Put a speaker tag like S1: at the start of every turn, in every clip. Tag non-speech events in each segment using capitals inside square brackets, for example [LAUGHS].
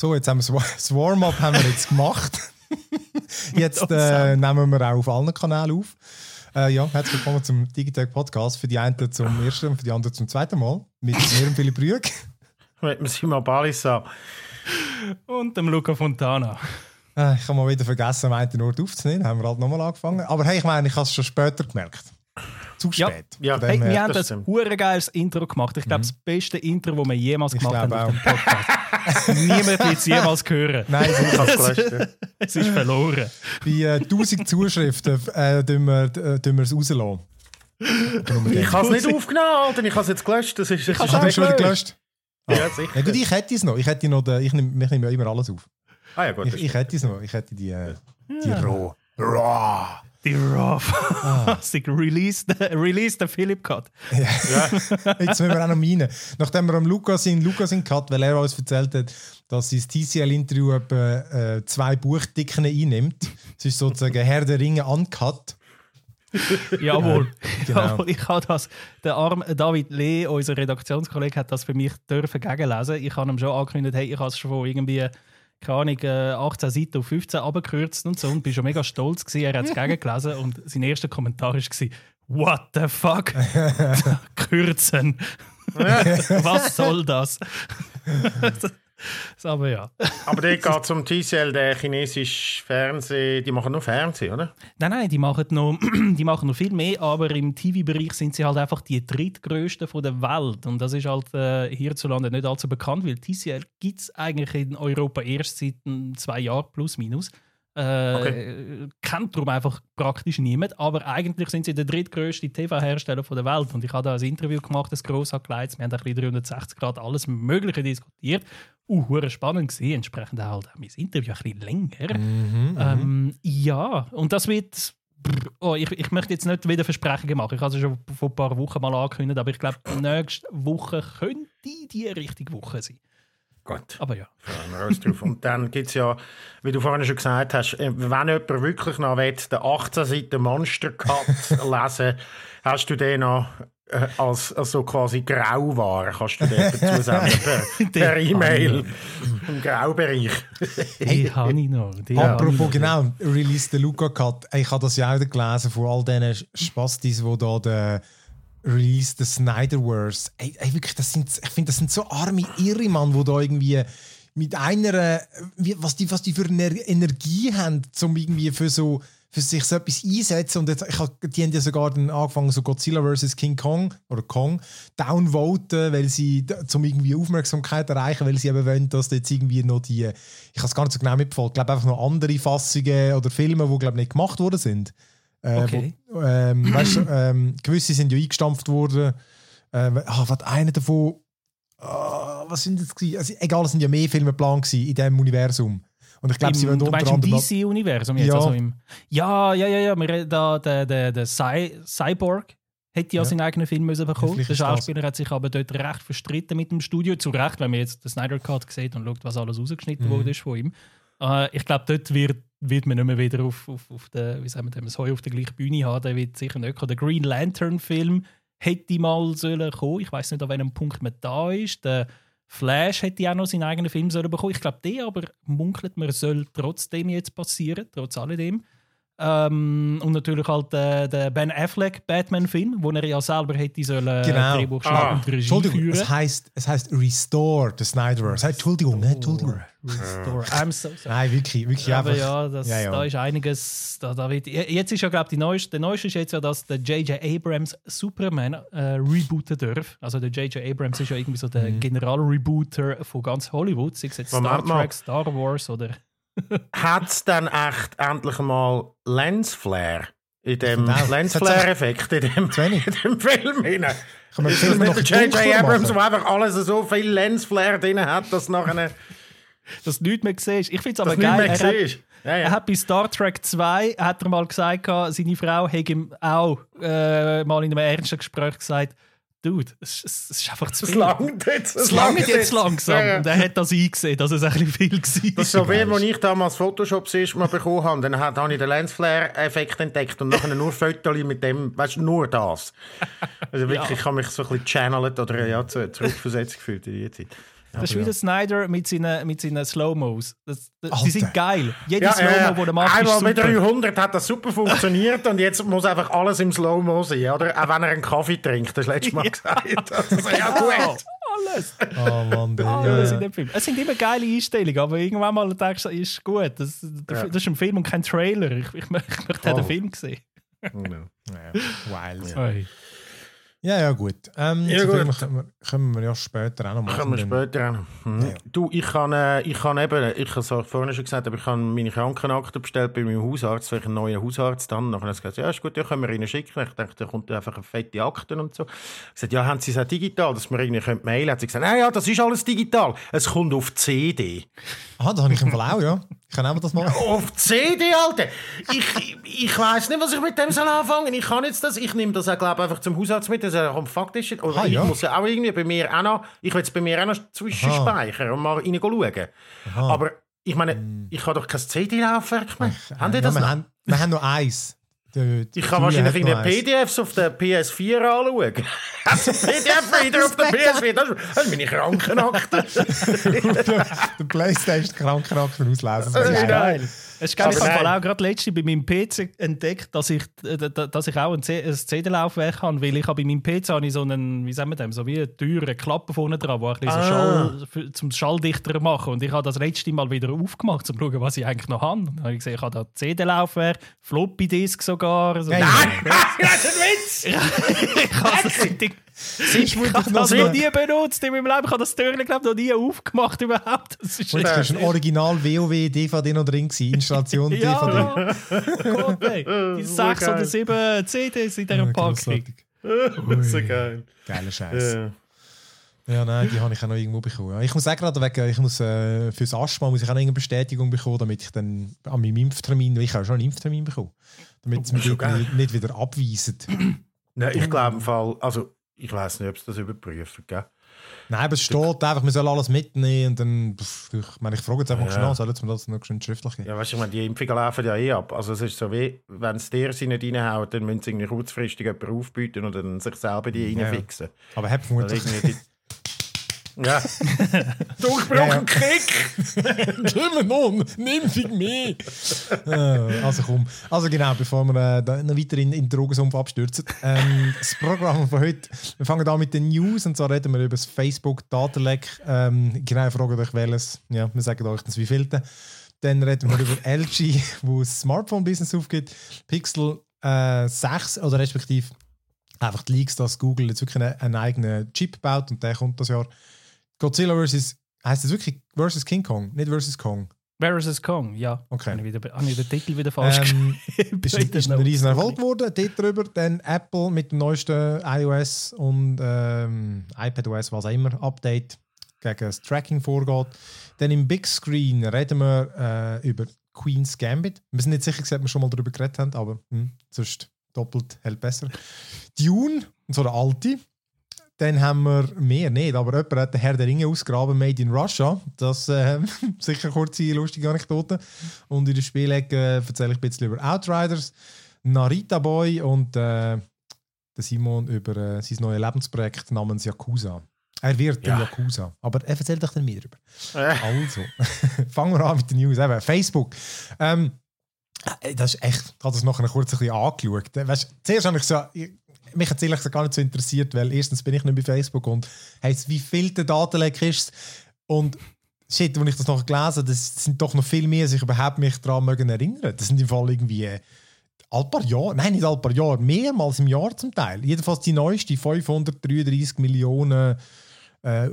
S1: So, jetzt haben wir das Warm-up haben wir jetzt gemacht. [LAUGHS] jetzt äh, nehmen wir auch auf allen Kanälen auf. Äh, ja, herzlich willkommen zum Digitech Podcast. Für die einen zum [LAUGHS] ersten und für die anderen zum zweiten Mal. Mit mir und Philipp Rüeg.
S2: Mit dem Simon Balissa.
S3: Und dem Luca Fontana.
S1: Äh, ich habe mal wieder vergessen, am einen Ort aufzunehmen. Haben wir halt nochmal angefangen. Aber hey, ich meine, ich habe es schon später gemerkt. Zu spät.
S3: Ja, ja. Hey, wir haben das, ein geiles Intro gemacht. Ich glaube, mhm. das beste Intro, das wir jemals gemacht haben auf dem Podcast. [LAUGHS] Niemand wird es jemals hören.
S1: Nein,
S3: ich habe es Es ist verloren.
S1: Bei äh, 1000 Zuschriften äh, tun wir, äh, es rauslassen.
S2: Ich habe es nicht aufgenommen, Alter. Ich habe es jetzt gelöscht. Das ist,
S1: ich habe es schon wieder gelöscht.
S2: Ja, sicher. Ja,
S1: gut, ich hätte es noch. Ich, hätte noch den, ich nehme, ich nehme ja immer alles auf.
S2: Ah, ja, gut,
S1: ich, ich hätte es noch. Ich hätte die, äh, die ja. Raw. Raw.
S3: Die Raw. Ah. [LAUGHS] release, release den Philipp Cut.
S1: Ja. ja. [LAUGHS] Jetzt müssen wir auch noch meinen. Nachdem wir am Lukas in Lukas in Cut, weil er uns erzählt hat, dass sein TCL-Interview etwa äh, zwei Buchdicken einnimmt. Es ist sozusagen Herr der Ringe uncut. [LAUGHS]
S3: Jawohl. genau. [LAUGHS] Jawohl. Ich habe das, der arme David Lee, unser Redaktionskollege, hat das für mich dürfen gegenlesen. Ich habe ihm schon angekündigt, hey, ich habe es schon irgendwie keine Ahnung, 18 äh, Seiten auf 15 abgekürzt und so und bin schon mega stolz gewesen. Er hat es [LAUGHS] gegengelesen und sein erster Kommentar war What the fuck? Kürzen. Was soll das? [LAUGHS] Aber ja.
S2: Aber der geht zum TCL, der chinesische Fernsehen, die machen nur Fernsehen, oder?
S3: Nein, nein, die machen noch, [CLEARS THROAT] die machen noch viel mehr, aber im TV-Bereich sind sie halt einfach die drittgrößten von der Welt. Und das ist halt äh, hierzulande nicht allzu bekannt, weil TCL gibt es eigentlich in Europa erst seit zwei Jahren plus minus. Äh, okay. Kennt darum einfach praktisch niemand. Aber eigentlich sind sie der drittgrößte TV-Hersteller der Welt. Und ich habe da ein Interview gemacht, das gross angelegt. Wir haben ein bisschen 360 Grad alles Mögliche diskutiert uh, spannend gewesen. Entsprechend auch halt mein Interview ein bisschen länger. Mhm, mhm, ähm, ja, und das wird. Oh, ich, ich möchte jetzt nicht wieder Versprechungen machen. Ich habe es schon vor ein paar Wochen mal angekündigt, aber ich glaube, nächste Woche könnte die richtige Woche sein.
S2: Gut.
S3: Aber ja.
S2: Und dann gibt es ja, wie du vorhin schon gesagt hast, äh, wenn jemand wirklich noch will, den 18 Seiten Monster Cut [LAUGHS] lesen hast du den noch als, als so quasi Grauware kannst du dir dazu senden per, [LAUGHS] per E-Mail im Graubereich.
S3: Die habe ich noch.
S1: Die Apropos, genau, Release the Luca Cut. Ich habe das ja auch gelesen von all diesen Spastis, die da den Release the Snyderverse. Ey, ey, wirklich, das sind, ich finde, das sind so arme Irre, Mann, die da irgendwie mit einer, was die, was die für eine Energie haben, um irgendwie für so für sich so etwas einsetzen. Und jetzt, ich hab, die haben ja sogar dann angefangen, so Godzilla vs. King Kong oder Kong downvoten, weil sie zum irgendwie Aufmerksamkeit erreichen, weil sie eben wollen, dass jetzt irgendwie noch die, ich kann es gar nicht so genau mitverfolgen, ich glaube einfach noch andere Fassungen oder Filme, die glaube nicht gemacht worden sind.
S3: Äh, okay.
S1: Wo, ähm, [CLEARS THROAT] weißt, ähm, gewisse sind ja eingestampft worden. Äh, ah, was einer davon, ah, was sind das gewesen? Also, egal, es sind ja mehr Filme geplant in diesem Universum. Und ich glaube, sie wollen unter
S3: anderem... im DC-Universum jetzt? Ja. Also im, ja, ja, ja, ja. Wir, da, der, der, der Cy Cyborg hätte ja, ja. seinen eigenen Film müssen bekommen. Der Schauspieler hat sich aber dort recht verstritten mit dem Studio. Zu Recht, wenn man jetzt den Snyder Cut sieht und schaut, was alles rausgeschnitten mhm. wurde von ihm. Äh, ich glaube, dort wird, wird man nicht mehr wieder auf, auf, auf den, wie sagen wir, das Heu auf der gleichen Bühne haben. Der wird sicher nicht kommen. Der Green Lantern-Film hätte mal sollen kommen. Ich weiß nicht, an welchem Punkt man da ist. Der Flash hätte ja auch noch seinen eigenen Film sollen bekommen. Ich glaube, der aber munkelt man, soll trotzdem jetzt passieren, trotz alledem. Ähm, und natürlich halt äh, der Ben Affleck Batman-Film, wo er ja selber hätte sollen äh,
S1: genau.
S3: Drehbuch schreiben ah. und Regie
S1: Entschuldigung,
S3: führen.
S1: Es heißt, es heißt Restore, the Snyderverse. Entschuldigung? Entschuldigung.
S3: Restore. I'm so sorry.
S1: Nein, wirklich, wirklich
S3: Aber
S1: einfach.
S3: ja, das, ja, ja, da ist einiges. Da, da wird, jetzt ist ja, glaube ich, neueste, der neueste ist jetzt ja, dass der J.J. Abrams Superman äh, rebooten darf. Also der J.J. Abrams ist ja irgendwie so der mhm. General-Rebooter von ganz Hollywood, sei es jetzt Star Trek, Star Wars oder [LAUGHS]
S2: hat es dann echt endlich mal Lensflare in dem genau. Lensflare-Effekt in dem, in dem Film hinein? Ist das mit J.J. Abrams, der einfach alles so viel Lensflare drin hat, dass nachher...
S3: Dass du nichts mehr siehst. Ich finde es aber das geil. Er hat, ja, ja. er hat bei Star Trek 2 hat er mal gesagt, seine Frau hätte ihm auch äh, mal in einem ernsten Gespräch gesagt, Dude, es, es, es ist einfach zu
S2: Es
S3: viel.
S2: langt jetzt.
S3: Es langt jetzt langsam.
S2: Ja, ja.
S3: Und er hat das eingesehen, dass es ein bisschen viel war.
S2: Das ist so wie, als ich damals Photoshop das mal bekommen habe, dann habe ich den Lensflare-Effekt entdeckt und nachher nur Fotos mit dem, weißt du, nur das. Also [LAUGHS] wirklich, ich habe mich so ein bisschen channelt oder ja, zu- zurückversetzt gefühlt in die Zeit.
S3: Das ist wie der Snyder mit seinen, mit seinen Slow-Mos. Die sind geil. Jede
S2: Ja,
S3: Slow-Mo, die machst, ist
S2: Einmal mit
S3: super.
S2: 300 hat das super funktioniert und jetzt muss einfach alles im Slow-Mo sein, oder? Auch wenn er einen Kaffee trinkt, das letzte Mal gesagt. [LAUGHS] Also, ja, gut.
S3: Alles.
S1: Oh Mann, der,
S3: Alles
S1: ja,
S3: in dem Film. Es sind immer geile Einstellungen, aber irgendwann mal denkst du, ist gut. Das, das ist ein Film und kein Trailer. Ich, ich, möchte- möchte
S2: Oh.
S3: den Film sehen.
S1: ja, [LAUGHS] wild. Ja, ja, gut. Ähm,
S2: Ja, gut.
S1: Können, wir, ja später auch noch machen.
S2: Können wir später auch noch. Hm.
S1: Ja.
S2: Du, ich kann, äh, ich kann eben, ich habe es auch vorhin schon gesagt, aber ich habe meine Krankenakte bestellt bei meinem Hausarzt, weil ich einen neuen Hausarzt dann. Nachher hat er gesagt, ja, ist gut, ja, können wir Ihnen schicken. Ich dachte, da kommt einfach eine fette Akte und so. Ich gesagt, ja, haben Sie es auch digital, dass wir irgendwie können mailen können? Hat sie gesagt, ja, ja, das ist alles digital. Es kommt auf CD.
S1: Ah, da habe ich im Fall auch, ja. [LAUGHS] Ich kann auch das machen.
S2: Auf CD, Alter! Ich, ich weiss nicht, was ich mit dem soll anfangen. Ich kann jetzt das, ich nehme das auch, glaube einfach zum Hausarzt mit, dass er am Fakt ist. Oder
S1: Ah,
S2: ich
S1: ja.
S2: muss ja auch irgendwie bei mir auch noch, ich will es bei mir auch noch zwischenspeichern und mal rein schauen. Aber ich meine, ich habe doch kein CD-Laufwerk mehr. Haben die
S1: ja,
S2: das
S1: wir,
S2: noch?
S1: haben, wir haben noch eins. Die
S2: Ich kann wahrscheinlich in den. PDFs auf der PS4 anschauen. [LAUGHS] PDF-Reader [LAUGHS] auf der PS4, das ist, das ist meine Krankenakte. [LAUGHS]
S1: der Playstation Krankenakten auslesen. Das ist geil.
S2: Nein.
S3: Es ist geil, ich habe
S2: nein.
S3: auch gerade letztens bei meinem PC entdeckt, dass ich, äh, da- dass ich auch ein, C- ein CD-Laufwerk habe, weil ich habe bei meinem PC habe so einen, wie sagen wir dem, so wie eine Türe, Klappe vorne dran, wo ich ein bisschen so
S2: Ah.
S3: Schall, für, zum Schalldichter machen und ich habe das letzte Mal wieder aufgemacht, um zu schauen, was ich eigentlich noch habe. Dann habe ich gesehen, ich habe da CD-Laufwerk, Floppy-Disk sogar. So.
S1: Geil.
S2: Das ist ein Witz! [LAUGHS]
S3: ich habe das Ding... Ich habe
S1: noch
S3: das
S1: so-
S3: noch nie benutzt in meinem Leben. Ich habe das Türchen, glaube noch nie aufgemacht überhaupt. Das ist
S1: Und das ist ein Original WoW DVD noch drin gewesen. Installation DVD. [LAUGHS]
S3: Ja, Gott, ey. Die sechs oder sieben CDs in dieser
S1: Ja,
S3: Packung. [LAUGHS]
S2: so geil.
S1: Geiler Scheiß.
S2: Ja.
S1: Ja, nein, die habe ich auch noch irgendwo bekommen. Ich muss auch gerade wegen, ich muss äh, fürs Asthma muss ich auch noch irgendeine Bestätigung bekommen, damit ich dann an meinem Impftermin, weil ich habe schon einen Impftermin bekommen, damit es mich nicht, nicht wieder abweisen.
S2: Nein, ich glaube im Fall, also ich weiß nicht, ob sie das überprüfen, gell?
S1: Nein, aber es steht einfach, wir sollen alles mitnehmen und dann, ich meine, ich frage jetzt einfach
S2: Ja.
S1: schnell, sollen mir das noch schön schriftlich geben?
S2: Ja, weißt du, ich meine, die Impfungen laufen ja eh ab. Also es ist so wie, wenn es dir sie nicht reinhauen, dann müssen sie irgendwie kurzfristig jemanden aufbieten und dann sich selber die
S1: Ja.
S2: reinfixen.
S1: Aber hab
S2: Weil
S1: vermutlich...
S2: Ja. [LAUGHS] Durchbrochen Kick! [LAUGHS]
S1: Kommen on, nimm dich mehr! Äh, also komm. Also genau, bevor wir äh, da noch weiter in, in den Drogensumpf abstürzen. Ähm, das Programm von heute, wir fangen an mit den News und zwar reden wir über das Facebook-Datenleck. Ähm, genau, fragt euch welches. Ja, wir sagen euch das wievielte. Dann reden wir über LG, [LAUGHS] wo das Smartphone-Business aufgeht. Pixel äh, 6 oder respektive einfach die Leaks, dass Google jetzt wirklich einen, einen eigenen Chip baut und der kommt das Jahr. Godzilla versus, heißt es wirklich versus King Kong, nicht versus Kong.
S3: Versus Kong, ja.
S1: Okay.
S3: Habe ich, wieder, habe ich den Titel wieder falsch
S1: Ähm,
S3: geschrieben? [LAUGHS]
S1: ist, ist ein riesen Erfolg geworden. Dort drüber dann Apple mit dem neuesten iOS und ähm, iPadOS, was auch immer, Update gegen das Tracking vorgeht. Dann im Big Screen reden wir äh, über Queen's Gambit. Wir sind nicht sicher, ob wir schon mal darüber geredet haben, aber hm, sonst doppelt hält besser. Dune, und so der alte. Dann haben wir mehr nicht, aber jemand hat den Herr der Ringe ausgraben, Made in Russia. Das äh, [LAUGHS] sicher kurze, lustige Anekdote. Und in der Spielecke äh, erzähle ich ein bisschen über Outriders, Narita Boy und äh, Simon über äh, sein neues Lebensprojekt namens Yakuza. Er wird
S2: Ja.
S1: Yakuza, aber er erzählt euch dann mehr darüber.
S2: Äh,
S1: Also, [LAUGHS] fangen wir an mit den News. Eben, Facebook. Ähm, äh, das ist echt, ich habe das nachher kurz ein bisschen angeschaut. Äh, Weißt, zuerst habe ich so, ich, mich hat es ehrlich gesagt gar nicht so interessiert, weil erstens bin ich nicht bei Facebook und heisst, wie viel der Datenleck ist. Und shit, als ich das noch gelesen habe, das sind doch noch viel mehr, als ich überhaupt mich daran erinnern. Das sind im Fall irgendwie äh, all paar Jahre, nein, nicht all paar Jahre, mehrmals im Jahr zum Teil. Jedenfalls die neueste, 533 Millionen äh, äh,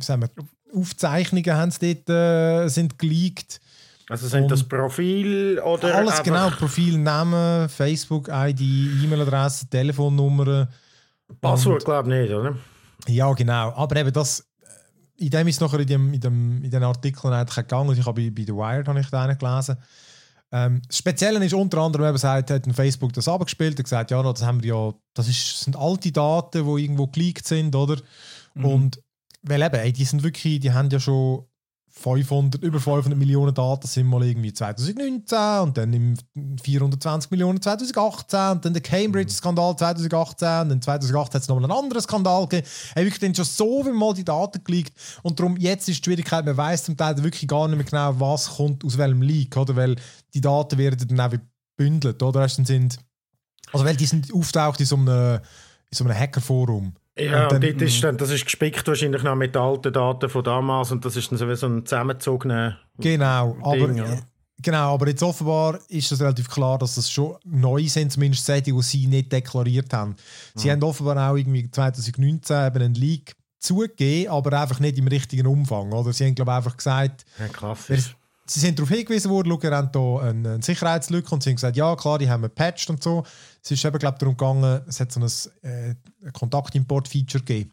S1: sagen wir, Aufzeichnungen haben sie dort, äh, sind geleakt.
S2: Also sind das Profil oder
S1: Alles genau, Profil, Namen, Facebook-ID, E-Mail-Adresse, Telefonnummer.
S2: Passwort, glaube ich nicht, oder?
S1: Ja, genau. Aber eben das, äh, in dem ist nachher in, dem, in, dem, in den Artikeln eigentlich gegangen. Ich habe bei, bei The Wired habe ich da einen gelesen. Ähm, das Spezielle ist unter anderem, eben sagt, hat Facebook das abgespielt und gesagt, ja, das haben wir ja, das ist, sind alte Daten, die irgendwo geleakt sind, oder?
S3: Mhm.
S1: Und weil eben, ey, die sind wirklich, die haben ja schon 500, über 500 Millionen Daten sind mal irgendwie 2019 und dann im 420 Millionen 2018 und dann der Cambridge-Skandal 2018 und dann 2018 hat es noch mal einen anderen Skandal gegeben. Hey, wirklich dann schon so viel mal die Daten geleakt und darum jetzt ist die Schwierigkeit, man weiß zum Teil wirklich gar nicht mehr genau, was kommt aus welchem Leak, oder? Weil die Daten werden dann auch gebündelt, oder? Sind, also weil die sind auftaucht in so einem, in so einem Hackerforum.
S2: Ja,
S1: Und dann-
S2: dort ist dann, das ist gespickt wahrscheinlich noch mit alten Daten von damals und das ist dann sowieso ein zusammengezogener
S1: Genau, aber,
S2: Ding, ja.
S1: äh, genau, aber jetzt offenbar ist es relativ klar, dass das schon neu sind, zumindest Sätze, die sie nicht deklariert haben. Sie haben offenbar auch irgendwie 2019 eben einen Leak zugegeben, aber einfach nicht im richtigen Umfang. Oder? Sie haben, glaube ich, einfach gesagt,
S2: Ja,
S1: sie sind darauf hingewiesen worden, schau, ihr habt hier eine, eine Sicherheitslücke und sie haben gesagt, ja klar, die haben wir gepatcht und so. Es ist eben, glaube darum gegangen, es hat so ein äh, Kontaktimport-Feature gegeben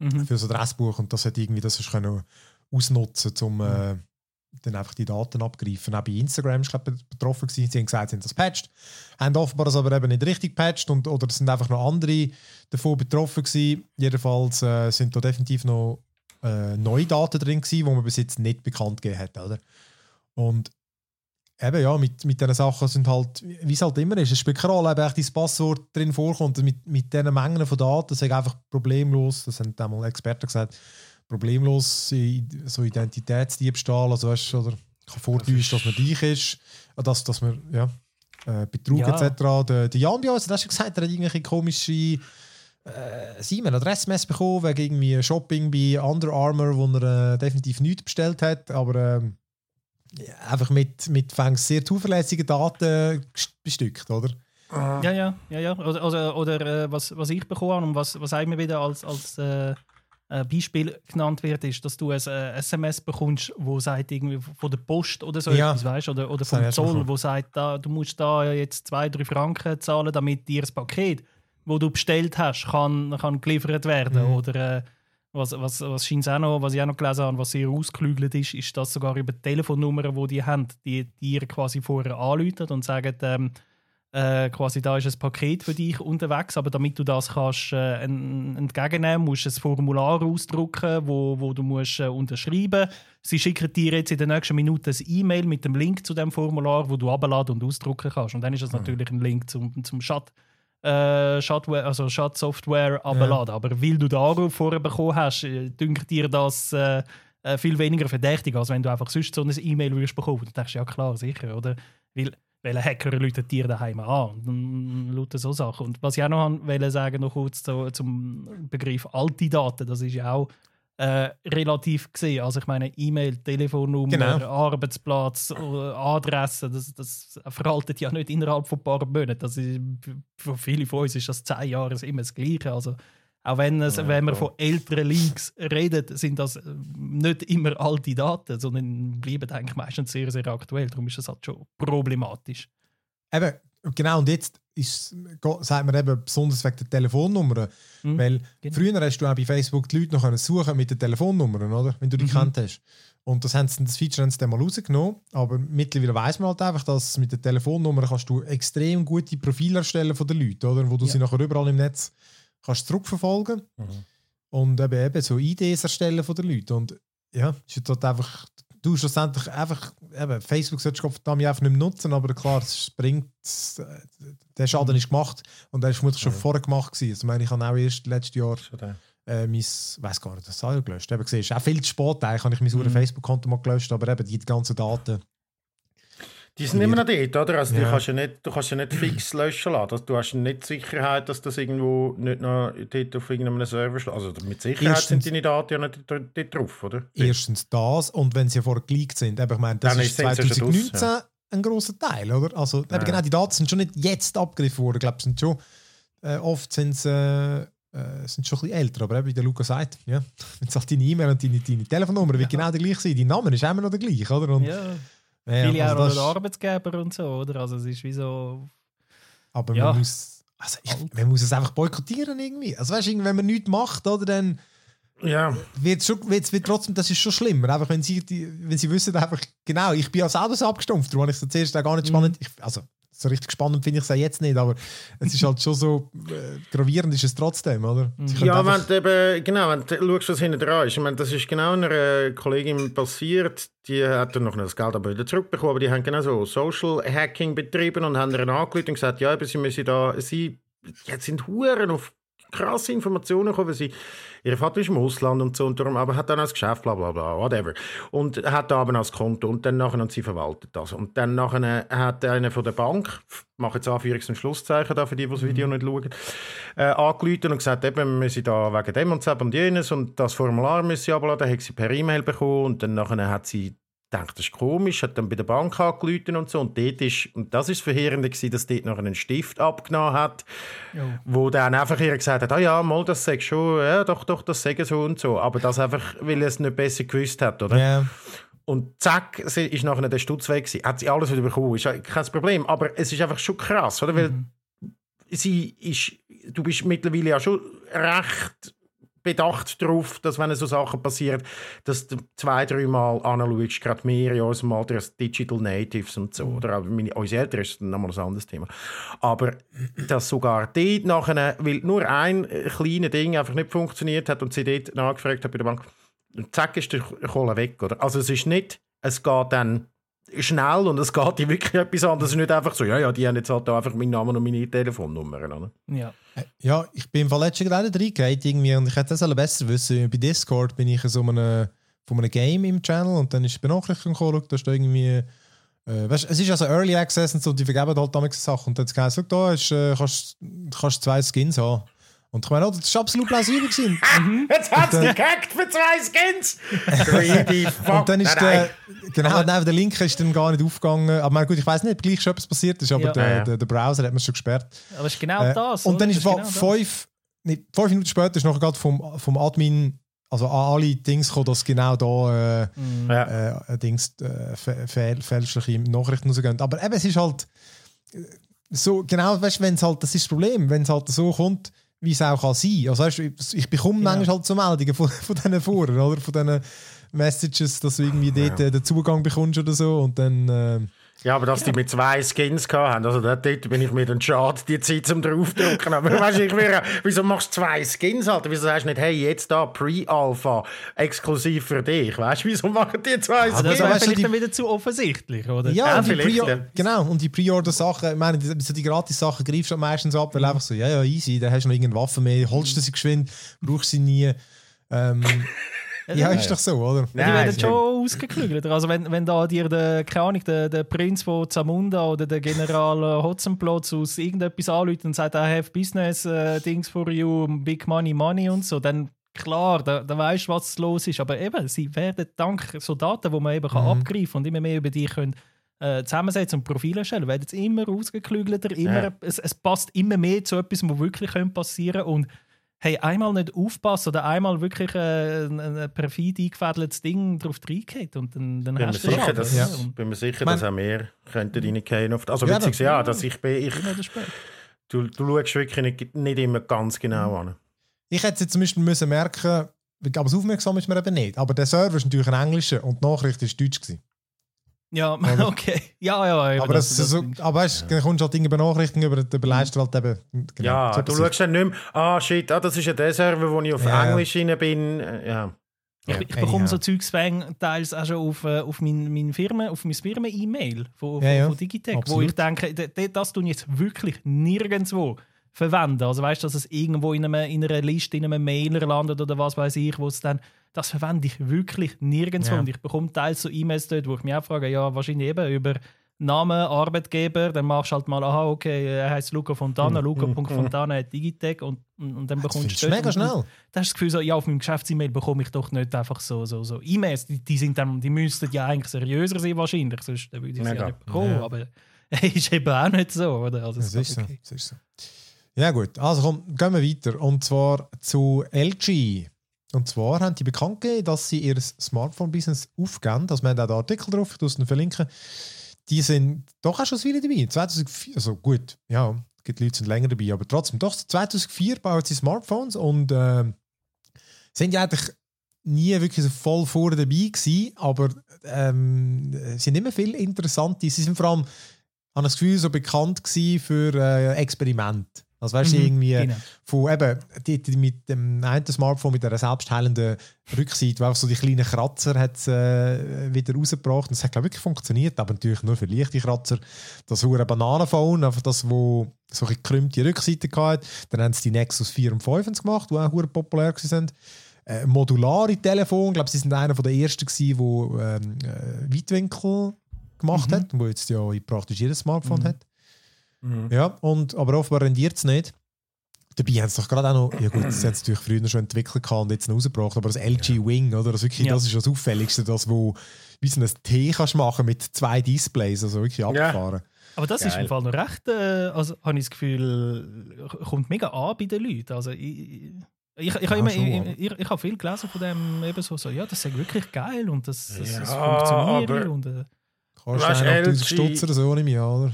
S3: Mhm.
S1: für das Adressbuch und das hat irgendwie das du können ausnutzen um äh, dann einfach die Daten abgreifen. Auch bei Instagram ist glaube betroffen gewesen. Sie haben gesagt, sie haben das patcht, haben offenbar das aber eben nicht richtig patcht und oder es sind einfach noch andere davon betroffen gewesen. Jedenfalls äh, sind da definitiv noch äh, neue Daten drin gewesen, die man bis jetzt nicht bekannt gegeben hat, oder? Und eben ja, mit, mit diesen Sachen sind halt, wie es halt immer ist, es spielt keine Rolle, ob echt dein Passwort drin vorkommt. Mit, mit diesen Mengen von Daten sind einfach problemlos, das haben einmal Experten gesagt, problemlos so Identitätsdiebstahl, also weißt, du, oder kann vortäuschen, dass man dich ist, äh, dass, dass man, ja, äh, Betrug
S3: Ja.
S1: etc. Der, der Jan bei uns, hat schon gesagt, er hat irgendwelche komische äh, E-Mail, Adressmess bekommen, wegen irgendwie Shopping bei Under Armour, wo er äh, definitiv nichts bestellt hat, aber ja, einfach mit, mit sehr zuverlässigen Daten bestückt, oder?
S3: Ja, ja, ja, ja. Oder, oder, oder äh, was, was ich bekommen habe und was, was immer wieder als, als äh, äh, Beispiel genannt wird, ist, dass du ein äh, SMS bekommst, wo sagt irgendwie von der Post oder so
S1: Ja.
S3: etwas, weißt, oder, oder vom Zoll, wo sagt, da, du musst da jetzt zwei, drei Franken zahlen, damit dir das Paket, wo du bestellt hast, kann, kann geliefert werden.
S1: Mhm.
S3: Oder äh, was, was, was scheint's auch noch, was ich auch noch gelesen habe, was sehr ausgeklügelt ist, ist, dass sogar über die Telefonnummern, die die haben, die dir quasi vorher anrufen und sagen, ähm, äh, quasi da ist ein Paket für dich unterwegs, aber damit du das kannst äh, en- entgegennehmen, musst du ein Formular ausdrucken, wo, wo du musst äh, unterschreiben. Sie schicken dir jetzt in den nächsten Minuten ein E-Mail mit dem Link zu dem Formular, wo du abladen und ausdrucken kannst. Und dann ist das natürlich ein Link zum, zum Chat. Äh, Chatware, also Chat-Software abladen. Aber weil du den Anruf vorher bekommen hast, äh, dünkt dir das äh, äh, viel weniger verdächtig, als wenn du einfach sonst so ein E-Mail würdest bekommen. Du denkst, ja klar, sicher, oder? Weil, weil ein Hacker läutet dir daheim an und lauter so Sachen. Und was ich auch noch wollte sagen, noch kurz zu, zum Begriff alte Daten, das ist ja auch äh, relativ gesehen. Also ich meine, E-Mail, Telefonnummer,
S1: Genau.
S3: Arbeitsplatz, äh, Adresse, das, das veraltet ja nicht innerhalb von ein paar Monaten. Das ist, für viele von uns ist das zehn Jahre immer das Gleiche. Also auch wenn, es,
S2: Ja,
S3: wenn
S2: klar.
S3: von älteren Leaks reden, sind das äh, nicht immer alte Daten, sondern bleiben eigentlich meistens sehr, sehr aktuell. Darum ist das halt schon problematisch.
S1: Eben, genau, und jetzt ist, sagt man eben besonders wegen der Telefonnummer.
S3: Mhm,
S1: Weil
S3: genau.
S1: früher hast du auch bei Facebook die Leute noch können suchen mit den Telefonnummern, oder? Wenn du die
S3: Mhm.
S1: kennt hast. Und das, haben sie, das Feature haben sie dann mal rausgenommen. Aber mittlerweile weiß man halt einfach, dass mit der Telefonnummer kannst du extrem gute Profile erstellen von den Leuten, oder? Wo du
S3: Ja.
S1: sie nachher überall im Netz kannst zurückverfolgen
S2: Mhm.
S1: und eben, eben so Ideen erstellen von den Leuten. Und ja, ist halt einfach, du schlussendlich einfach, eben, Facebook solltest du verdammt einfach nicht mehr nutzen, aber klar, es bringt, äh, der Schaden ist gemacht und der ist vermutlich schon
S2: Ja.
S1: vorher gemacht gewesen. Also, ich meine, ich habe auch erst letztes Jahr äh, mein, weiß gar nicht, das habe ich gelöscht. Eben gesehen, ist auch viel zu spät, eigentlich habe ich mein
S3: Mhm.
S1: mhm. Facebook-Konto mal gelöscht, aber eben die ganzen Daten.
S2: Die sind immer noch dort, oder? Also, die
S1: Ja.
S2: kannst ja nicht, du kannst ja nicht [CLEARS THROAT] fix löschen lassen. Das- Du hast nicht die Sicherheit, dass das irgendwo nicht noch dort auf irgendeinem Server schlägt. Also mit Sicherheit
S1: Erstens-
S2: sind deine Daten ja nicht dort, drauf, oder?
S1: Erstens das und wenn sie ja vorher geleakt sind, ich meine, das
S2: Dann
S1: ist
S2: sind sie schon
S1: 2019
S2: draus,
S1: ein grosser Teil, oder? Also
S2: Ja.
S1: genau, die Daten sind schon nicht jetzt abgegriffen worden, ich glaube, sind schon, äh, oft sind sie äh, äh, sind schon ein bisschen älter, aber eben, wie der Luca sagt, ja, [LAUGHS] wenn es halt deine E-Mail und deine, deine Telefonnummer wird genau der gleiche sein, dein Name ist immer noch der gleiche, oder? Und,
S3: Ja,
S1: ja,
S3: viele
S1: also
S3: auch der
S1: ist-
S3: Arbeitsgeber und so, oder? Also es ist wie so...
S1: Aber
S3: Ja.
S1: man muss, also ich, man muss es einfach boykottieren irgendwie. Also weißt du, wenn man nichts macht, oder dann
S2: Ja.
S1: wird, schon, wird, wird trotzdem, das ist schon schlimmer. Einfach, wenn sie, die, wenn sie wissen, einfach, genau, ich bin als Autos abgestumpft, darum habe ich es zuerst auch gar nicht spannend. Ich, also, so richtig spannend finde ich es auch jetzt nicht, aber es ist halt schon so äh, gravierend ist es trotzdem, oder? Sie können
S2: Ja, wenn du eben, genau, wenn du schaust, was hinten dran ist. Ich meine, das ist genau einer äh, Kollegin passiert, die hat dann noch das Geld aber wieder zurückbekommen, aber die haben genau so Social Hacking betrieben und haben ihr angerufen und gesagt, ja, eben, sie müssen da, sie jetzt sind Huren auf krasse Informationen gekommen, weil sie, ihr Vater ist im Ausland und so und darum, aber hat dann als Geschäft, bla bla bla, whatever. Und hat da aber als Konto und dann nachher, und sie verwaltet das. Und dann nachher hat einer von der Bank, ich mache jetzt Anführungs- und Schlusszeichen da für die, die das Video nicht schauen, äh, angerufen und gesagt, eben, wir müssen da wegen dem und das und jenes und das Formular müssen sie abladen, dann hat sie per E-Mail bekommen und dann nachher hat sie gedacht, das ist komisch, hat dann bei der Bank angerufen und so und dort ist, und das ist das Verheerende gewesen, dass dort noch einen Stift abgenommen hat, wo dann einfach ihr gesagt hat, ah ja, mal, das sag schon, ja, doch, doch, das sagen so und so, aber das einfach, weil er es nicht besser gewusst hat, oder?
S1: ja.
S2: Und zack, sie ist nachher der Stutz weg gewesen. Hat sie alles wieder bekommen. Ist ja kein Problem. Aber es ist einfach schon krass, oder? Weil sie ist, du bist mittlerweile ja schon recht bedacht darauf, dass wenn so Sachen passieren, dass du zwei, dreimal anschaust, gerade mehr in unserem Alter als Digital Natives und so. Oder auch meine, unsere Eltern ist nochmal ein anderes Thema. Aber dass sogar dort nachher, weil nur ein äh, kleines Ding einfach nicht funktioniert hat und sie dort nachgefragt hat bei der Bank, und zack ist der Kohle weg. Oder? Also es ist nicht, es geht dann schnell und es geht dir wirklich etwas an. Es ist nicht einfach so, ja, ja, die haben jetzt halt da einfach meinen Namen und meine Telefonnummern. Oder?
S3: Ja.
S1: Ja, ich bin im Fall letztens gerade reingegangen irgendwie und ich hätte das alle besser wissen. Bei Discord bin ich in so einem, von einem Game im Channel und dann ist die Benachrichtigung gekommen, da ist da irgendwie, äh, weißt, es ist also Early Access und so, die vergeben halt damals Sachen und dann hat es gesagt, da ist, äh, kannst, kannst zwei Skins haben. Und ich meine, oh, das ist absolut plausibel gewesen. [LAUGHS]
S2: Jetzt hat es
S1: äh,
S2: gehackt für zwei Skins! [LAUGHS] Greedy fuck.
S1: Und dann ist
S2: Nein,
S1: der, genau, nein, der Link ist dann gar nicht aufgegangen. Aber meine, gut, ich weiß nicht, ob gleich schon etwas passiert ist, aber
S3: Ja.
S1: der, der, der Browser hat mir schon gesperrt.
S3: Aber es ist genau
S1: Äh,
S3: das.
S1: und dann
S3: Das
S1: ist
S3: genau
S1: fünf, nee, fünf Minuten später ist noch gerade vom, vom Admin, also an alle Dings gekommen, dass genau da äh,
S3: Mhm.
S2: Ja.
S1: äh, Dings, äh, fä- fäl- fälschliche Nachrichten rausgehen. Aber eben, es ist halt äh, so, genau, weißt du, wenn es halt, das ist das Problem, wenn es halt so kommt, wie es auch kann sein. Also weißt, du, ich bekomme
S3: Genau.
S1: manchmal halt so Meldungen von, von diesen Foren, oder? Von diesen Messages, dass du irgendwie dort äh, den Zugang bekommst oder so und dann... Äh,
S2: Ja, aber dass die mit zwei Skins hatten, also dort dort bin ich mir dann schade, die Zeit zum draufdrücken. Aber weißt, du, ich wäre, wieso machst du zwei Skins, Alter? Wieso sagst du nicht, hey, jetzt da Pre-Alpha, exklusiv für dich? Weißt du, wieso machen die zwei Skins?
S3: das
S1: du,
S3: vielleicht
S1: die-
S3: dann wieder zu offensichtlich, oder?
S1: Ja,
S2: Ja, vielleicht,
S1: Pre
S2: ja.
S1: genau, und die Pre-Order-Sachen, ich meine, die, so die Gratis-Sachen greifst du meistens ab, weil einfach so, ja, ja, easy, da hast du noch irgendeine Waffe mehr, holst du sie geschwind, brauchst sie nie. Ähm, [LAUGHS] ja, ist doch so, oder?
S3: Die
S2: Nein,
S3: werden
S2: ist
S3: schon ausgeklügelt. Also wenn, wenn da dir der, keine Ahnung, der, der Prinz von Zamunda oder der General äh, Hotzenplotz aus irgendetwas anruft und sagt, I have business uh, things for you, big money, money und so, dann klar, da, da weißt du, was los ist. Aber eben, sie werden dank so Daten, die man eben kann abgreifen und immer mehr über die können äh, zusammensetzen und Profile erstellen, werden sie immer ausgeklügelter, immer,
S2: Ja.
S3: es, es passt immer mehr zu etwas, was wirklich könnte passieren und hey, einmal nicht aufpassen oder einmal wirklich äh, ein, ein perfid eingefädeltes Ding drauf reingeht und dann, dann
S2: bin mir
S3: hast du
S2: sicher,
S3: Schaden,
S2: dass,
S3: ja.
S2: Bin mir sicher
S1: Man-
S2: dass auch mehr könnten reingehen. Also
S1: Ja,
S2: beziehungsweise, ja, dass ich bin, ich, du, du schaust wirklich nicht, nicht immer ganz genau an.
S1: Ich hätte jetzt zumindest müssen merken, aber das aufmerksam ist mir eben nicht. Aber der Server ist natürlich ein englischer und die Nachricht ist deutsch gewesen.
S3: Ja,
S1: Oder? [LAUGHS]
S3: okay. Ja, ja, eben,
S1: Aber, das, ist so, aber weißt, dann kommst du halt irgendwie Benachrichtigungen über den Leistwelt eben. Genau,
S2: ja,
S1: so
S2: du schaust dann nicht mehr, ah shit, ah, das ist ja der Server, wo ich auf
S1: Ja.
S2: Englisch rein bin. Äh, Ja.
S3: Ich,
S1: Ja,
S3: ich bekomme
S1: anyhow.
S3: so Zeugs teils auch schon auf, äh, auf mein, mein Firmen, auf mein Firmen-E-Mail von,
S1: Ja, ja.
S3: von Digitech, wo
S1: Absolut.
S3: ich denke, das tun ich jetzt wirklich nirgendwo verwenden. Also weißt du, dass es irgendwo in, einem, in einer Liste, in einem Mailer landet oder was weiß ich, wo es dann, das verwende ich wirklich nirgendwo.
S1: Ja.
S3: Und ich bekomme teils so E-Mails dort, wo ich mich auch frage, ja, wahrscheinlich eben über Namen, Arbeitgeber, dann machst du halt mal, aha, okay, er heißt Luca Fontana, Luca.fontana hat Digitech und, und, und dann
S1: Das
S3: bekommst
S1: ist
S3: du
S1: mega schnell.
S3: da hast du das Gefühl, so, ja, auf meinem Geschäfts-E-Mail bekomme ich doch nicht einfach so, so, so E-Mails. Die, die, sind dann, die müssten ja eigentlich seriöser sein, wahrscheinlich. Sonst würde ich sie
S2: Mega.
S3: ja nicht bekommen.
S1: Ja.
S3: Aber [LAUGHS] ist eben auch nicht so, oder? Also,
S1: Das ist so.
S3: okay.
S1: Das ist so. Ja gut, also komm, gehen wir weiter. Und zwar zu LG. Und zwar haben die bekannt gegeben, dass sie ihr Smartphone-Business aufgeben. Also wir haben auch den Artikel drauf, ich noch verlinken. Die sind doch auch schon Weile dabei. 2004, also gut, ja, es gibt Leute, die sind länger dabei, aber trotzdem, doch 2004 bauen sie Smartphones und ähm, sind ja eigentlich nie wirklich so voll vorne dabei gewesen, aber ähm, es sind immer viele interessante. Sie sind vor allem, habe das Gefühl, so bekannt gewesen für äh, Experimente. Also weißt du,
S3: Mhm,
S1: irgendwie
S3: genau.
S1: von eben die, die mit dem einen Smartphone mit einer selbstheilenden Rückseite, wo einfach so die kleinen Kratzer hat äh, wieder rausgebracht. Und es hat glaube ich wirklich funktioniert, aber natürlich nur für leichte Kratzer. Das hure Bananenphone, einfach das, wo so eine gekrümmte Rückseite hatte. Dann haben sie die Nexus 4 und 5 gemacht, die auch hure populär sind. Äh, modulare Telefon, ich glaube, sie sind einer der ersten wo ähm, äh, Weitwinkel gemacht hat, wo jetzt ja praktisch jedes Smartphone hat. Ja, und, aber offenbar rendiert es nicht. Dabei haben sie doch gerade auch noch, ja gut, sie haben es natürlich früher schon entwickelt und jetzt noch rausgebracht, aber das LG Wing, oder? Das, wirklich,
S3: Ja.
S1: das ist das Auffälligste, das, wo wie so ein T kannst machen mit zwei Displays, also wirklich abgefahren.
S3: Aber das ist
S2: Geil.
S3: im Fall noch recht, äh, also habe ich das Gefühl, kommt mega an bei den Leuten. Also ich, ich, ich, ich, habe immer, ich, ich, ich habe viel gelesen von dem, eben so, so ja, das ist wirklich geil und das, das, das
S2: Ja,
S3: funktioniert
S2: aber-
S3: und äh,
S1: Kannst du 1000
S2: LG
S1: Stutz oder so nicht mehr, oder?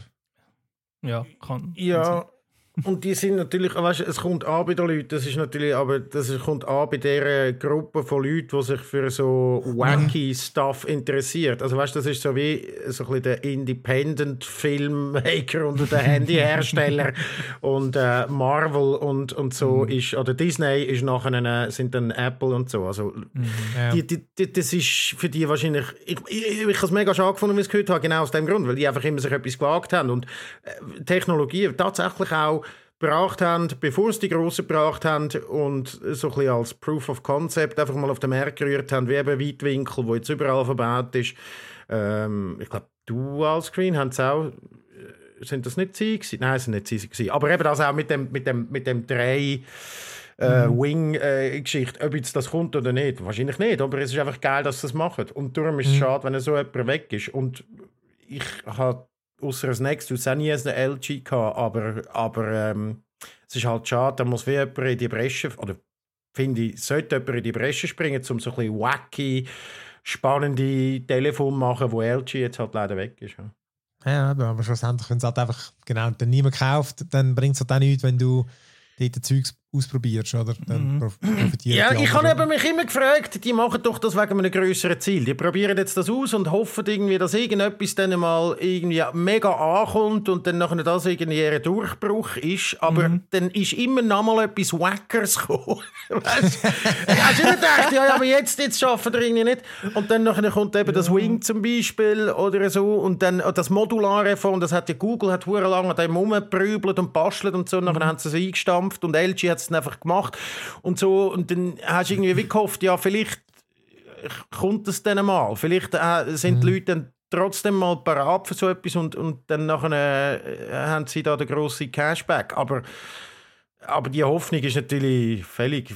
S3: Ja, kann.
S2: Ja, und die sind natürlich, weißt, es kommt an bei den Leuten, das ist natürlich, aber das ist- kommt an bei dieser Gruppe von Leuten, die sich für so wacky Stuff interessiert. Also weißt, das ist so wie so ein bisschen der Independent-Filmmaker und der Handyhersteller [LAUGHS] und äh, Marvel und, und so ist, oder Disney ist nachher eine, sind dann Apple und so. Also
S1: Ja.
S2: die, die, die, das ist für die wahrscheinlich. Ich, ich, ich habe es mega schade gefunden, wie ich es gehört habe, genau aus dem Grund, weil die einfach immer sich etwas gewagt haben und äh, Technologie tatsächlich auch gebracht haben, bevor es die Grossen gebracht haben und so ein bisschen als Proof of Concept einfach mal auf den Markt gerührt haben, wie eben Weitwinkel, wo jetzt überall verbaut ist. Ähm, ich glaube, Dual Screen haben es auch. äh, Sind das nicht sie gewesen? Nein, es sind nicht sie gewesen. Aber eben das auch mit dem, mit dem, mit dem drei äh, Wing-Geschichte, ob jetzt das kommt oder nicht. Wahrscheinlich nicht, aber es ist einfach geil, dass sie das machen. Und darum ist es schade, wenn so jemand weg ist. Und ich habe außer das Nexus auch nie eine LG gehabt, aber, aber ähm, es ist halt schade, da muss wie jemand in die Bresche, oder finde ich, sollte jemand in die Bresche springen, um so ein bisschen wacky, spannende Telefon machen, wo LG jetzt halt leider weg ist. Ja.
S1: Ja, aber schlussendlich, wenn es halt einfach genau dann niemand kauft, dann bringt es halt auch nichts, wenn du dort Zeugs ausprobierst, oder? Dann
S3: Mhm.
S1: prof- profitieren
S2: Ja, ich habe mich immer gefragt, die machen doch das wegen einem größeren Ziel. Die probieren jetzt das aus und hoffen irgendwie, dass irgendetwas dann mal irgendwie mega ankommt und dann nachher das irgendwie ein Durchbruch ist. Aber dann ist immer noch mal etwas Wackers gekommen. [LAUGHS] weißt du? Hast du nicht gedacht, ja, ja, aber jetzt, jetzt schaffen wir irgendwie nicht. Und dann nachher kommt eben das Wing zum Beispiel oder so und dann oh, das modulare von, das hat ja Google hat hure lange an dem rumgeprübelt und bastelt und so. Und nachher haben sie es eingestampft und LG hat es dann einfach gemacht und so. Und dann hast du irgendwie wie gehofft, ja, vielleicht kommt es dann mal. Vielleicht äh, sind die Leute dann trotzdem mal parat für so etwas und, und dann nachher äh, haben sie da den grossen Cashback. Aber, aber die Hoffnung ist natürlich völlig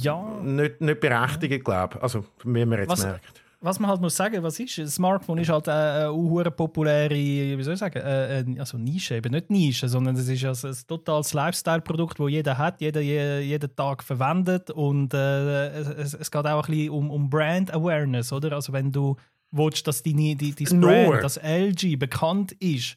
S3: Ja.
S2: nicht, nicht berechtigt, glaube ich. Also, wie man jetzt
S3: Was-
S2: merkt.
S3: Was man halt muss sagen, was ist? Ein Smartphone ist halt eine, eine populäre, wie soll ich sagen, äh, äh, also Nische, eben nicht Nische, sondern es ist also ein totales Lifestyle-Produkt, das jeder hat, jeder je, jeden Tag verwendet und äh, es, es geht auch ein bisschen um, um Brand Awareness, oder? Also wenn du willst, dass deine, die, dein. Brand, das LG bekannt ist,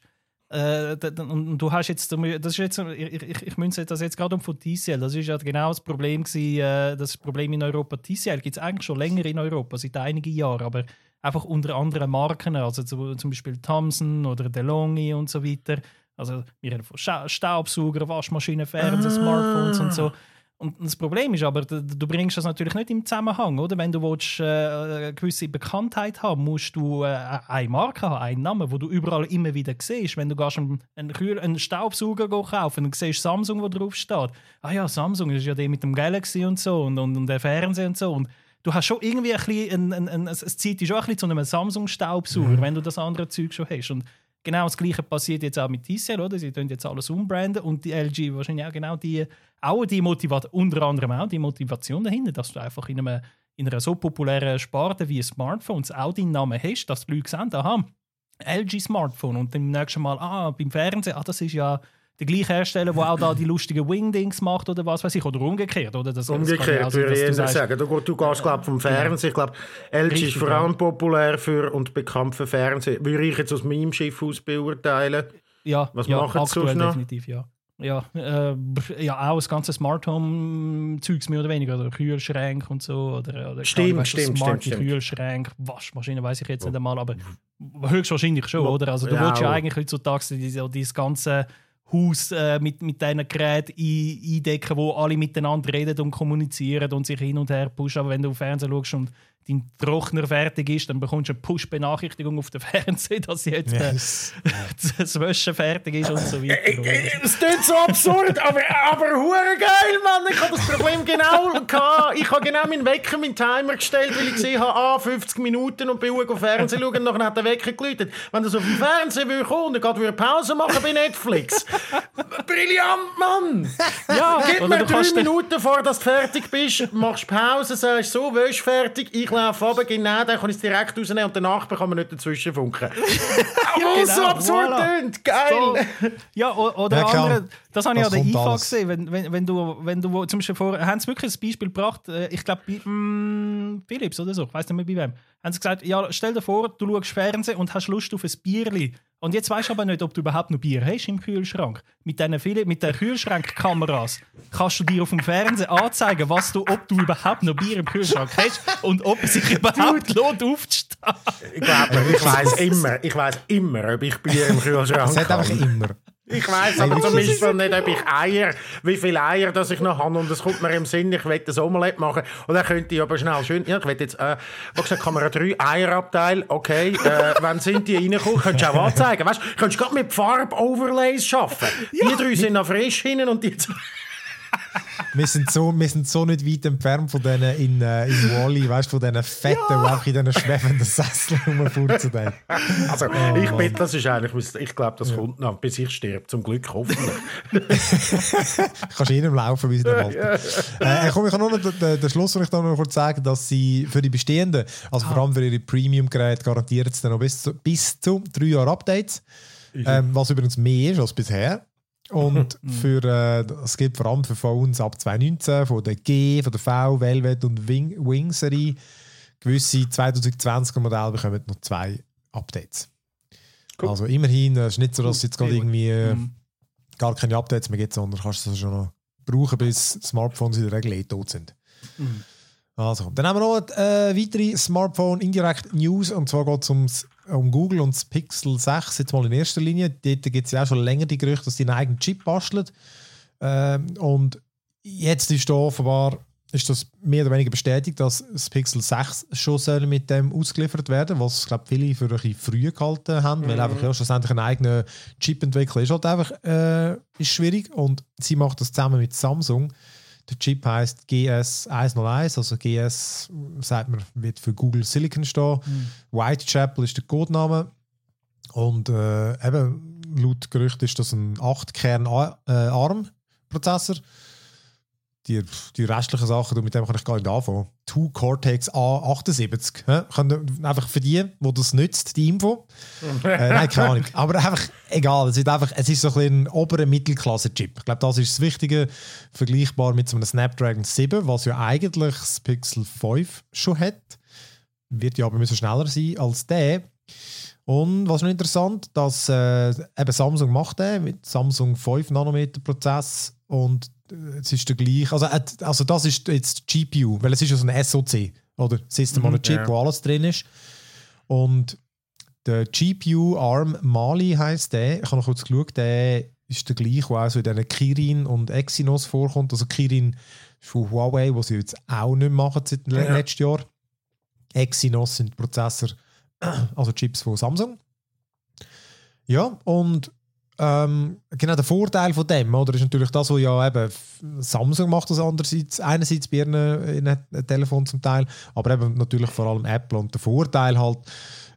S3: äh, und du hast jetzt, das ist jetzt, ich, ich, ich münze das jetzt gerade um von TCL, das ist ja genau das Problem gewesen, äh, das Problem in Europa. TCL gibt es eigentlich schon länger in Europa, seit einigen Jahren, aber einfach unter anderen Marken, also zu- zum Beispiel Thomson oder DeLonghi und so weiter. Also wir reden von Staubsauger, Waschmaschinen, Fernseher, Smartphones und so. Und das Problem ist aber, du bringst das natürlich nicht im Zusammenhang, oder? Wenn du willst, äh, eine gewisse Bekanntheit haben musst du äh, eine Marke haben, einen Namen, wo du überall immer wieder siehst. Wenn du gehst einen, einen, Staubsauger kaufen und siehst Samsung, wo drauf steht. Ah ja, Samsung ist ja der mit dem Galaxy und so und, und, und der Fernseher und so. Und du hast schon irgendwie ein bisschen, ein, ein, ein, es zieht dich schon ein bisschen zu einem Samsung-Staubsauger, wenn du das andere Zeug schon hast. Und genau das Gleiche passiert jetzt auch mit TCL, oder? Sie tun jetzt alles umbranden und die LG wahrscheinlich auch genau die, auch die Motivation, unter anderem auch die Motivation dahinter, dass du einfach in, einem, in einer so populären Sparte wie Smartphones auch deinen Namen hast, dass die Leute sehen, aha, LG Smartphone und dann nächsten Mal, ah, beim Fernsehen, ah, das ist ja der gleiche Hersteller, der auch da die lustigen Wing-Dings macht oder was weiß ich, oder umgekehrt, oder? Das, das
S2: Umgekehrt
S3: auch sein,
S2: würde ich eher sagen. Du, du gehst, glaube vom Fernsehen. Ich glaube, LG ist vor allem populär für und bekannt für Fernsehen. Würde ich jetzt aus meinem Schiff aus beurteilen.
S3: ja,
S2: Was
S3: ja,
S2: machen sie sonst noch?
S3: definitiv, ja. ja, äh, ja, auch das ganze Smart Home-Zeugs mehr oder weniger, oder Kühlschränke und so. Oder, oder
S2: stimmt,
S3: weißt,
S2: stimmt,
S3: smarte
S2: stimmt,
S3: Kühlschränke, Waschmaschine weiß ich jetzt nicht einmal, aber höchstwahrscheinlich schon, oder? Also du
S2: Ja,
S3: willst ja eigentlich heutzutage dieses ganze Haus äh, mit, mit diesen Geräten ein- eindecken, wo alle miteinander reden und kommunizieren und sich hin und her pushen. Aber wenn du auf Fernsehen schaust und dein Trockner fertig ist, dann bekommst du eine Push-Benachrichtigung auf den [LAUGHS] Fernseher, dass jetzt äh,
S1: Yes. [LAUGHS]
S3: das Wäschen fertig ist und so weiter.
S2: Äh, äh, Es klingt so absurd, [LAUGHS] aber, aber hure geil, Mann. Ich habe das Problem genau gehabt. Ich habe genau meinen Wecker, meinen Timer gestellt, weil ich gesehen habe, ah, 50 Minuten und bin auf Fernsehen schauen und nachher hat der Wecker geläutet. Wenn das auf dem Fernsehen will kommen und gerade wieder Pause machen bei Netflix. Brillant, Mann!
S3: Ja,
S2: Gib mir
S3: du
S2: drei Minuten vor, dass du fertig bist, machst Pause, sagst so, du fertig, ich laufe runter, genau, dann kann ich es direkt rausnehmen und danach kann man nicht dazwischen funken. [LAUGHS] Aber
S3: genau,
S2: so absurd
S3: voilà.
S2: tönt, geil!
S3: So. Ja, oder
S1: Ja,
S3: andere, das habe ich an der IFA
S1: alles.
S3: gesehen. Wenn, wenn, wenn du, wenn du zum Beispiel vor, haben sie wirklich ein Beispiel gebracht, äh, ich glaube bei mm, Philips oder so, ich weiß nicht mehr bei wem, haben sie gesagt, ja, stell dir vor, du schaust Fernsehen und hast Lust auf ein Bierli. Und jetzt weißt du aber nicht, ob du überhaupt noch Bier hast im Kühlschrank. Mit diesen Philips, mit den Kühlschrankkameras kannst du dir auf dem Fernsehen anzeigen, was du, ob du überhaupt noch Bier im Kühlschrank hast und ob es sich überhaupt lohnt aufzustehen.
S2: Ich glaube, ich weiß immer, ich weiß immer, ob ich Bier im [LAUGHS] Kühlschrank
S1: Es hat einfach
S2: habe.
S1: immer.
S2: Ich weiß aber zum Beispiel nicht, ob ich Eier, wie viele Eier das ich noch habe. Und es kommt mir im Sinn, ich will ein Omelette machen. Und dann könnte ich aber schnell schön, ja, ich will jetzt, äh, wo gesagt, Kamera 3, Eierabteil, okay, äh, wann sind die reingekommen? Könntest du auch anzeigen. Weißt du, könntest du gerade mit Farb-Overlays arbeiten. Die drei sind noch frisch hinten und die zwei.
S1: Wir sind, so, wir sind so nicht weit entfernt von denen in, äh, in Wally, weißt du, von diesen Fetten, die einfach in diesen schwebenden Sesseln rumfurzen.
S2: Also, ich bin, das ist eigentlich, ich glaube, das kommt noch, bis ich sterbe. Zum Glück, hoffentlich. [LAUGHS]
S1: Kannst du jedem laufen, wie sie [LAUGHS] äh, komm, ich kann nur noch den, den, Schluss, den ich da noch kurz sagen, dass sie für die bestehenden, also vor allem für ihre Premium-Geräte, garantiert es dann noch bis zu, bis zu drei Jahre Updates. Ähm, was übrigens mehr ist als bisher. Und [LAUGHS] für, äh, es gibt vor allem für Phones ab 2019 von der G, von der V, Velvet und Wing, Wing-Serie. Gewisse 2020er Modelle bekommen noch zwei Updates.
S2: Cool.
S1: Also immerhin, es ist nicht so, dass es jetzt gerade irgendwie äh,
S3: Mhm.
S1: gar keine Updates mehr gibt, sondern kannst du es schon noch brauchen, bis Smartphones in der Regel eh tot sind.
S3: Mhm.
S1: Also, dann haben wir noch äh, weitere Smartphone Indirect News und zwar geht es um Google und das Pixel 6 jetzt mal in erster Linie. Dort gibt es ja auch schon länger die Gerüchte, dass die einen eigenen Chip basteln. Ähm, und jetzt ist da offenbar ist das mehr oder weniger bestätigt, dass das Pixel 6 schon soll mit dem ausgeliefert werden, was glaube viele für ein bisschen früh gehalten haben, weil einfach ja, schlussendlich einen eigenen Chip entwickeln ist halt einfach äh, ist schwierig und sie macht das zusammen mit Samsung. Der Chip heißt GS101, also GS sagt man, wird für Google Silicon stehen. Whitechapel ist der Codename. Und äh, eben, laut Gerücht ist das ein 8-Kern-ARM-Prozessor. Die, die restlichen Sachen, mit dem kann ich gar nicht anfangen. 2 Cortex A78. hä? Können einfach für die, die das nützt, die Info. [LAUGHS] äh, nein, keine Ahnung. Aber einfach egal. Es ist, einfach, es ist so ein, bisschen ein oberer Mittelklasse-Chip. Ich glaube, das ist das Wichtige. Vergleichbar mit so einem Snapdragon 7, was ja eigentlich das Pixel 5 schon hat. Wird ja aber müssen schneller sein als der. Und was noch interessant, dass äh, eben Samsung macht den mit Samsung 5 Nanometer Prozess und es ist der gleiche. Also, äh, also das ist jetzt die GPU, weil es ist ja so ein SoC oder System on a Chip,
S2: ja.
S1: wo alles drin ist. Und der GPU ARM Mali heißt der. Ich habe noch kurz geschaut, der ist der gleiche, der auch so in diesen Kirin und Exynos vorkommt. Also Kirin ist von Huawei, was sie jetzt auch nicht machen seit
S2: Ja.
S1: letzten Jahr. Exynos sind Prozessor, [CLEARS THROAT] also Chips von Samsung. Ja, und ähm, genau der Vorteil von dem, oder, ist natürlich das, was ja eben Samsung macht, das andererseits, einerseits bei ihren, ihren Telefon zum Teil, aber eben natürlich vor allem Apple. Und der Vorteil halt,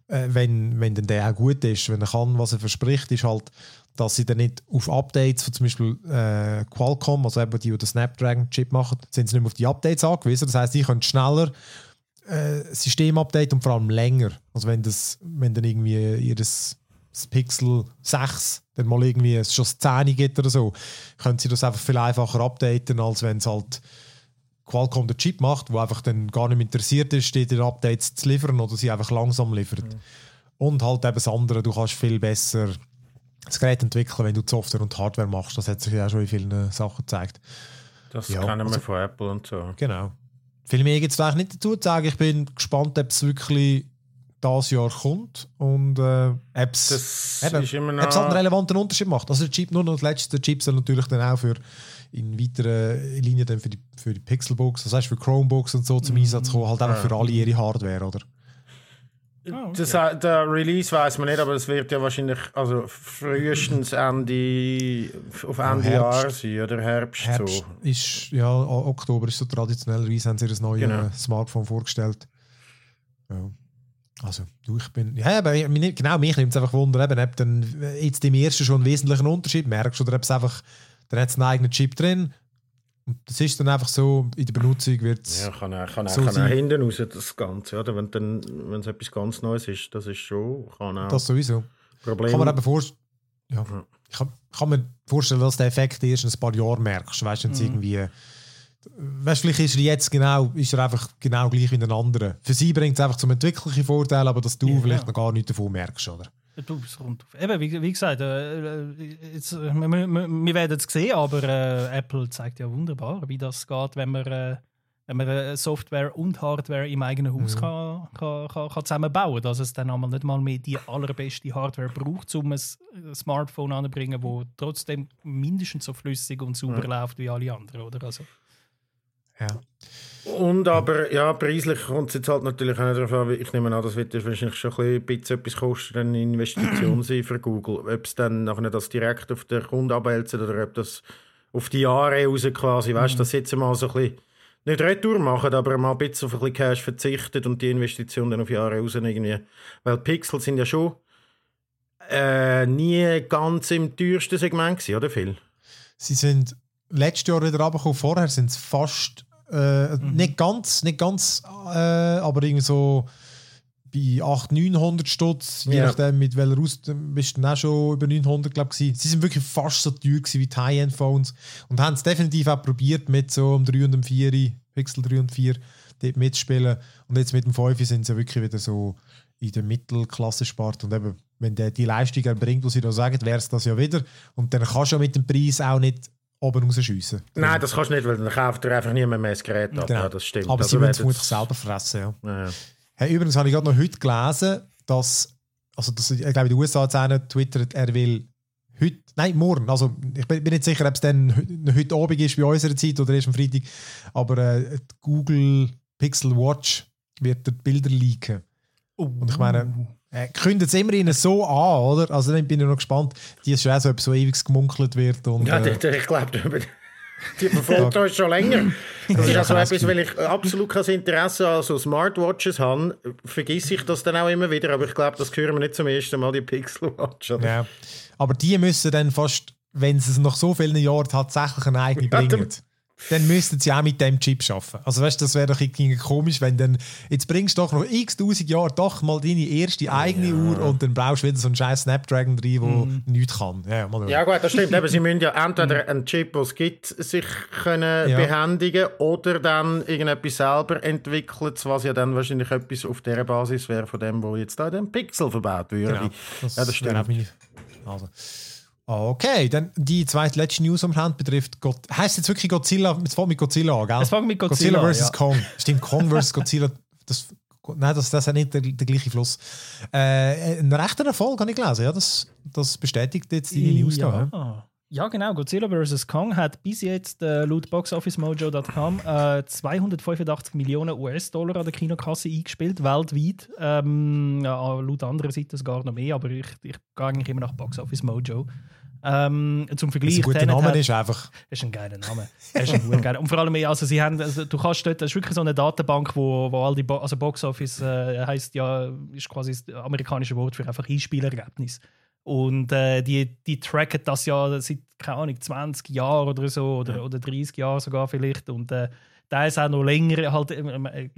S1: äh, wenn, wenn dann der auch gut ist, wenn er kann, was er verspricht, ist halt, dass sie dann nicht auf Updates von zum Beispiel äh, Qualcomm, also eben die, die den Snapdragon-Chip machen, sind sie nicht mehr auf die Updates angewiesen. Das heißt, die können schneller äh, Systemupdate und vor allem länger. Also wenn das, wenn dann irgendwie ihres das Pixel 6 dann mal irgendwie es schon das 10 gibt oder so, können sie das einfach viel einfacher updaten, als wenn es halt Qualcomm den Chip macht, wo einfach dann gar nicht mehr interessiert ist, die Updates zu liefern oder sie einfach langsam liefert. Und halt eben das andere, du kannst viel besser das Gerät entwickeln, wenn du Software und Hardware machst. Das hat sich ja auch schon in vielen Sachen gezeigt.
S2: Das
S1: Ja,
S2: kennen wir
S1: also-
S2: von Apple und so.
S1: Genau. Viel mehr gibt es eigentlich nicht dazu zu sagen. Ich bin gespannt, ob es wirklich das Jahr kommt und äh, ob es
S2: Das
S1: Eben,
S2: ist immer
S1: ob es halt einen
S2: noch...
S1: relevanten Unterschied macht. Also der Chip, nur noch das letzte, der Chip soll natürlich dann auch für in weiterer Linie dann für die, für die Pixelbooks, das heißt für Chromebooks und so zum Einsatz kommen, halt einfach für alle ihre Hardware, oder?
S3: Ah, okay.
S2: Das, der Release weiß man nicht, aber es wird ja wahrscheinlich also frühestens Ende, auf Ende
S1: Herbst.
S2: Jahr sein oder Herbst,
S1: Herbst
S2: so.
S1: ist, ja, Oktober ist so traditionellerweise, haben sie ihr neues
S2: Genau.
S1: Smartphone vorgestellt. Ja. Also, du, ich bin, ja, aber genau, mich nimmt es einfach Wunder, eben, ob dann jetzt im ersten schon einen wesentlichen Unterschied merkst oder ob es einfach, dann hat es einen eigenen Chip drin und das ist dann einfach so, in der Benutzung wird es
S2: Ja, kann auch, kann auch,
S1: So
S2: kann auch hinten raus, das Ganze, oder? Wenn es etwas ganz Neues ist, das ist schon, kann auch
S1: das sowieso.
S2: Problem.
S1: Kann man eben vorstellen, ja, ich kann, kann mir vorstellen, dass der Effekt erst in ein paar Jahre merkst. Weißt du, wenn es irgendwie. Weißt vielleicht ist er jetzt genau, ist er einfach genau gleich wie ein anderer. Für sie bringt es einfach zum entwicklerischen Vorteil, aber dass du
S3: Ja.
S1: vielleicht noch gar nichts davon merkst, oder?
S3: Du, es kommt auf. Eben, wie, wie gesagt, äh, äh, jetzt, äh, wir, wir, wir werden es sehen, aber äh, Apple zeigt ja wunderbar, wie das geht, wenn man, äh, wenn man äh, Software und Hardware im eigenen Haus kann, kann, kann, kann zusammenbauen kann. Dass es dann einmal nicht mal mehr die allerbeste Hardware braucht, um ein Smartphone anzubringen, das trotzdem mindestens so flüssig und sauber läuft wie alle anderen. Oder? Also,
S1: Ja.
S2: Und aber, ja, preislich kommt es jetzt halt natürlich auch nicht darauf an, ich nehme an, das wird wahrscheinlich schon ein bisschen etwas kosten, eine Investition [CLEARS THROAT] sein für Google. Ob es dann nachher das direkt auf den Kunden abwälzen oder ob das auf die Jahre raus quasi, weißt du, dass sie jetzt mal so ein bisschen nicht Retour machen, aber mal ein bisschen auf ein bisschen Cash verzichtet und die Investition dann auf Jahre raus irgendwie. Weil Pixel sind ja schon äh, nie ganz im teuersten Segment gewesen, oder Phil?
S1: Sie sind letztes Jahr wieder runtergekommen, vorher sind es fast, äh, nicht ganz, nicht ganz, äh, aber irgendwie so bei 800, 900 Stutz, je
S2: Ja.
S1: nachdem mit welcher Aus, bist du dann auch schon über 900, glaube ich. Sie sind wirklich fast so teuer gewesen wie die High-End-Phones und haben es definitiv auch probiert mit so dem 3 und dem 4, Pixel 3 und 4, dort mitspielen. Und jetzt mit dem 5 sind sie wirklich wieder so in der Mittelklasse spart und eben, wenn der die Leistung erbringt, was sie da sagen, wäre es das ja wieder. Und dann kannst du ja mit dem Preis auch nicht oben rausschiessen.
S2: Nein, das kannst du nicht, weil dann kauft dir einfach niemand mehr das Gerät ab.
S1: Genau.
S2: Ja, das stimmt.
S1: Aber
S2: Also
S1: sie müssen es vermutlich selber fressen, ja.
S2: Ja.
S1: Hey, übrigens habe ich gerade noch heute gelesen, dass, also das, ich glaube in den USA hat einer twittert, er will heute, nein, morgen, also ich bin, nicht sicher, ob es dann heute, Abend ist bei unserer Zeit oder erst am Freitag, aber äh, die Google Pixel Watch wird dort Bilder leaken. Und ich meine, äh, kündet es immerhin so an, oder? Also dann bin ich noch gespannt, die ist schon so etwas, so ewig gemunkelt wird. Und,
S2: Ja,
S1: äh,
S2: ich glaube, die, verfolgt uns schon länger. Das ist also etwas, weil ich absolut kein Interesse an so Smartwatches habe, vergesse ich das dann auch immer wieder, aber ich glaube, das hören wir nicht zum ersten Mal, die Pixel Watch. Oder?
S1: Ja. Aber die müssen dann fast, wenn sie es nach so vielen Jahren tatsächlich eine eigene bringen, dann müssten sie auch mit dem Chip arbeiten. Also weißt du, das wäre doch irgendwie komisch, wenn dann, jetzt bringst du doch noch x tausend Jahre doch mal deine erste eigene Uhr und dann brauchst du wieder so einen scheiß Snapdragon drin, der nichts kann. Ja, mal
S2: Ja gut, das stimmt. Aber sie müssen ja entweder einen Chip, den es gibt, sich können
S1: Ja.
S2: behändigen oder dann irgendetwas selber entwickeln, was ja dann wahrscheinlich etwas auf der Basis wäre von dem, wo jetzt da den Pixel verbaut würde.
S1: Genau. Das,
S2: ja, das stimmt.
S1: Also. Okay, dann die zweite letzte News, wir haben, betrifft God heißt jetzt wirklich Godzilla, es fängt mit Godzilla an, gell?
S3: Es fängt mit Godzilla an,
S1: vs.
S3: ja.
S1: Kong. Stimmt, Kong vs. Godzilla, das, nein, das, das ist nicht der, der gleiche Fluss. Äh, ein rechter Erfolg, habe ich gelesen, ja, das, das bestätigt jetzt die News da. ja.
S3: Ja. genau. Godzilla vs. Kong hat bis jetzt äh, laut boxofficemojo.com äh, 285 Millionen US-Dollar an der Kinokasse eingespielt, weltweit. Ähm, ja, laut anderen Seiten sogar noch mehr, aber ich, ich gehe eigentlich immer nach Box Office Mojo. Ähm, zum Vergleich,
S1: ein guter Name
S3: hat-
S1: ist einfach.
S3: das ist ein geiler Name. Ist ein geiler. Und vor allem, also, sie haben, also, du kannst dort, das ist wirklich so eine Datenbank, wo, wo all die, Bo also Box Office äh, heißt ja, ist quasi das amerikanische Wort für einfach Einspielergebnis. Und äh, die, die tracken das ja seit, keine Ahnung, 20 Jahren oder so, oder, oder 30 Jahren sogar vielleicht. Und äh, da ist auch noch länger, halt, ähm, äh,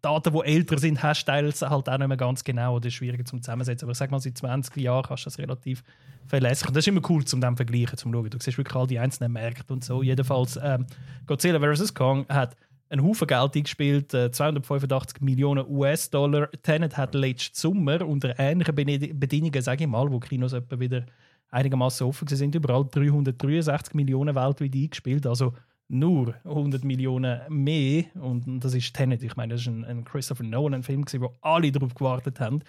S3: Daten, die älter sind, hast du halt auch nicht mehr ganz genau oder ist schwieriger zum Zusammensetzen. Aber ich sag mal, seit 20 Jahren kannst du das relativ verlässlich. Und das ist immer cool, zum dem vergleichen, zum schauen. Du siehst wirklich all die einzelnen Märkte und so. Jedenfalls, ähm, Godzilla vs. Kong hat einen Haufen Geld eingespielt, äh, 285 Millionen US-Dollar. Tenet hat letzten Sommer unter ähnlichen Bedingungen, sage ich mal, wo Kinos etwa wieder einigermaßen offen sind. Überall 363 Millionen weltweit eingespielt, also nur 100 Millionen mehr. Und das ist Tenet. Ich meine, das ist ein, ein Christopher Nolan-Film, wo alle darauf gewartet haben.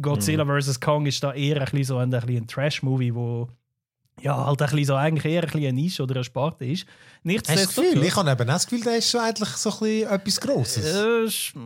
S3: Godzilla mhm. vs. Kong ist da eher ein bisschen so ein, ein Trash-Movie, wo ja, halt ein bisschen so eigentlich eher ein, ein Nische oder eine Sparte ist.
S1: Nichtsdestotrotz... Ich habe eben das Gefühl, der ist schon eigentlich so ein bisschen etwas Grosses.
S3: Äh,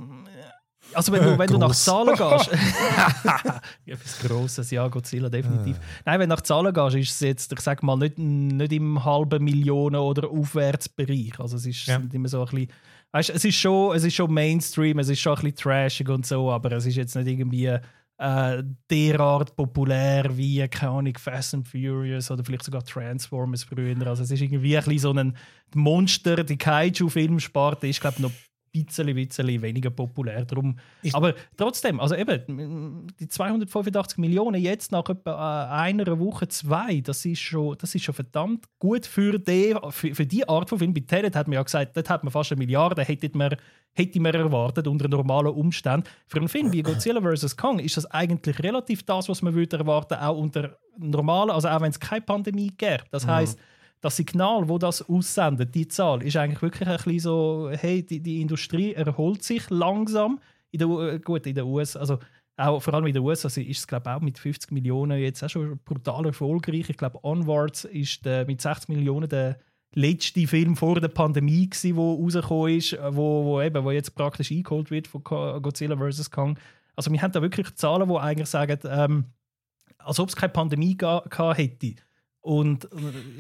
S3: also wenn du, wenn du nach Zahlen [LAUGHS] gehst... [LAUGHS] etwas Grosses, ja, Godzilla definitiv. Nein, wenn du nach Zahlen gehst, ist es jetzt, ich sag mal, nicht, nicht im halben Millionen- oder Aufwärtsbereich. Also es ist ja. immer so ein bisschen... Weißt, es, ist schon, es ist schon Mainstream, es ist schon ein bisschen trashig und so, aber es ist jetzt nicht irgendwie äh, derart populär wie, keine Ahnung, Fast and Furious oder vielleicht sogar Transformers früher. Also es ist irgendwie ein so ein Monster, die Kaiju-Filmsparte ist, glaube ich, noch bisschen, bisschen weniger populär. Darum, aber trotzdem, also eben, die 285 Millionen jetzt nach etwa äh, einer Woche, zwei, das ist schon, das ist schon verdammt gut für die, für, für die Art von Film. Bei Tenet hat man ja gesagt, dort hat man fast eine Milliarde, hätte man, hätte man erwartet unter normalen Umständen. Für einen Film wie Godzilla vs. Kong ist das eigentlich relativ das, was man würde erwarten, auch unter normalen, also auch wenn es keine Pandemie gäbe. Das heißt, mhm das Signal, wo das aussendet, die Zahl, ist eigentlich wirklich ein bisschen so, hey, die, die Industrie erholt sich langsam. In der, äh, gut, in den USA, also auch vor allem in den USA also ist es glaube auch mit 50 Millionen jetzt auch schon brutal erfolgreich. Ich glaube, Onwards ist der, mit 60 Millionen der letzte Film vor der Pandemie der rausgekommen ist, wo, wo, eben, wo jetzt praktisch eingeholt wird von Godzilla vs. Kong. Also wir haben da wirklich Zahlen, die eigentlich sagen, ähm, als ob es keine Pandemie gehabt hätte und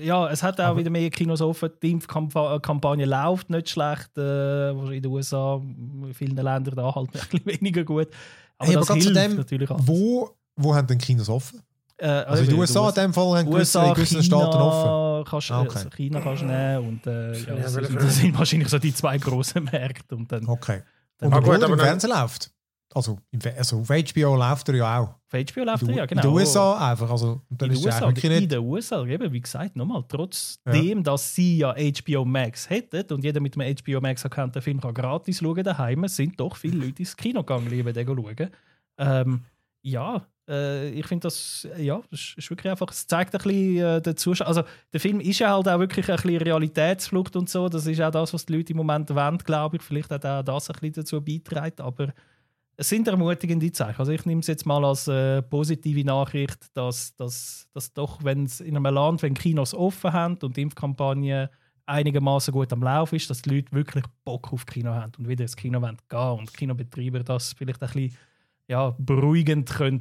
S3: ja, es hat auch Aber wieder mehr Kinos offen. Die Impfkampagne läuft nicht schlecht. Äh, in den USA, in vielen Ländern da halt [LAUGHS] ein bisschen weniger gut.
S1: Aber hey, das aber hilft dem, natürlich alles. Wo, wo haben denn Kinos offen? Äh, also, in den USA in dem Fall haben USA, gewisse China, Staaten offen.
S3: Kannst, ah, okay. also China kannst du nehmen und äh, ja, das, das, sind wahrscheinlich so die zwei grossen Märkte. Und dann,
S1: okay. Dann und obwohl im Fernsehen läuft? Also, also auf HBO läuft er ja auch.
S3: Auf HBO läuft er ja, genau.
S1: In den USA einfach. Also,
S3: dann in, den USA, nicht... in den USA, eben, wie gesagt, nochmal, trotzdem, ja. dass sie ja HBO Max hätten und jeder mit einem HBO Max-Account den Film kann gratis schauen daheim, sind doch viele [LAUGHS] Leute ins Kino gegangen, liebe den schauen. Ähm, ja, äh, ich finde das, ja, das ist wirklich einfach, es zeigt ein bisschen äh, den Zuschauer, also der Film ist ja halt auch wirklich ein bisschen Realitätsflucht und so, das ist auch das, was die Leute im Moment wollen, glaube ich, vielleicht hat auch das ein bisschen dazu beitragen, aber es sind ermutigende Zeichen. Also ich nehme es jetzt mal als äh, positive Nachricht, dass, dass, dass doch, wenn es in einem Land, wenn Kinos offen haben und die Impfkampagne einigermaßen gut am Lauf ist, dass die Leute wirklich Bock auf Kino haben und wieder ins Kino wollen gehen und Kinobetreiber das vielleicht ein bisschen ja, beruhigend können,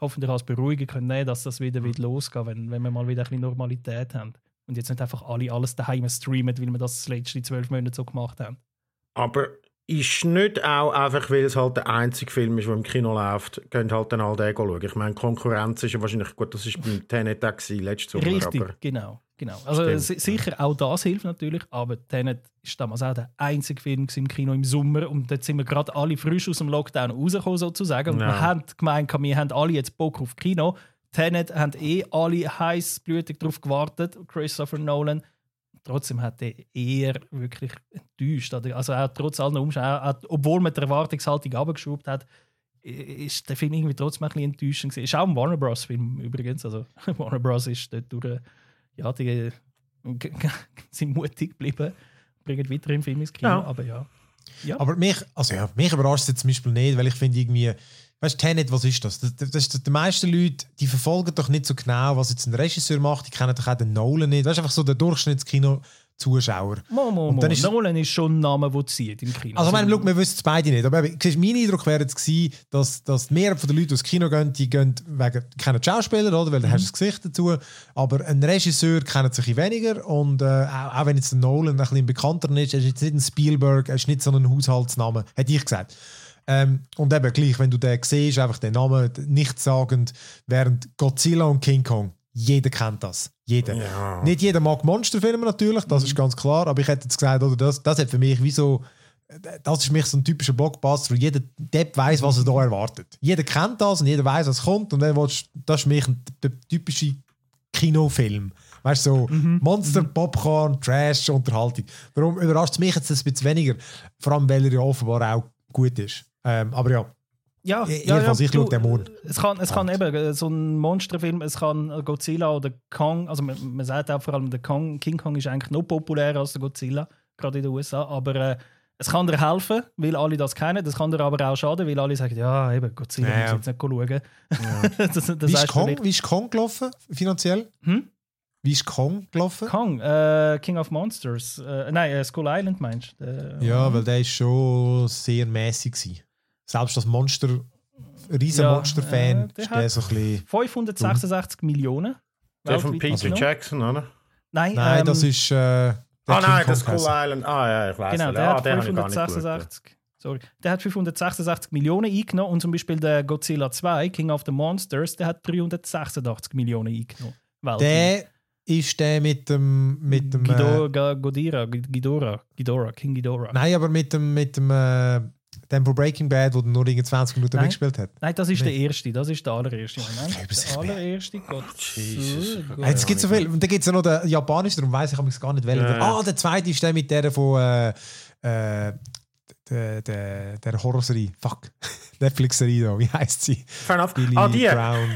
S3: hoffentlich als beruhigend können nehmen, dass das wieder, wieder losgeht, wenn, wenn wir mal wieder ein bisschen Normalität haben. Und jetzt nicht einfach alle alles daheim streamen, weil wir das, das letzte zwölf Monate so gemacht haben.
S2: Aber ist nicht auch einfach, weil es halt der einzige Film ist, der im Kino läuft, könnt halt dann all den schauen. Ich meine, Konkurrenz ist ja wahrscheinlich gut, das war beim Tenet auch letztes Sommer.
S3: Richtig, aber genau. genau. Also sicher, auch das hilft natürlich, aber Tenet ist damals auch der einzige Film im Kino im Sommer und dort sind wir gerade alle frisch aus dem Lockdown rausgekommen sozusagen und ja. wir haben gemeint, wir haben alle jetzt Bock auf Kino. Tenet haben eh alle heißblütig darauf gewartet, Christopher Nolan trotzdem hat er eher wirklich enttäuscht. Also hat trotz aller Umständen, obwohl man die Erwartungshaltung abgeschraubt hat, ist der Film irgendwie trotzdem ein bisschen enttäuschend gewesen. Ist auch ein Warner Bros. Film übrigens. Also [LAUGHS] Warner Bros. ist dort durch, ja, die sind mutig geblieben, bringen weiter im Film ins Kino, ja. aber ja.
S1: ja. Aber mich, also ja, mich überrascht es zum Beispiel nicht, weil ich finde irgendwie, Weißt du, Tenet, was ist das? das, das, das die meisten Leute, die verfolgen doch nicht so genau, was jetzt ein Regisseur macht. Die kennen doch auch den Nolan nicht. Weißt du, einfach so der Durchschnittskino. Zuschauer.
S3: Mo, mo, mo. Ist, Nolan ist schon ein Name, der zieht im Kino.
S1: Also, ich meine, look, wir wissen es beide nicht. Aber mein Eindruck wäre jetzt gewesen, dass, dass die Mehrheit der Leute, die ins Kino gehen, die gehen wegen kennen Schauspieler, oder? Weil mhm. hast du das Gesicht dazu. Aber ein Regisseur kennt sich weniger. Und äh, auch, auch, wenn jetzt der Nolan ein bisschen bekannter ist, er ist jetzt nicht ein Spielberg, er ist nicht so ein Haushaltsname, hätte ich gesagt. Ähm, und eben gleich, wenn du den siehst, einfach den Namen nichtssagend, während Godzilla und King Kong, jeder kennt das. Jeder. Ja. Nicht jeder mag Monsterfilme natürlich, das mhm. ist ganz klar, aber ich hätte jetzt gesagt, oder das, das hat für mich wie so, das ist für mich so ein typischer Blockbuster, jeder Depp weiß, was er da erwartet. Jeder kennt das und jeder weiß, was kommt und dann willst, das ist für mich der typische Kinofilm. Weißt du, so mhm. Monster, mhm. Popcorn, Trash, Unterhaltung. Warum überrascht es mich jetzt ein bisschen weniger? Vor allem, weil er ja offenbar auch gut ist. Ähm, aber ja,
S3: Ja,
S1: Ich-
S3: ja,
S1: jedenfalls,
S3: ja,
S1: ich schaue den morgen.
S3: Es kann, es kann eben äh, so ein Monsterfilm, es kann Godzilla oder Kong, also man, man sagt auch vor allem, der Kong, King Kong ist eigentlich noch populärer als der Godzilla, gerade in den USA, aber äh, es kann dir helfen, weil alle das kennen, das kann dir aber auch schaden, weil alle sagen, ja, eben, Godzilla
S1: Ja,
S3: muss
S1: ja.
S3: jetzt nicht schauen. [LAUGHS] das, das
S1: Wie ist, Kong, wie ist Kong gelaufen, finanziell?
S3: Hm?
S1: Wie ist Kong gelaufen?
S3: Kong, äh, King of Monsters, äh, nein, äh, Skull Island meinst du? Äh,
S1: Ja, weil der ist schon sehr mäßig gewesen. Selbst das Monster, riesen
S3: Ja,
S1: Monster-Fan,
S3: äh, der
S1: ist der so ein bisschen...
S3: 566 Millionen.
S2: Der von Peter
S3: genommen.
S2: Jackson, oder?
S3: Nein,
S1: Nein,
S3: ähm,
S1: das ist... Äh, der
S2: Ah
S1: King
S2: nein,
S1: Kong
S2: das Skull
S1: geheißen.
S2: Island. Ah ja, ich weiß
S3: Genau,
S2: nicht.
S3: der
S2: ah,
S3: hat
S2: den habe ich gar nicht geschaut.
S3: 566. Sorry. Der hat 566 Millionen eingenommen und zum Beispiel der Godzilla 2, King of the Monsters, der hat 386 Millionen eingenommen. Weltweit.
S1: Der ist der mit dem... Mit dem äh,
S3: Guido, Ga- Godira, Ghidorah, Ghidorah, King Ghidorah. Nein.
S1: nein, aber mit dem... Mit dem äh, dem von Breaking Bad, wo er nur irgendwie 20 Minuten
S3: Nein.
S1: mitgespielt hat.
S3: das ist
S1: Nee.
S3: der erste, das ist der allererste. Moment.
S1: Ich
S3: Der
S1: nicht mehr.
S3: allererste
S2: Jesus.
S3: Godzilla.
S1: Jetzt gibt es so viel. Und dann gibt es ja noch den japanischen, darum weiß ich aber gar nicht welchen.
S2: Ja, ja.
S1: Ah, der zweite ist der mit der von äh, äh, der, der, der Horrorserie. Fuck. [LAUGHS] Netflix-Serie da. Wie heißt sie?
S2: Fair enough.
S1: Billy
S2: Ah, die.
S1: Brown.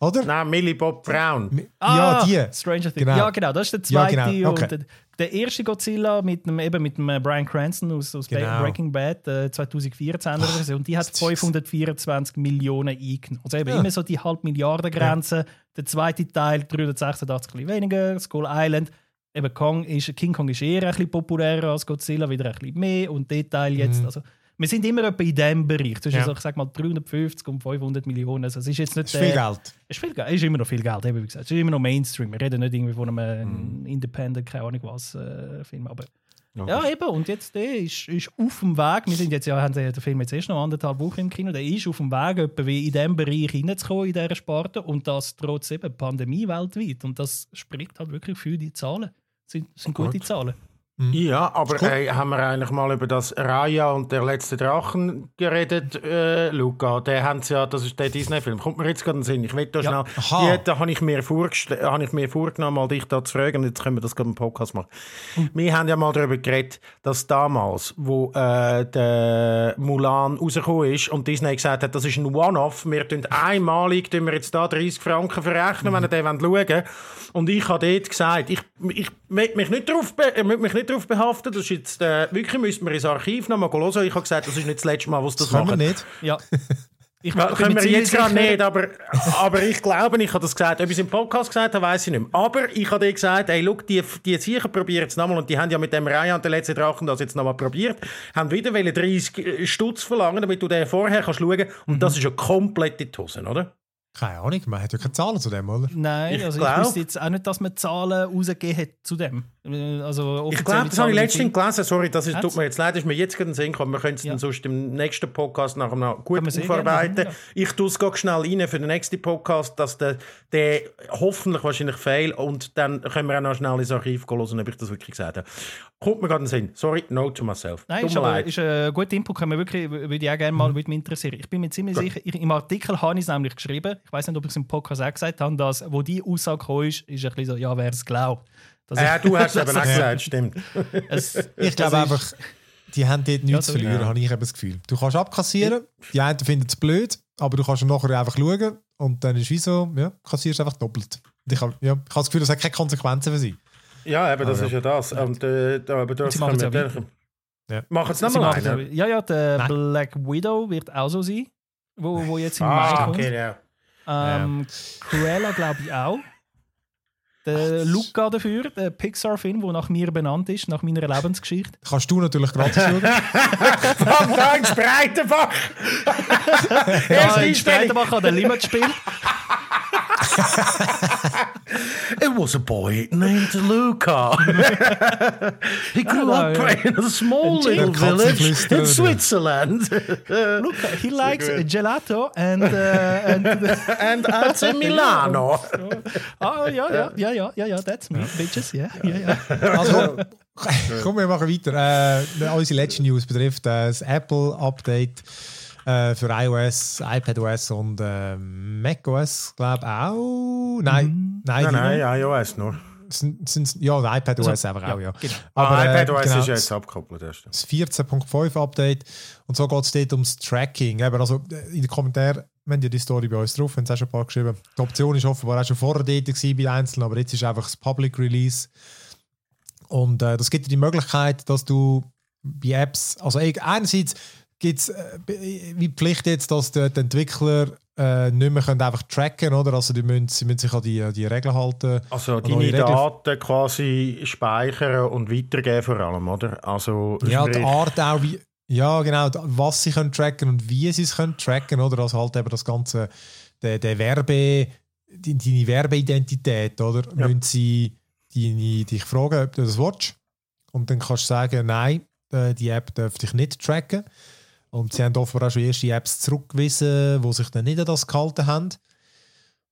S1: Oder?
S2: Nein, Millie Bob Brown.
S1: Mi-
S3: Ah,
S1: ja, die.
S3: Stranger Things.
S1: Genau.
S3: Ja, genau, das ist der
S1: Ja,
S3: zweite.
S1: genau, okay.
S3: Der, erste Godzilla mit dem, eben mit dem äh, Brian Cranston aus, aus
S1: Genau.
S3: Breaking Bad, äh, 2014 oder so. Und die hat
S1: das ist-
S3: 524 Millionen eingenommen. Also eben
S1: Ja.
S3: immer so die halb Milliarden Grenze. Der zweite Teil 386 ein weniger. Skull Island. Eben Kong ist, King Kong ist eher ein bisschen populärer als Godzilla, wieder ein bisschen mehr. Und der Teil jetzt,
S1: Mhm.
S3: also wir sind immer etwa in diesem Bereich. Zwischen,
S1: Ja.
S3: so, ich sag mal, 350 und 500 Millionen. Also es ist jetzt nicht
S1: ist viel
S3: der-
S1: Geld.
S3: ist viel Geld, ist immer noch viel Geld, eben wie gesagt. Es ist immer noch Mainstream. Wir reden nicht irgendwie von einem
S1: Mhm.
S3: Independent, keine Ahnung was, äh, Film. Aber
S2: Ja.
S3: ja, eben. Und jetzt der ist, ist auf dem Weg. Wir sind jetzt ja, haben den Film jetzt erst noch anderthalb Wochen im Kino. Der ist auf dem Weg, etwa wie in diesem Bereich hineinzukommen, in dieser Sparte. Und das trotz eben Pandemie weltweit. Und das spricht halt wirklich für die Zahlen. Das sind, sind gute
S2: Gut.
S3: Zahlen.
S2: Ja, aber
S1: gut.
S2: äh, haben wir eigentlich mal über das Raya und der letzte Drachen geredet, äh, Luca? Der haben ja, das ist der Disney-Film. Kommt mir jetzt gerade in den Sinn. Ich will da
S3: Ja.
S2: schnell. Die, da habe ich mir habe ich mir vorgenommen, mal dich da zu fragen. Und jetzt können wir das gerade im Podcast machen.
S3: Hm.
S2: Wir haben ja mal darüber geredet, dass damals, wo äh, der Mulan rausgekommen ist und Disney gesagt hat, das ist ein One-Off, wir tun einmalig, tun wir jetzt da 30 Franken verrechnen, wenn ihr den schauen wollt. Und ich habe dort gesagt, ich, ich möchte mich nicht darauf äh, mich nicht darauf behaften, das ist jetzt, äh, wirklich müssten wir ins Archiv noch mal hören. Ich habe gesagt, das ist nicht das letzte Mal, was das
S1: Das können wir
S2: machen.
S1: nicht.
S3: Ja. Ich
S2: Ja, können wir jetzt gerade nicht, aber, aber ich glaube, ich habe das gesagt. Ob ich es im Podcast gesagt habe, weiß ich nicht mehr. Aber ich habe dir gesagt, hey, look, die, die sicher probieren es nochmal. Und die haben ja mit dem Reihe und der letzten Drachen das jetzt nochmal probiert. Haben wieder wollen 30 Stutz verlangen, damit du den vorher kannst schauen Und das ist ja komplett in die Hose, oder?
S1: Keine Ahnung, man hat ja keine Zahlen zu dem, oder?
S3: Nein,
S2: Ich
S3: also
S2: glaub-
S3: ich wüsste jetzt auch nicht, dass man Zahlen rausgegeben hat zu dem. Also
S2: Ich glaube, das habe ich letztens gelesen. Sorry, das ist,
S3: Hat's?
S2: tut mir jetzt leid, ist mir jetzt gerade in den Sinn gekommen. Wir können es
S3: Ja.
S2: dann sonst im nächsten Podcast nachher noch gut
S3: gerne
S2: aufarbeiten.
S3: machen,
S2: Ich tue es schnell rein für den nächsten Podcast, dass der, der hoffentlich wahrscheinlich fehlt und dann können wir auch noch schnell ins Archiv gehen hören, ob ich das wirklich gesagt habe. Kommt mir gerade in den Sinn. Sorry, no to myself.
S3: Nein,
S2: Tut
S3: ist, aber, ist ein guter Input, kann man wirklich, würde ich auch gerne mal würde mich interessieren. Ich bin mir ziemlich sicher, ich, im Artikel habe ich es nämlich geschrieben, ich weiß nicht, ob ich es im Podcast auch gesagt habe, dass, wo die Aussage gekommen ist, ist ein bisschen so, ja, wer es glaubt. Das
S2: Ja, du hast es eben auch [LAUGHS] gesagt, stimmt.
S3: es,
S1: Ich glaube
S3: ist-
S1: einfach, die haben dort nichts zu
S3: sorry.
S1: verlieren,
S2: Ja.
S1: habe ich eben das Gefühl. Du kannst abkassieren, die einen finden es blöd, aber du kannst nachher einfach schauen und dann ist wie so, ja, kassierst einfach doppelt. Und ich habe ja, ich habe das Gefühl, das hat keine Konsequenzen für sie.
S2: Ja, eben, das
S1: Ah, ja.
S2: ist ja das. Und, äh, da- aber das
S3: es
S2: wir
S3: ja
S1: Ja.
S2: Machen es
S3: Sie
S2: nochmal einen?
S3: Ja, ja, der
S1: Nein.
S3: Black Widow wird auch so sein, wo, wo jetzt im Mai
S2: Ah,
S3: kommt.
S2: okay, ja.
S3: Ähm, Cruella glaube ich auch. Der Luca dafür, der Pixar-Film, der nach mir benannt ist, nach meiner Lebensgeschichte.
S1: Kannst du natürlich gratis [LAUGHS] schauen.
S2: Van Dank, Breitenbach!
S3: Ja, in. Spreitenbach hat der Limit gespielt. [LAUGHS]
S2: It was a boy named Luca. [LAUGHS] he grew
S3: Hello.
S2: up [LAUGHS] in a small
S3: And
S2: little village in Switzerland. [LAUGHS]
S3: Luca, he likes gelato and, uh, and
S2: and AC Milano.
S3: ah ja ja ja ja ja ja that's me bitches ja ja ja
S1: Also, komm, wir machen weiter. Äh, unsere letzte News betrifft äh, das Apple-Update äh, für iOS, iPadOS und äh, macOS, glaube ich auch. Nein, nein,
S2: Nein, nein,
S1: noch.
S2: iOS nur.
S1: sind, sind, ja, iPadOS also, einfach auch, ja. Genau.
S2: Aber, ah, iPadOS äh, genau, ist ja jetzt abgekoppelt. Das,
S1: das 14.5 Update und so geht es dort ums Tracking. Eben, also in den Kommentaren, wenn ihr die Story bei uns drauf, haben es auch schon ein paar geschrieben. Die Option ist offenbar auch schon vorher dort bei Einzelnen, aber jetzt ist einfach das Public Release. Und äh, das gibt dir die Möglichkeit, dass du bei Apps, also einerseits gibt es äh, wie Pflicht jetzt, dass die Entwickler äh, nicht mehr können einfach tracken oder? Also die müssen, sie müssen sich an die, die Regeln halten.
S2: Also deine Daten quasi speichern und weitergeben vor allem, oder? Also,
S1: ja, die Art auch, wie, ja genau, was sie können tracken und wie sie es können tracken, oder? Also halt eben das ganze, der, der Werbe, die, deine Werbeidentität, oder? Ja. Müssen sie deine, dich fragen, ob du das willst und dann kannst du sagen, nein, äh, die App darf dich nicht tracken. Und sie haben offenbar auch schon erste Apps zurückgewiesen, die sich dann nicht an das gehalten haben.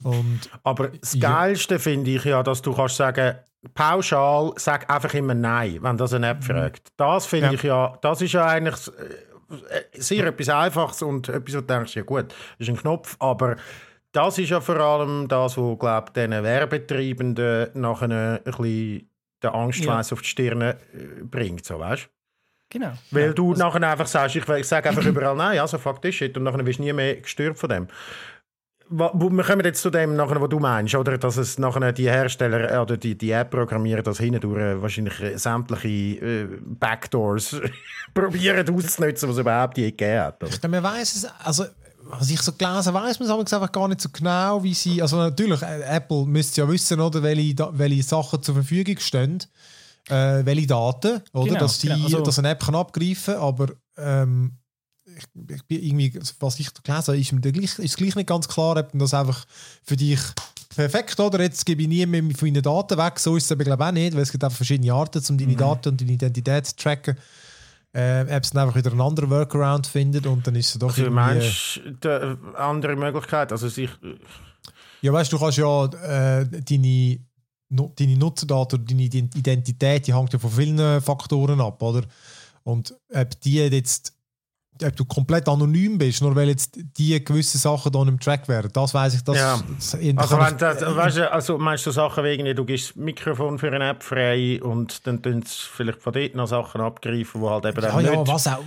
S1: Und,
S2: Aber das Geilste finde ich ja, dass du kannst sagen, pauschal, sag einfach immer Nein, wenn das eine App mhm. fragt. Das finde ja. ich ja, das ist ja eigentlich äh, sehr etwas Einfaches und etwas, wo du denkst, ja gut, das ist ein Knopf, aber das ist ja vor allem das, was, glaube ich, diesen Werbetreibenden nachher ein bisschen den Angstschweiß ja. auf die Stirn äh, bringt, so weißt
S3: Genau.
S2: Weil
S3: ja,
S2: du also, nachher einfach sagst, ich, ich sage einfach überall nein, also fuck this shit, und nachher wirst du nie mehr gestört von dem. Wir kommen jetzt zu dem, nachher, was du meinst, oder? Dass es nachher die Hersteller äh, oder die, die App-Programmierer das hindurch äh, wahrscheinlich äh, sämtliche äh, Backdoors [LAUGHS] probieren auszunutzen, was es überhaupt je gegeben hat.
S1: Oder? Man weiß es, also was ich so gelesen weiß man es einfach gar nicht so genau, wie sie, also natürlich, Apple müsste ja wissen, oder, welche, welche Sachen zur Verfügung stehen äh, welche Daten, oder? Genau, dass, die, genau. Also, dass eine App kann abgreifen kann, aber ähm, ich, ich bin irgendwie, was ich gelesen habe, ist, gleich, ist gleich nicht ganz klar, ob das einfach für dich perfekt, oder? Jetzt gebe ich nie mehr von deinen Daten weg, so ist es aber glaube ich auch nicht, weil es gibt einfach verschiedene Arten, um deine mhm. Daten und deine Identität zu tracken. Äh, ob es dann einfach wieder einen anderen Workaround findet und dann ist es doch
S2: also, irgendwie... meinst du eine andere Möglichkeit? Also sich...
S1: Ja, weißt du, du kannst ja äh, deine deine Nutzerdaten oder deine Identität, die hängt ja von vielen Faktoren ab, oder? Und ob die jetzt, ob du komplett anonym bist, nur weil jetzt die gewissen Sachen da im Track wären, das weiß ich, das,
S2: ja. das also, wenn das, weißt du, also meinst du Sachen wegen, du gibst das Mikrofon für eine App frei und dann tun sie vielleicht von dort noch Sachen abgreifen, die halt eben
S1: ja, ja, nicht... was auch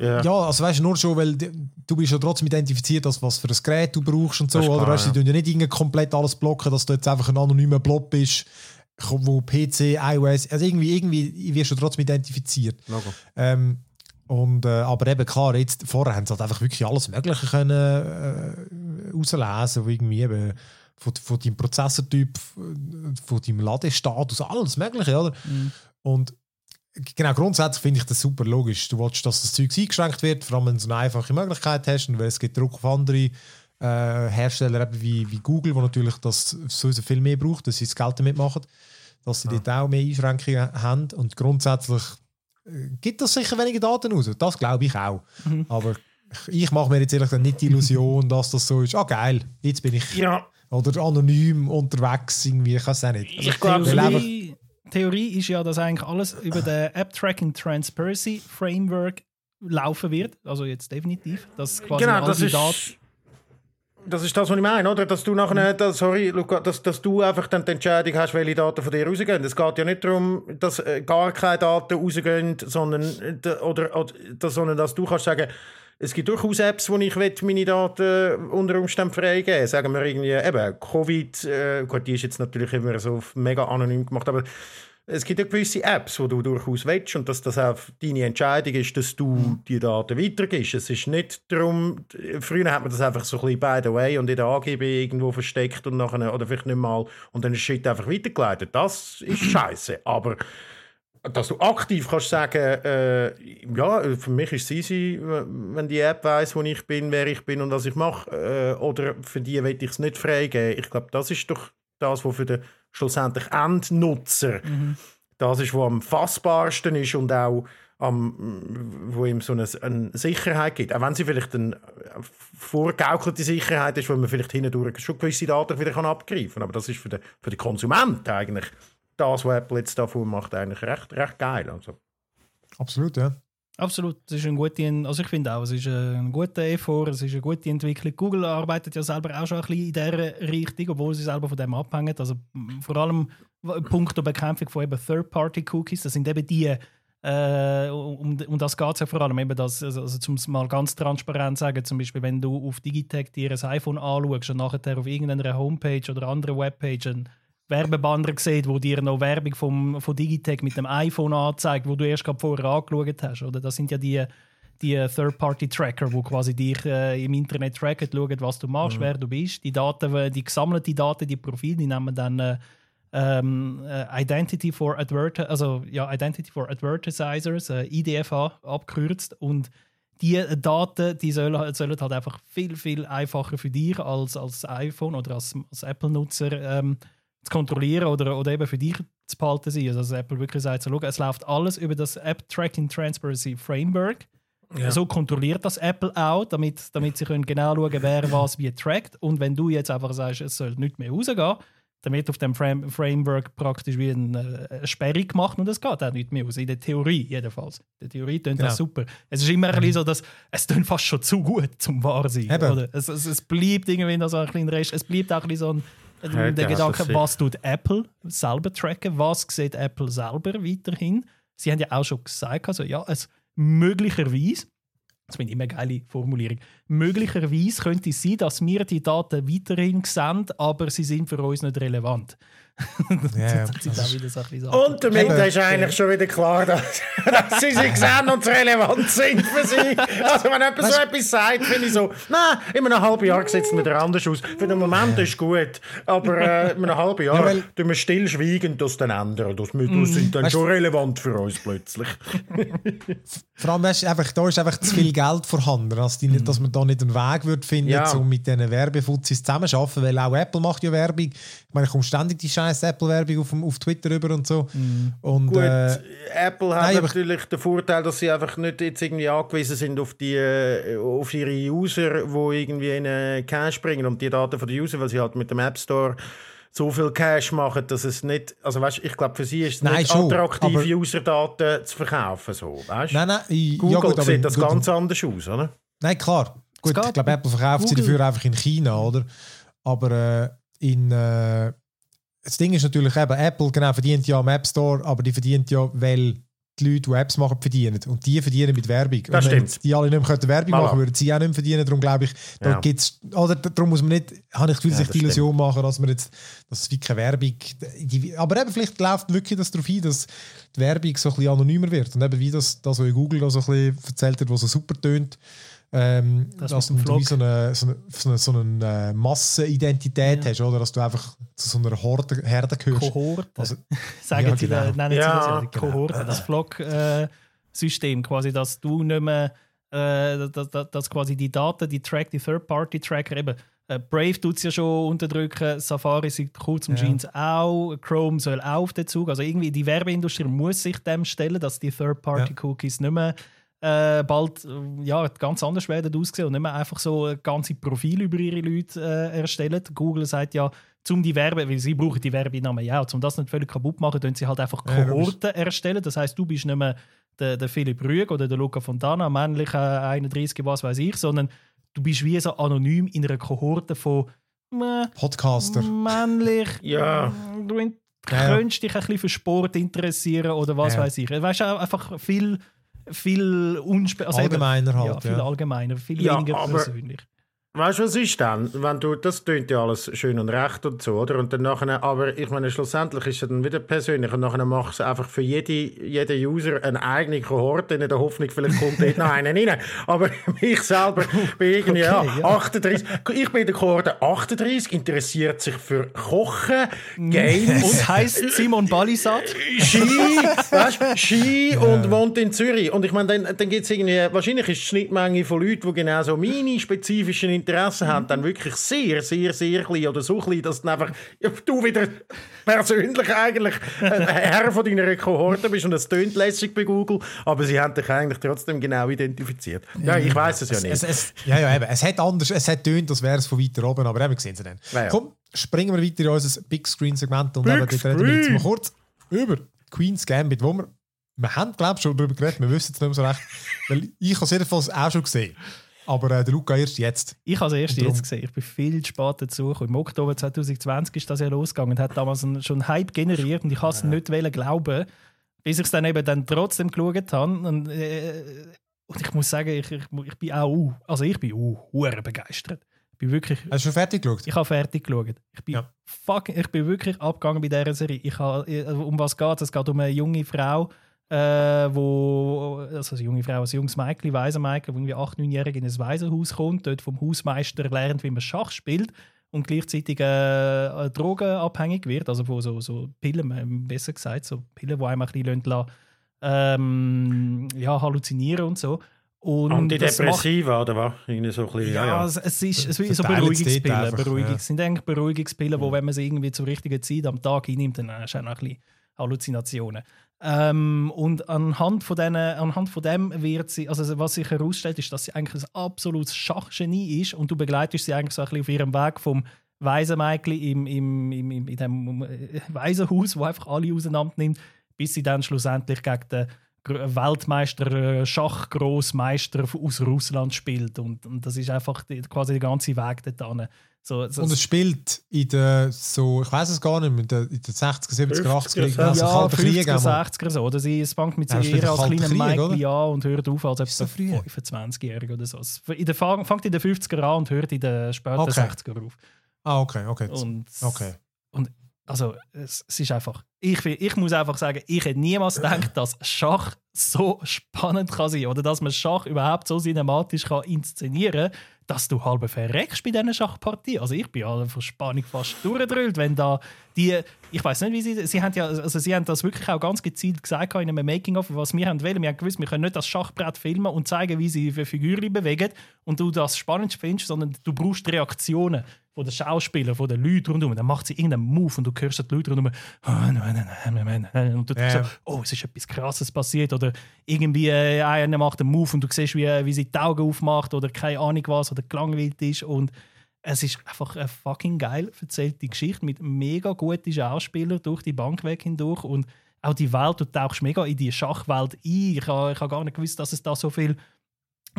S1: ja. ja, also weißt du, nur schon, weil du bist ja trotzdem identifiziert, als was für ein Gerät du brauchst und so. Klar, oder weißt, ja. tun ja nicht irgendwie komplett alles blocken, dass du jetzt einfach ein anonymer Blob bist, wo PC, iOS, also irgendwie, irgendwie wirst du trotzdem identifiziert. Ähm, und, äh, aber eben klar, jetzt, vorher haben sie halt einfach wirklich alles Mögliche können äh, auslesen, wo irgendwie eben von, von deinem Prozessortyp, von deinem Ladestatus, alles Mögliche, oder? Mhm. Und genau, grundsätzlich finde ich das super logisch. Du willst, dass das Zeug eingeschränkt wird, vor allem wenn du eine einfache Möglichkeit hast und weil es gibt Druck auf andere äh, Hersteller wie, wie Google, die natürlich das sowieso viel mehr braucht, dass sie das Geld damit machen, dass sie ja. dort auch mehr Einschränkungen haben und grundsätzlich äh, gibt das sicher weniger Daten raus. Das glaube ich auch. Mhm. Aber ich mache mir jetzt ehrlich gesagt nicht die Illusion, dass das so ist, ah geil, jetzt bin ich
S2: ja.
S1: oder anonym unterwegs, irgendwie, ich kann es auch nicht.
S3: Also ich glaube, Theorie ist ja, dass eigentlich alles über den App Tracking Transparency Framework laufen wird. Also jetzt definitiv. Dass quasi
S2: genau, das ist, das ist das, was ich meine, oder? Dass du nachher, das, sorry, Luca, dass, dass du einfach dann die Entscheidung hast, welche Daten von dir rausgehen. Es geht ja nicht darum, dass äh, gar keine Daten rausgehen, sondern, äh, oder, oder, sondern dass du kannst sagen, es gibt durchaus Apps, wo ich meine Daten unter Umständen freigeben Sagen wir irgendwie, eben, Covid, äh, gut, die ist jetzt natürlich immer so mega anonym gemacht, aber es gibt ja gewisse Apps, wo du durchaus willst und dass das auch deine Entscheidung ist, dass du die Daten weitergibst. Es ist nicht darum, früher hat man das einfach so ein bisschen by the way und in der AGB irgendwo versteckt und nachher, oder vielleicht nicht mal, und dann ist Shit einfach weitergeleitet. Das ist [CLEARS THROAT] scheiße. Aber dass du aktiv kannst sagen, äh, ja, für mich ist es easy, wenn die App weiß, wo ich bin, wer ich bin und was ich mache, äh, oder für die will ich es nicht freigeben. Ich glaube, das ist doch das, was für den schlussendlich Endnutzer mhm. das ist, was am fassbarsten ist und auch am, wo ihm so eine, eine, Sicherheit gibt. Auch wenn sie vielleicht eine vorgaukelte Sicherheit ist, wo man vielleicht hindurch schon gewisse Daten wieder abgreifen kann. Aber das ist für den, für den Konsument eigentlich das, was Apple jetzt davon macht, eigentlich recht, recht geil. Also.
S1: Absolut, ja.
S3: Absolut, es ist eine gute, also ich finde auch, es ist ein guter Effort, es ist eine gute Entwicklung. Google arbeitet ja selber auch schon ein bisschen in dieser Richtung, obwohl sie selber von dem abhängen. Also vor allem Punkt der Bekämpfung von eben Third-Party-Cookies. Das sind eben die, äh, um, um das geht es ja vor allem, eben das, also, also zum mal ganz transparent sagen, zum Beispiel, wenn du auf Digitech dir ein iPhone anschaust und nachher auf irgendeiner Homepage oder anderen Webpage einen Werbebanner sieht, wo dir noch Werbung vom, von Digitech mit dem iPhone anzeigt, wo du erst gerade vorher angeschaut hast. Oder? Das sind ja die, die Third-Party-Tracker, die quasi dich äh, im Internet tracken, schauen, was du machst, mhm. wer du bist. Die Daten, die gesammelten Daten, die Profile, die nehmen dann äh, ähm, äh, Identity for Advert also ja, Identity for Advertisers, äh, IDFA abgekürzt. Und die Daten, die sollen, sollen halt einfach viel, viel einfacher für dich als, als iPhone oder als, als Apple-Nutzer ähm, zu kontrollieren oder, oder eben für dich zu behalten sein. Also, dass Apple wirklich sagt, so, schau, es läuft alles über das App Tracking Transparency Framework. Ja. So kontrolliert das Apple auch, damit, damit sie können genau schauen können, wer was wie trackt. Und wenn du jetzt einfach sagst, es soll nicht mehr rausgehen, dann wird auf dem Frame Framework praktisch wie eine, eine Sperre gemacht und es geht auch nicht mehr aus. In der Theorie jedenfalls. In der Theorie klingt genau. das super. Es ist immer ein bisschen so, dass es fast schon zu gut zum wahr sein. Oder? Es, es, es bleibt irgendwie noch so ein kleiner Rest. Es bleibt auch ein bisschen so ein ja, der Gedanke, was tut Apple selber tracken, was sieht Apple selber weiterhin. Sie haben ja auch schon gesagt, also ja, es möglicherweise das finde ich immer eine geile Formulierung. Möglicherweise könnte es sein, dass wir die Daten weiterhin sehen, aber sie sind für uns nicht relevant. [LAUGHS]
S2: Yeah, und damit Eben, ist eigentlich schon wieder klar, dass, [LAUGHS] dass sie sich sehen und relevant sind für sie. Also wenn jemand so etwas sagt, finde ich so, nein, in einem halben Jahr sieht es wieder anders aus. Für den Moment ist es gut, aber äh, in einem halben Jahr ja, weil, tun wir stillschweigend das dann ändern. Das, das mm, sind dann schon relevant für uns plötzlich. [LAUGHS]
S1: Vor allem, weißt, einfach, da ist einfach zu viel Geld vorhanden, dass, die nicht, dass man da nicht einen Weg wird finden, ja. um mit diesen Werbefuzis zusammenzuarbeiten, weil auch Apple macht ja Werbung. Ich meine, ich komme ständig die scheiß Apple-Werbung auf, auf Twitter rüber und so.
S2: Mm. Und, Gut, äh, Apple hat nein, natürlich den Vorteil, dass sie einfach nicht jetzt irgendwie angewiesen sind auf, die, äh, auf ihre User, die irgendwie in einen Cache bringen und die Daten von den User, weil sie halt mit dem App Store so viel Cash machen, dass es nicht, also weißt, ich glaube für sie ist es nein, nicht schon, attraktiv, User-Daten zu verkaufen, so, weißt?
S1: Nein, nein,
S2: Google ja, gut, sieht das gut, ganz anders aus, oder?
S1: Nein, klar. Gut, ich glaube, Apple verkauft Google. sie dafür einfach in China, oder? Aber äh, in äh, das Ding ist natürlich eben, Apple genau, verdient ja am App Store, aber die verdient ja, weil die Leute, die Apps machen, verdienen. Und die verdienen mit Werbung.
S2: Das und wenn stimmt.
S1: die alle nicht mehr Werbung machen würden sie auch nicht mehr verdienen. Darum glaube ich, da ja. gibt's, oder darum muss man nicht, habe ich ja, sich die Illusion stimmt. machen, dass man jetzt, dass es wie keine Werbung, die, aber eben vielleicht läuft wirklich das darauf ein, dass die Werbung so ein bisschen anonymer wird. Und eben wie das, das was Google da so ein bisschen erzählt hat, was so super tönt, ähm, das dass du wie so eine, so eine, so eine, so eine äh, Massenidentität ja. hast, oder? Dass du einfach zu so einer Horde, Herde gehörst.
S3: Kohorte. Also, [LAUGHS] Sagen ja, sie, genau. nennen ja, sie das Kohorte, genau. das Flock-System, äh, quasi, dass du nicht mehr, äh, dass, dass, quasi die Daten, die Track, die Third-Party-Tracker eben, äh, Brave tut es ja schon unterdrücken, Safari sieht kurz und ja. auch, Chrome soll auch auf den Zug. Also irgendwie die Werbeindustrie muss sich dem stellen, dass die Third-Party-Cookies ja. nicht mehr äh, bald äh, ja, ganz anders werden aussehen und nicht mehr einfach so ganze Profile über ihre Leute äh, erstellen. Google sagt ja, zum die Werbe, weil sie brauchen die Werbenamen ja, um das nicht völlig kaputt zu machen, tun sie halt einfach Kohorten ja, erstellen. Das heißt, du bist nicht mehr der, der Philipp Rüeg oder der Luca Fontana, männlich äh, 31, was weiß ich, sondern du bist wie so anonym in einer Kohorte von
S1: äh, Podcaster.
S3: Männlich. [LAUGHS]
S2: ja.
S3: Du könntest dich ein bisschen für Sport interessieren oder was ja. weiß ich. Weißt du, einfach viel viel unspe also
S1: allgemeiner halt.
S3: Ja, viel ja. allgemeiner, viel ja, weniger persönlich.
S2: Weißt du, was ist dann? Wenn du, das tönt ja alles schön und recht und so, oder? Und dann nachher, aber ich meine, schlussendlich ist es dann wieder persönlich und nachher machst du einfach für jede, jeden User eine eigene Kohorte in der Hoffnung, vielleicht kommt dort noch einer rein. [LAUGHS] Aber ich selber bin irgendwie, okay, ja, 38, ich bin in der Kohorte 38, interessiert sich für Kochen, Games.
S3: Und heisst Simon Balisat?
S2: Ski, weißt du, Ski und wohnt in Zürich. Und ich meine, dann, dann gibt es irgendwie, wahrscheinlich ist die Schnittmenge von Leuten, die genau so meine spezifischen Interesse haben, dann wirklich sehr, sehr, sehr klein oder so klein, dass du einfach du wieder persönlich eigentlich Herr von deiner Kohorte bist und es tönt lässig bei Google, aber sie haben dich eigentlich trotzdem genau identifiziert. Ja, ich weiß es ja nicht.
S1: Es, es, ja, ja, eben. Es hat anders, es hat tönt, als wäre es von weiter oben, aber eben sehen sie dann. Ja, ja. Komm, springen wir weiter in unser Big Screen Segment und Big eben reden wir jetzt mal kurz über Queen's Gambit, wo wir wir haben, glaube ich, schon darüber geredet, wir wissen es nicht mehr so recht. Weil ich habe es jedenfalls auch schon gesehen. Aber äh, der Luca erst jetzt.
S3: Ich habe es erst
S1: Und
S3: jetzt gesehen. Ich bin viel spät dazu gekommen. Im Oktober 2020 ist das ja losgegangen und hat damals einen, schon einen Hype generiert und ich habe es nicht wollen glauben, bis ich es dann eben dann trotzdem geschaut habe. Und, äh, und ich muss sagen, ich, ich, ich bin auch, uh, also ich bin uh, hure begeistert. Ich bin wirklich,
S1: Hast du schon fertig geschaut?
S3: ich habe fertig geschaut. Ich bin,
S1: Ja.
S3: fuck, ich bin wirklich abgegangen bei dieser Serie. Ich habe, äh, um was geht es? Es geht um eine junge Frau, äh, wo, also eine junge Frau, ein junges Mädchen, Waisenmädchen, wo irgendwie 8-, 9-jährig in ein Waisenhaus kommt, dort vom Hausmeister lernt, wie man Schach spielt und gleichzeitig äh, drogenabhängig wird, also von so, so Pillen, äh, besser gesagt, so Pillen, die einem ein bisschen lassen, ähm, ja, halluzinieren und so. Und das macht-
S2: Antidepressiva, oder was? Irgendwie so ein bisschen,
S3: ja,
S2: ja, ja.
S3: Es, es ist, es ist so
S1: es
S3: Beruhigungspillen. Beruhigungs,
S1: ja.
S3: Es sind eigentlich Beruhigungspillen, wo wenn man sie irgendwie zur richtigen Zeit am Tag einnimmt, dann hast du auch noch ein bisschen Halluzinationen. Ähm, und anhand von, denen, anhand von dem wird sie, also was sich herausstellt, ist, dass sie eigentlich ein absolutes Schachgenie ist und du begleitest sie eigentlich so ein bisschen auf ihrem Weg vom Waisenmädchen im, im, im, im, in dem äh, Waisenhaus, wo einfach alle auseinander nimmt, bis sie dann schlussendlich gegen den Weltmeister, äh, Schachgroßmeister aus Russland spielt. Und, und das ist einfach die, quasi der ganze Weg dorthin. So, so,
S1: Und es spielt in den, so, ich weiß es gar nicht, in den, in den 60er, 70er, 80er,
S2: 50er,
S1: also
S3: ja,
S1: Kalten Krieg
S3: 50er,
S1: einmal.
S3: 60er so. Oder sie, es fängt mit
S1: Ja, das ist
S3: ihr
S1: wieder
S3: als
S1: Krieg,
S3: Mädchen an und hört auf als
S1: so
S3: etwa
S1: früh?
S3: 25-Jährig oder so. Es in der, fang- fängt in den 50er an und hört in den späten
S1: Okay.
S3: 60er auf.
S1: Ah, okay, okay.
S3: Und,
S1: okay.
S3: also, es, es ist einfach. Ich, ich muss einfach sagen, ich hätte niemals gedacht, dass Schach so spannend kann sein oder dass man Schach überhaupt so cinematisch kann inszenieren kann, dass du halb verreckst bei diesen Schachpartien. Also ich bin alle vor Spannung fast durchgedrückt, wenn da die, ich weiß nicht, wie sie, sie haben ja, also sie haben das wirklich auch ganz gezielt gesagt in einem Making-of, was wir haben wollen. Wir haben gewusst, wir können nicht das Schachbrett filmen und zeigen, wie sie für Figuren bewegen und du das spannend findest, sondern du brauchst Reaktionen von den Schauspielern, von den Leuten rundherum. Dann macht sie irgendeinen Move und du hörst die Leute rundherum und du
S1: Ja.
S3: so, oh, es ist etwas Krasses passiert oder irgendwie äh, einer macht einen Move und du siehst, wie, wie sie die Augen aufmacht oder keine Ahnung was oder gelangweilt ist und es ist einfach eine fucking geil erzählte Geschichte mit mega guten Schauspielern durch die Bank weg hindurch und auch die Welt, du tauchst mega in die Schachwelt ein. Ich habe ich ha gar nicht gewusst, dass es da so viel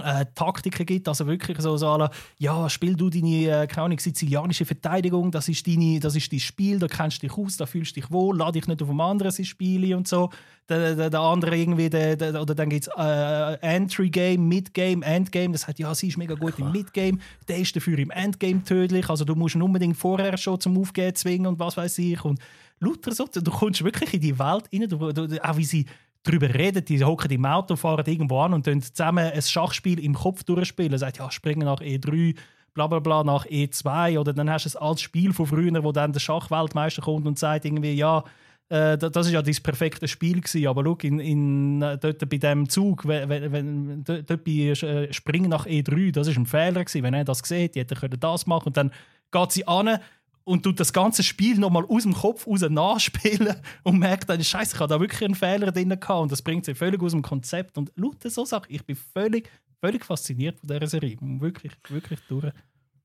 S3: äh, Taktiken gibt, also wirklich so, so la, ja, spiel du deine, äh, keine Ahnung, sizilianische Verteidigung, das ist, deine, das ist dein Spiel, da kennst du dich aus, da fühlst du dich wohl, lade dich nicht auf dem anderen sein Spiele und so. Der, der, der andere irgendwie, der, der, oder dann gibt es äh, Entry-Game, Mid-Game, Endgame, das heißt, ja, sie ist mega gut im Mid-Game, der ist dafür im Endgame tödlich, also du musst ihn unbedingt vorher schon zum Aufgehen zwingen und was weiß ich und lauter so, du kommst wirklich in die Welt rein, du, du, auch wie sie darüber reden, die hocken im Auto, fahren irgendwo an und dann zusammen ein Schachspiel im Kopf durchspielen. Sagt, ja, springen nach E3, bla bla bla, nach E2. Oder dann hast du ein altes Spiel von früher, wo dann der Schachweltmeister kommt und sagt irgendwie, ja, äh, da- das ist ja das perfekte Spiel gewesen, aber schau, in, in, dort bei dem Zug, wenn, wenn, dort bei äh, Springen nach E3, das ist ein Fehler gewesen. Wenn er das gesehen hätte, er können das machen und dann geht sie an und tut das ganze Spiel nochmal aus dem Kopf raus nachspielen [LAUGHS] und merkt dann, Scheiße, ich habe da wirklich einen Fehler drin gehabt und das bringt sie völlig aus dem Konzept und lauter so Sachen. Ich bin völlig, völlig fasziniert von dieser Serie. Wirklich, wirklich durch.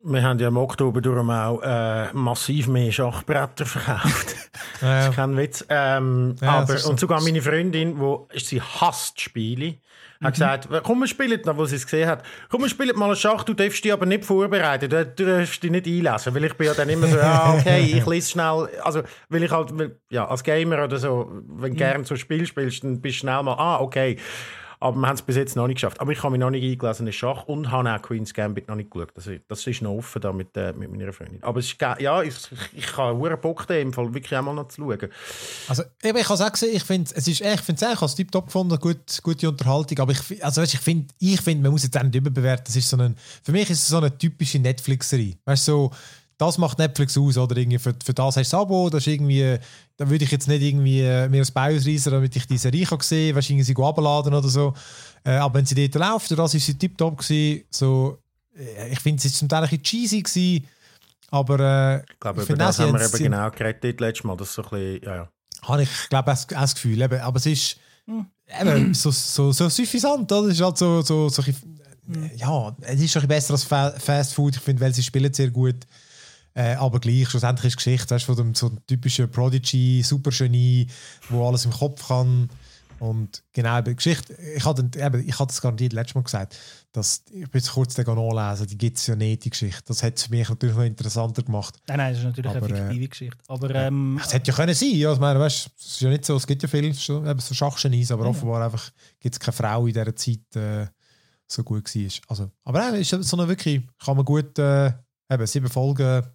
S2: Wir haben ja im Oktober darum auch äh, massiv mehr Schachbretter verkauft. [LAUGHS]
S1: Ja.
S2: Das ist kein Witz. Ähm,
S1: Ja,
S2: aber,
S1: ist so.
S2: und sogar meine Freundin, wo sie hasst Spiele, hat gesagt, komm, wir spielen, noch, wo sie es gesehen hat, komm, wir spielen mal einen Schach, du darfst dich aber nicht vorbereiten, du, darfst dich nicht einlesen, weil ich bin ja dann immer so, ja, okay, ich [LAUGHS] lese schnell, also, weil ich halt, ja, als Gamer oder so, wenn du gerne so ein Spiel spielst, dann bist du schnell mal, ah, okay. Aber wir haben es bis jetzt noch nicht geschafft. Aber ich habe mich noch nicht eingelesen in Schach und habe auch Queen's Gambit noch nicht geschaut. Also, das ist noch offen da mit, äh, mit meiner Freundin. Aber es ist, ja, ich, ich habe einen Bock da im Fall wirklich auch mal noch zu schauen.
S1: Also, ich habe es auch gesehen, ich finde es ist echt, ich finde es als tiptop gefunden, gut, gute Unterhaltung, aber ich, also, weißt, ich finde, ich find, man muss jetzt auch nicht überbewerten, das ist so ein, für mich ist es so eine typische Netflix-Serie, weißt du, so, das macht Netflix aus, oder irgendwie für, für das hast du das Abo, das ist irgendwie, da würde ich jetzt nicht irgendwie äh, mir ein Bein ausreißen, damit ich die Serie kann sehen kann, weißt du, irgendwie sie abladen oder so, äh, aber wenn sie dort läuft, das ist sie tiptop gewesen, so, äh, ich finde, es ist zum Teil ein bisschen cheesy gewesen, aber äh,
S2: Ich glaube,
S1: Ich
S2: über das
S1: sie
S2: haben wir
S1: haben-
S2: eben
S1: sie-
S2: genau geredet letztes Mal. Das ist so ein bisschen, ja, ja.
S1: habe ich glaube auch auch das Gefühl. Eben, aber es ist eben, [CLEARS THROAT] so, so, so suffisant, oder? Es ist halt so, so, so ein bisschen- ja, es ist schon ein bisschen besser als Fa Fast Food. Ich finde, weil sie spielen sehr gut. Äh, aber gleich, schlussendlich ist Geschichte weißt, von dem so typischen Prodigy, Supergenie, wo alles im Kopf kann. Und genau, die Geschichte, ich hatte, eben, ich hatte es garantiert letztes Mal gesagt, dass, ich bin jetzt kurz nachlesen, die gibt es ja nicht, die Geschichte. Das hat es für mich natürlich noch interessanter gemacht.
S3: Nein, nein, das ist natürlich
S1: Aber,
S3: eine
S1: äh,
S3: fiktive Geschichte. Aber ähm,
S1: Es hätte ja können sein, ja, ich meine, weißt, es ist ja nicht so, es gibt ja viel so, eben so Schachgenieß, aber
S3: Ja.
S1: offenbar einfach gibt es keine Frau in dieser Zeit, äh, so gut war. Also, aber äh, ist so eine wirklich, kann man gut, äh, eben sieben Folgen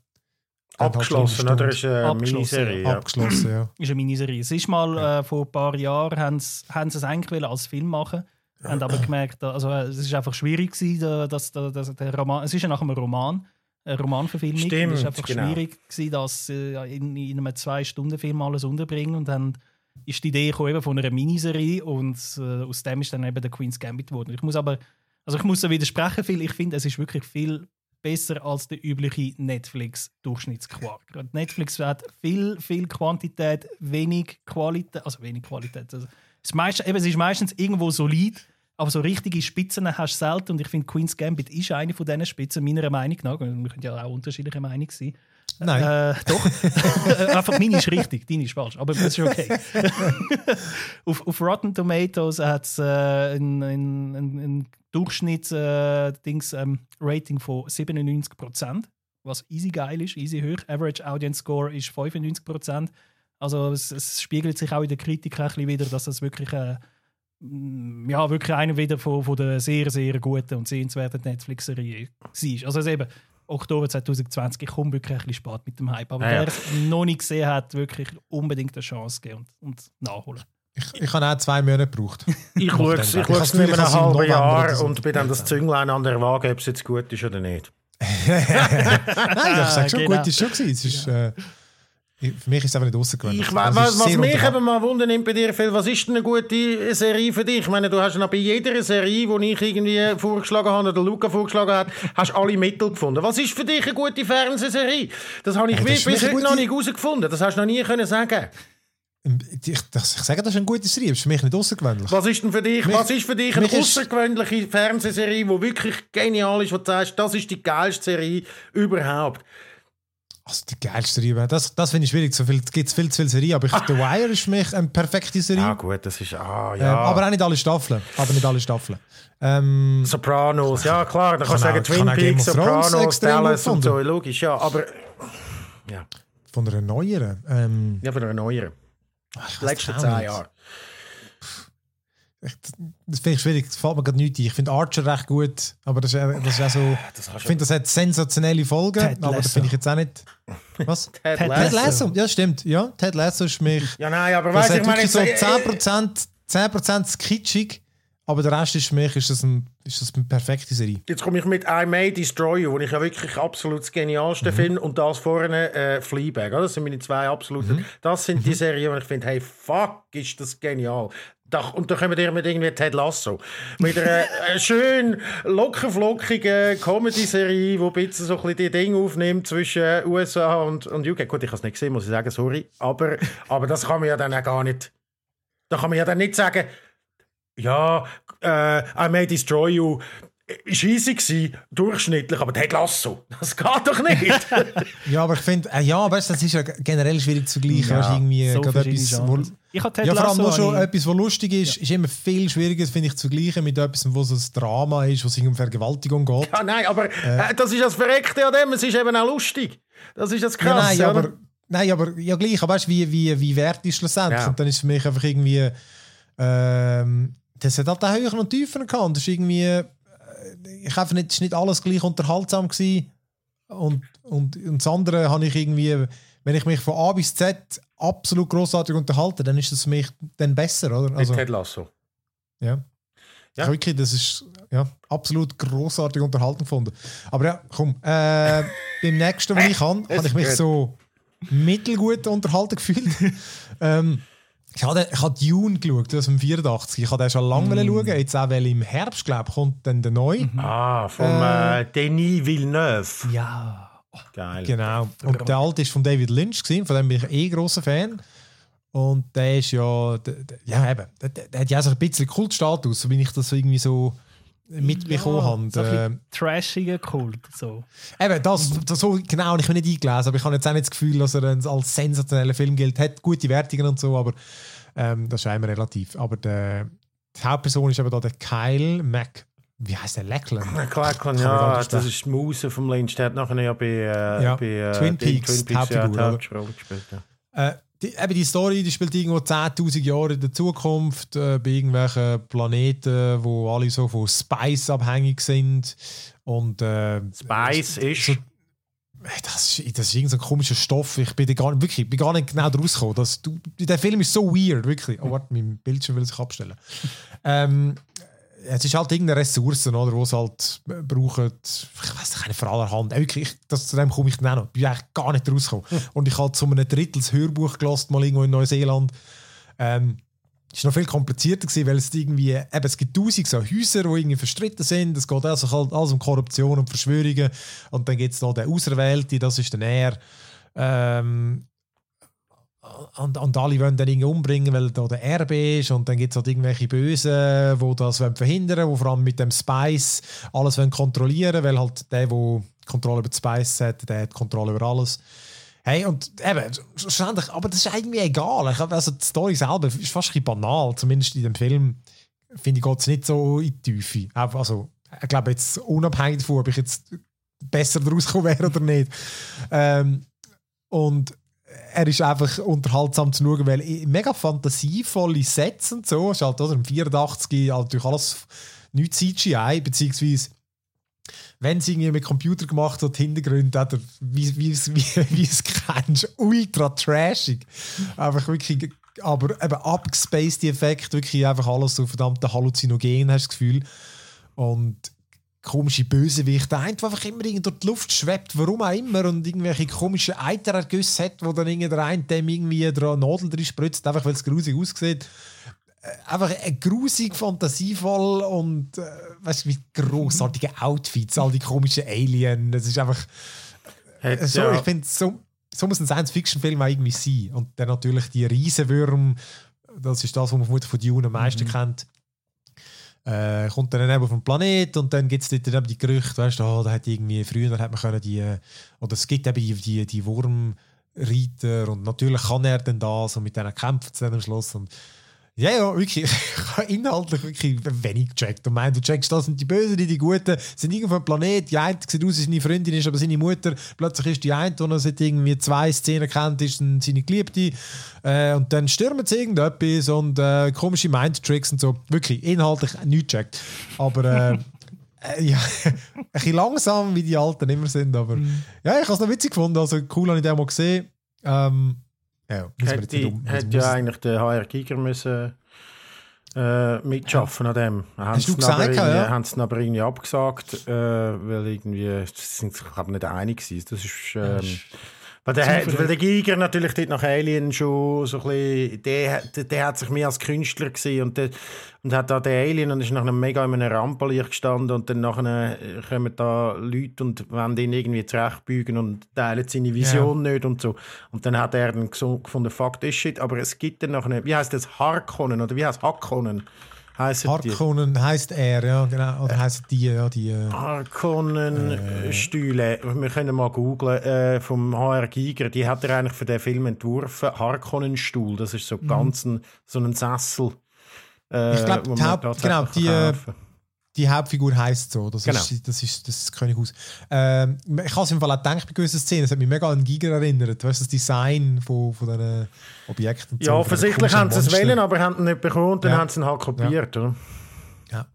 S2: Abgeschlossen, oder? Das ist eine
S3: Abgeschlossen,
S2: Miniserie. Ja.
S1: abgeschlossen, ja.
S3: ist eine Miniserie. Es ist mal äh, vor ein paar Jahren, haben sie, haben sie es eigentlich als Film machen haben aber gemerkt, also äh, es ist einfach schwierig gewesen, da- dass, dass, dass der Roman, es ist ja nach einem Roman, eine Romanverfilmung.
S2: Stimmt,
S3: es ist einfach
S2: genau.
S3: schwierig gewesen, das äh, in, in einem zwei Stunden Film alles unterbringen und dann ist die Idee gekommen von einer Miniserie und äh, aus dem ist dann eben der Queen's Gambit geworden. Ich muss aber, also ich muss da widersprechen, viel. Ich finde, es ist wirklich viel besser als der übliche Netflix-Durchschnittsquark. Netflix hat viel, viel Quantität, wenig Qualität, also wenig Qualität. Also es, ist meist, eben, es ist meistens irgendwo solid, aber so richtige Spitzen hast du selten und ich finde Queen's Gambit ist eine von diesen Spitzen, meiner Meinung nach. Wir können ja auch unterschiedliche Meinung sein.
S1: Nein.
S3: Äh, doch. [LAUGHS] Einfach meine ist richtig, deine ist falsch. Aber das ist okay. [LAUGHS] auf, auf Rotten Tomatoes hat es äh, ein, ein, ein, ein Durchschnitts-Dings, ähm, Rating von 97%, was easy geil ist, easy hoch. Average Audience Score ist 95%. Also es, es spiegelt sich auch in der Kritik ein bisschen wieder, dass das wirklich, äh, mm, ja, wirklich einer wieder von, von der sehr, sehr guten und sehenswerten Netflix-Serie war. Also es eben, Oktober 2020, ich komme wirklich ein bisschen spät mit dem Hype. Aber
S2: Ja, ja.
S3: wer es noch nicht gesehen hat, wirklich unbedingt eine Chance geben und, und nachholen.
S1: Ich, ich habe auch zwei Monate gebraucht. [LAUGHS]
S2: Ich schaue es
S1: Ich
S2: schaue nicht mehr ein halbes Jahr und bin dann das Zünglein an der Waage, ob es jetzt gut ist oder nicht. [LAUGHS]
S1: Nein, ich sage [LAUGHS] schon,
S3: genau.
S1: gut ist schon gewesen. Es ist, äh, ich- für mich ist es einfach nicht rausgewöhnlich.
S2: Ich,
S1: Also,
S2: was was mich eben mal wundern bei dir, Phil, was ist denn eine gute Serie für dich? Ich meine, du hast ja bei jeder Serie, die ich irgendwie vorgeschlagen habe oder Luca vorgeschlagen hat, hast alle Mittel gefunden. Was ist für dich eine gute Fernsehserie? Das habe ich
S1: Ja, ist
S2: bis heute noch
S1: gute-
S2: nicht herausgefunden. Das hast du noch nie können sagen.
S1: Ich, das, ich sage, das ist eine gute Serie, es ist für mich nicht außergewöhnlich.
S2: Was ist denn für dich,
S1: Mich-
S2: was ist für dich eine außergewöhnliche Fernsehserie, die wirklich genial ist, wo du sagst, das ist die geilste Serie überhaupt?
S1: Also die geilste Serie, das, das finde ich schwierig. So viel, es gibt viel zu viele Serien, aber ich, The Wire ist für mich eine perfekte Serie.
S2: Ja gut, das ist, ah
S1: Ähm,
S2: ja.
S1: aber auch nicht alle Staffeln. Aber nicht alle Staffeln. Ähm,
S2: Sopranos, ja klar, da kannst du sagen Twin Peaks, Sopranos, Dallas und so, logisch, ja, aber ja,
S1: von einer neueren. Ähm,
S2: ja von einer neueren.
S1: Ich
S2: Die letzten zehn. Jahre.
S1: Ich, das finde ich schwierig, das fällt mir gerade nicht ein. Ich finde Archer recht gut, aber das ist, ja- das ist auch so.
S2: Das hast
S1: Ich finde, das hat sensationelle Folgen,
S3: Ted
S1: aber das
S3: Lasso.
S1: finde ich jetzt auch nicht. [LAUGHS] Was?
S2: Ted
S3: Ted
S1: Ted
S2: Lasso.
S1: Lasso, ja, stimmt. Ja, Ted Lasso ist mich.
S2: Ja, nein, aber
S1: Das
S2: weißt du, ich meine,
S1: so
S2: äh,
S1: 10%, 10% kitschig, aber der Rest ist für mich ist das, ein, ist das eine perfekte Serie.
S2: jetzt komme ich mit I May Destroy You, wo ich ja wirklich absolut das genialste
S1: Mhm.
S2: finde, und das vorne äh, Fleabag. oder? Das sind meine zwei absoluten.
S1: Mhm.
S2: Das sind die Serien, wo ich finde, hey, fuck, ist das genial. Da, und dann kommen wir mit irgendwie Ted Lasso. Mit einer [LAUGHS] äh, schön lockerflockigen Comedy-Serie, die ein bisschen so ein bisschen die Dinge aufnimmt zwischen USA und, und UK. Gut, ich habe es nicht gesehen, muss ich sagen, sorry. Aber, aber das kann man ja dann auch gar nicht. Da kann man ja dann nicht sagen, ja, äh, I May Destroy You ist easy gewesen, durchschnittlich, aber Ted Lasso, das geht doch nicht. [LAUGHS]
S1: Ja, aber ich finde, äh, ja, weißt, das ist ja generell schwierig zu gleichen.
S2: Ja,
S1: weißt, irgendwie
S3: So
S1: etwas, wo.
S3: Ich
S1: ja, vor allem nur schon
S3: ich-
S1: etwas, was lustig ist, ist immer viel schwieriger, finde ich, zu vergleichen mit etwas, wo so ein Drama ist, wo es um Vergewaltigung geht.
S2: ja, nein, aber äh, das ist das Verreckte an dem, es ist eben auch lustig. Das ist das
S1: Ja,
S2: Krasse.
S1: nein,
S2: oder?
S1: aber, nein, aber ja, gleich. Aber weißt du, wie, wie, wie wert ist schlussendlich?
S2: Ja.
S1: Und dann ist für mich einfach irgendwie. Ähm, das hat halt auch höher und tiefer gehabt. Das ist irgendwie. äh, Ich einfach nicht, ist nicht alles gleich unterhaltsam gewesen. Und, und, und das andere habe ich irgendwie. Wenn ich mich von A bis Z absolut großartig unterhalte, dann ist das für mich dann besser, oder? Also,
S2: Ted Lasso.
S1: ja.
S2: Ja.
S1: Wirklich, das ist ja, absolut großartige Unterhaltung gefunden. Aber ja, komm, äh, [LAUGHS] beim nächsten, was ich kann, habe ich mich so mittelgut unterhalten gefühlt. [LAUGHS] ähm, ich habe, ich habe Dune geschaut, aus dem 84. Ich habe den schon lange
S2: Mm.
S1: schauen. Jetzt auch, weil im Herbst, glaube ich, kommt dann der neue.
S2: Ah, vom äh, Denis Villeneuve.
S3: Ja.
S2: Geil.
S1: Genau. Und der alte ist von David Lynch gewesen, von dem bin ich eh großer Fan. Und der ist ja, der, der, ja eben, der, der, hat ja so ein bisschen Kultstatus, so wie ich das so irgendwie so mitbekommen
S3: Ja,
S1: habe.
S3: so ein
S1: Äh,
S3: trashiger Kult. So.
S1: Eben, das, das so genau, und ich bin nicht eingelesen, aber ich habe jetzt auch nicht das Gefühl, dass er als sensationeller Film gilt. Hat gute Wertungen und so, aber Ähm, das ist einmal relativ. Aber der, die Hauptperson ist aber da der Kyle Mac. Wie heißt der? Lackland?
S2: Lackland, ja, das ist die Muse vom Lynch. Der hat nachher ja bei, äh,
S1: ja.
S2: bei äh,
S1: Twin Peaks,
S2: Twin Peaks ja, die
S1: Hauptfigur,
S2: Hauptrolle gespielt. Ja.
S1: Äh, die, eben die Story, die spielt irgendwo 10.000 Jahre in der Zukunft, äh, bei irgendwelchen Planeten, wo alle so von Spice abhängig sind. Und, äh,
S2: Spice ist.
S1: So, das ist, das ist irgendein so komischer Stoff. Ich bin, gar, wirklich, ich bin gar nicht genau draus gekommen. Das, du, der Film ist so weird, wirklich. Oh, warte, mein Bildschirm will sich abstellen. [LAUGHS] ähm, es ist halt irgendeine Ressource, oder, die es halt brauchen. Ich weiß nicht, vor aller Hand. Wirklich, das, zu dem komme ich dann auch noch. Ich bin eigentlich gar nicht rausgekommen. Und ich habe zu einem Drittel das Hörbuch gelassen, mal irgendwo in Neuseeland. Ähm, es war noch viel komplizierter, gewesen, weil es irgendwie, eben, es gibt tausend so Häuser, die irgendwie verstritten sind. Es geht also halt alles um Korruption und Verschwörungen. Und dann gibt es noch den Auserwählte, das ist dann er. Ähm, und, und alle wollen dann irgendwie umbringen, weil da der Erbe ist und dann gibt es halt irgendwelche Bösen, die das wollen verhindern wollen, die vor allem mit dem Spice alles wollen kontrollieren weil halt der, der Kontrolle über den Spice hat, der hat Kontrolle über alles. Hey, und eben, schlussendlich, aber das ist irgendwie egal. Ich also die Story selber ist fast ein bisschen banal, zumindest in dem Film, finde ich, geht es nicht so in die Tiefe. Also, ich glaube jetzt unabhängig davon, ob ich jetzt besser daraus gekommen wäre oder nicht. Ähm, und er ist einfach unterhaltsam zu schauen, weil mega fantasievolle Sets und so. Es ist halt oder, im 84 halt natürlich alles nicht CGI, beziehungsweise wenn es irgendwie mit Computer gemacht hat, Hintergründe, hat er, wie, wie, wie, [LAUGHS] wie es kennst, ultra trashig. Einfach wirklich, aber eben abgespaced Effekt, wirklich einfach alles so verdammte Halluzinogen, hast du das Gefühl. Und komische Bösewicht, der einfach immer durch die Luft schwebt, warum auch immer, und irgendwelche komischen Eiterergüsse hat, wo dann der eine dem irgendwie eine Nadel drin spritzt, einfach weil es grusig aussieht. Äh, einfach ein grusig, fantasievoll und äh, weißt du, wie großartige Outfits, all die komischen Aliens. Es ist einfach. Äh, so, ja. Ich finde, so, so muss ein Science-Fiction-Film irgendwie sein. Und dann natürlich die Riesenwürmer, das ist das, was man von Dune am meisten mhm. kennt äh, kommt dann eben auf den Planet und dann gibt es dort eben die Gerüchte, weißt du, oh, da hat irgendwie, früher hat man können die, äh, oder es gibt eben die, die, die Wurmreiter und natürlich kann er dann das und mit denen kämpfen dann am Schluss und ja, ja, wirklich. [LAUGHS] Ich habe inhaltlich wirklich wenig gecheckt. Und meinte, du checkst, das sind die Bösen, die die Guten, sind irgendwo ein Planet. Die eine sieht aus, wie seine Freundin ist, aber seine Mutter. Plötzlich ist die eine, die er seit irgendwie zwei Szenen kennt, ist seine Geliebte. Äh, und dann stürmen sie irgendetwas und äh, komische Mindtricks und so. Wirklich, inhaltlich nichts gecheckt. Aber äh, [LAUGHS] äh, ja, [LAUGHS] ein bisschen langsam, wie die Alten immer sind. Aber mhm. ja, ich habe es noch witzig gefunden. Also cool habe ich den mal gesehen. Ähm,
S2: ja, hätte, um, hätte ja eigentlich der HR Giger müssen äh, mitschaffen ja. an dem.
S1: Hast du gesagt, ja?
S2: Haben sie aber irgendwie abgesagt, äh, weil irgendwie, sind sich nicht einig gewesen. Das ist, ähm, weil der, weil der Giger natürlich dort nach Alien schon so ein bisschen, der, der, der hat sich mehr als Künstler gesehen und, der, und hat da den Alien und ist nach einem mega in einem Rampenlicht gestanden und dann nachher äh, kommen da Leute und wollen ihn irgendwie zurechtbügen und teilen seine Vision ja. nicht und so. Und dann hat er dann gefunden, fuck this shit, aber es gibt dann nachher, wie heißt das, Harkonnen oder wie heißt Hakkonnen?
S1: Harkonnen heißt er, ja, genau. Oder heißt die, ja, die. Äh,
S2: Harkonnen-Stühle. Äh, Wir können mal googlen. Äh, vom HR Giger, die hat er eigentlich für den Film entworfen. Harkonnen-Stuhl, das ist so mhm. ganz ein, so ein Sessel.
S1: Äh, ich glaube, genau, die, äh, die Hauptfigur heißt so. Das, genau. ist, das, ist, das ist Könighaus. Ähm, ich habe es im Fall auch gedacht bei gewissen Szenen. Es hat mich mega an Giger erinnert. Weißt das Design von, von diesen Objekten.
S2: Ja, offensichtlich haben sie es wählen, aber haben es nicht bekommen und dann ja. haben sie es halt kopiert. Ja. Oder?
S1: ja.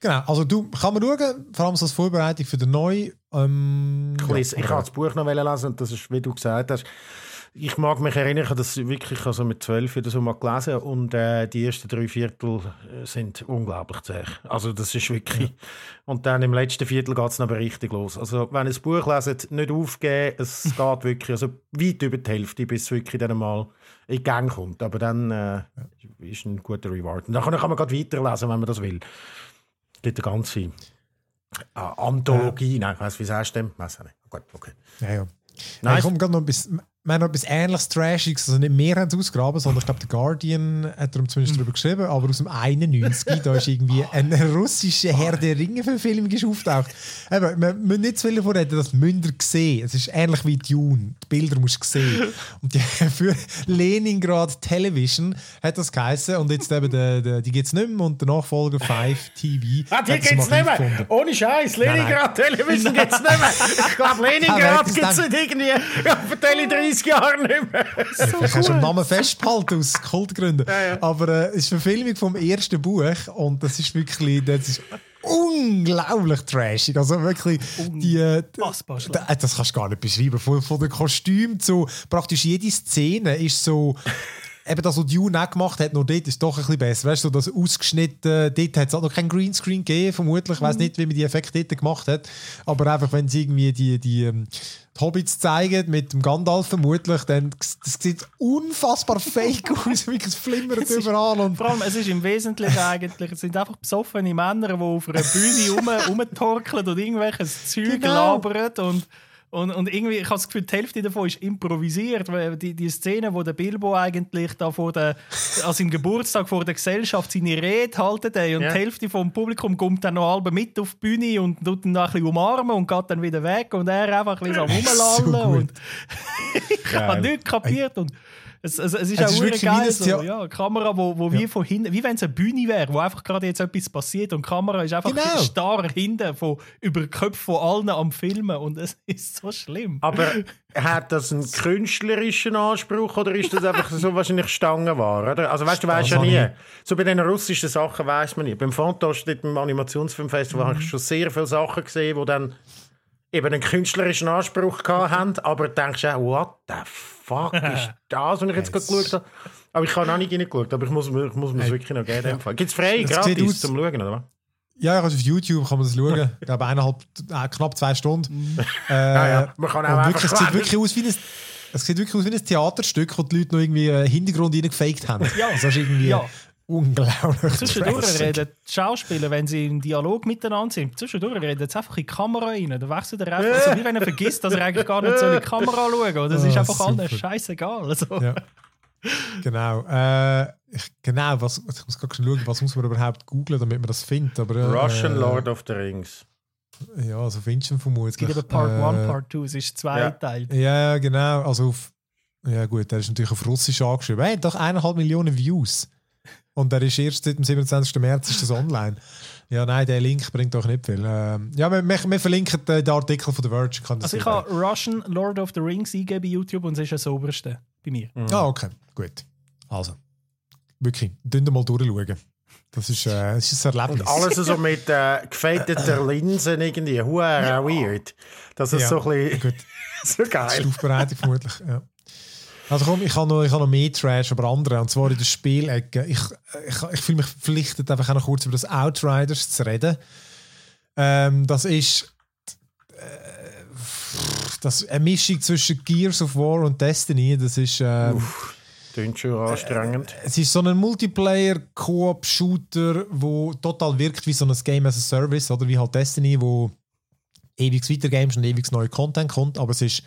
S1: Genau, also du kann man schauen, vor allem so als Vorbereitung für den neuen. Ähm,
S2: ja, ich habe das Buch noch lesen und das ist, wie du gesagt hast, ich mag mich erinnern, ich habe das wirklich also mit zwölf oder so mal gelesen und äh, die ersten drei Viertel äh, sind unglaublich zäh. Also das ist wirklich... Ja. Und dann im letzten Viertel geht es aber richtig los. Also wenn ihr ein Buch leset, nicht aufgeben, es [LAUGHS] geht wirklich also weit über die Hälfte, bis es wirklich dann mal in Gang kommt. Aber dann äh, ist ein guter Reward. Und dann kann man gerade weiterlesen, wenn man das will. Es gibt eine ganze äh, Anthologie, ja. nein, ich weiss, wie sagst du dem? Weiß nicht. Gut, okay.
S1: Ja, ja. Nein, ich komme gerade noch ein bisschen wir haben etwas ähnliches Trashiges, also nicht mehr haben es ausgraben, sondern ich glaube, der Guardian hat darum zumindest darüber geschrieben, aber aus dem 91, da ist irgendwie [LAUGHS] eine russische Herr der Ringe-Verfilmung auftaucht. Eben, wir müssen nicht zu viel davon reden, das müsst ihr sehen. Es ist ähnlich wie Dune, die Bilder musst du sehen. [LAUGHS] Und die, [LAUGHS] für Leningrad Television hat das geheißen und jetzt eben, der, der, die gibt es nicht mehr und der Nachfolger 5 TV.
S2: Ah, die gibt es nicht mehr.
S1: gefunden.
S2: Ohne Scheiß. Leningrad Television gibt es nicht mehr. Ich glaube, Leningrad gibt es nicht irgendwie auf der Tele 30 Jahre nicht mehr.
S1: Ja, Vielleicht hast du den Namen festbehalten aus Kultgründen. Aber äh, es ist eine Verfilmung vom ersten Buch und das ist wirklich, das ist unglaublich trashig. Also wirklich, die, äh, da- das kannst du gar nicht beschreiben. Von, von den Kostümen zu praktisch jede Szene ist so. Eben das, was Dune auch gemacht hat, nur dort ist doch ein bisschen besser. Weißt du, so das ausgeschnitten, dort hat es auch noch kein Greenscreen gegeben, vermutlich. Ich weiß nicht, wie man die Effekte dort gemacht hat. Aber einfach, wenn sie irgendwie die, die, ähm, die Hobbits zeigen, mit dem Gandalf vermutlich, dann das sieht unfassbar [LAUGHS] fake aus. [LAUGHS] Wirklich, es flimmert überall. Und
S3: Vor allem, es ist im Wesentlichen eigentlich, es sind einfach besoffene Männer, die auf einer Bühne rum, [LAUGHS] rumtorkeln und irgendwelches Zeug
S1: Genau.
S3: labern und und, und irgendwie, ich habe das Gefühl, die Hälfte davon ist improvisiert. Weil die, die Szene, wo der Bilbo eigentlich da vor der, an seinem Geburtstag vor der Gesellschaft seine Rede halten hat und
S2: Ja.
S3: die Hälfte vom Publikum kommt dann noch halb mit auf die Bühne und tut ihn noch ein bisschen umarmen und geht dann wieder weg und er einfach ein bisschen am [LAUGHS]
S1: So
S3: Rumlallen.
S1: gut.
S3: und [LAUGHS] ich habe nichts kapiert. Und es, es, es ist
S1: Es
S3: auch
S1: ist
S3: geil, so, ja, eine Kamera, wo, wo wie von hinten, wie wenn es eine Bühne wäre, wo einfach gerade jetzt etwas passiert und die Kamera ist einfach
S1: Genau.
S3: starr hinten von, über die Köpfe von allen am Filmen und es [LAUGHS] ist so schlimm.
S2: Aber hat das einen [LAUGHS] künstlerischen Anspruch oder ist das einfach so wahrscheinlich Stangenware? Oder? Also weißt du, weißt ja nie. So bei den russischen Sachen weiß man nie. Beim Fantasch, beim Animationsfilmfestival, habe ich schon sehr viele Sachen gesehen, die dann eben einen künstlerischen Anspruch gehabt haben, aber du denkst auch, what the fuck ist [LAUGHS] das, was ich jetzt gerade geschaut habe? Aber ich habe noch nicht reingeschaut, aber ich muss, mir- ich muss mir es wirklich noch geben. Gibt es frei,
S1: aus-
S2: gratis zum Schauen, oder was?
S1: ja, also auf YouTube kann man das schauen. [LAUGHS] Ich glaube, eineinhalb, äh, knapp zwei Stunden. Äh, [LAUGHS]
S2: Ja, ja. Man kann auch
S1: wirklich, es sieht wirklich aus wie ein, es sieht wirklich aus wie ein Theaterstück, wo die Leute noch irgendwie einen Hintergrund reingefaked haben.
S3: Ja.
S1: Also das ist irgendwie
S3: Ja.
S1: Unglaublich.
S3: Zwischendurch reden die Schauspieler, wenn sie im Dialog miteinander sind, zwischendurch reden sie einfach in die Kamera rein. Dann wechselt er einfach, so wie wenn er vergisst, dass er eigentlich gar nicht so in die Kamera schauen soll. Das ist
S1: Ah,
S3: einfach allen
S1: super.
S3: scheißegal. Also,
S1: Ja. Genau. Äh, ich, genau, was, ich muss gerade schauen, was muss man überhaupt googlen, damit man das findet. Aber, äh,
S2: Russian Lord of the Rings.
S1: Ja, so findest du ihn vermutlich.
S3: es gibt eben Part 1,
S1: Äh,
S3: Part 2, es ist zweiteilt.
S1: Ja, genau. Also auf, ja gut, der ist natürlich auf Russisch angeschrieben. Hey, doch eineinhalb Millionen Views. Und der ist erst seit dem 27. März ist das online. Ja, nein, der Link bringt doch nicht viel. Ähm, ja, wir, wir, wir verlinken den, Artikel von The Verge. Kann das
S3: Also ich habe Russian Lord of the Rings eingegeben bei YouTube und es ist das oberste bei mir.
S1: Ah, okay, gut. Also, wirklich, dünn mal durchschauen. Das ist, äh, das ist ein Erlebnis.
S2: Und alles so mit äh, gefälteter [LAUGHS] Linsen irgendwie. Huere weird. Das ist
S1: Ja,
S2: so ein bisschen
S1: Gut, [LAUGHS]
S2: so
S1: das ist
S2: geil.
S1: die Aufbereitung vermutlich. Ja. Also komm, ich habe noch, ich noch mehr Trash, aber andere. Und zwar in der Spielecke. Ich, ich, ich fühle mich verpflichtet, einfach auch noch kurz über das Outriders zu reden. Ähm, das ist äh, das eine Mischung zwischen Gears of War und Destiny. Das ist, ähm,
S2: Klingt schon anstrengend.
S1: es ist so ein Multiplayer-Koop-Shooter, wo total wirkt wie so ein Game as a Service oder wie halt Destiny, wo ewig weitergames und ewig neuer Content kommt, aber es ist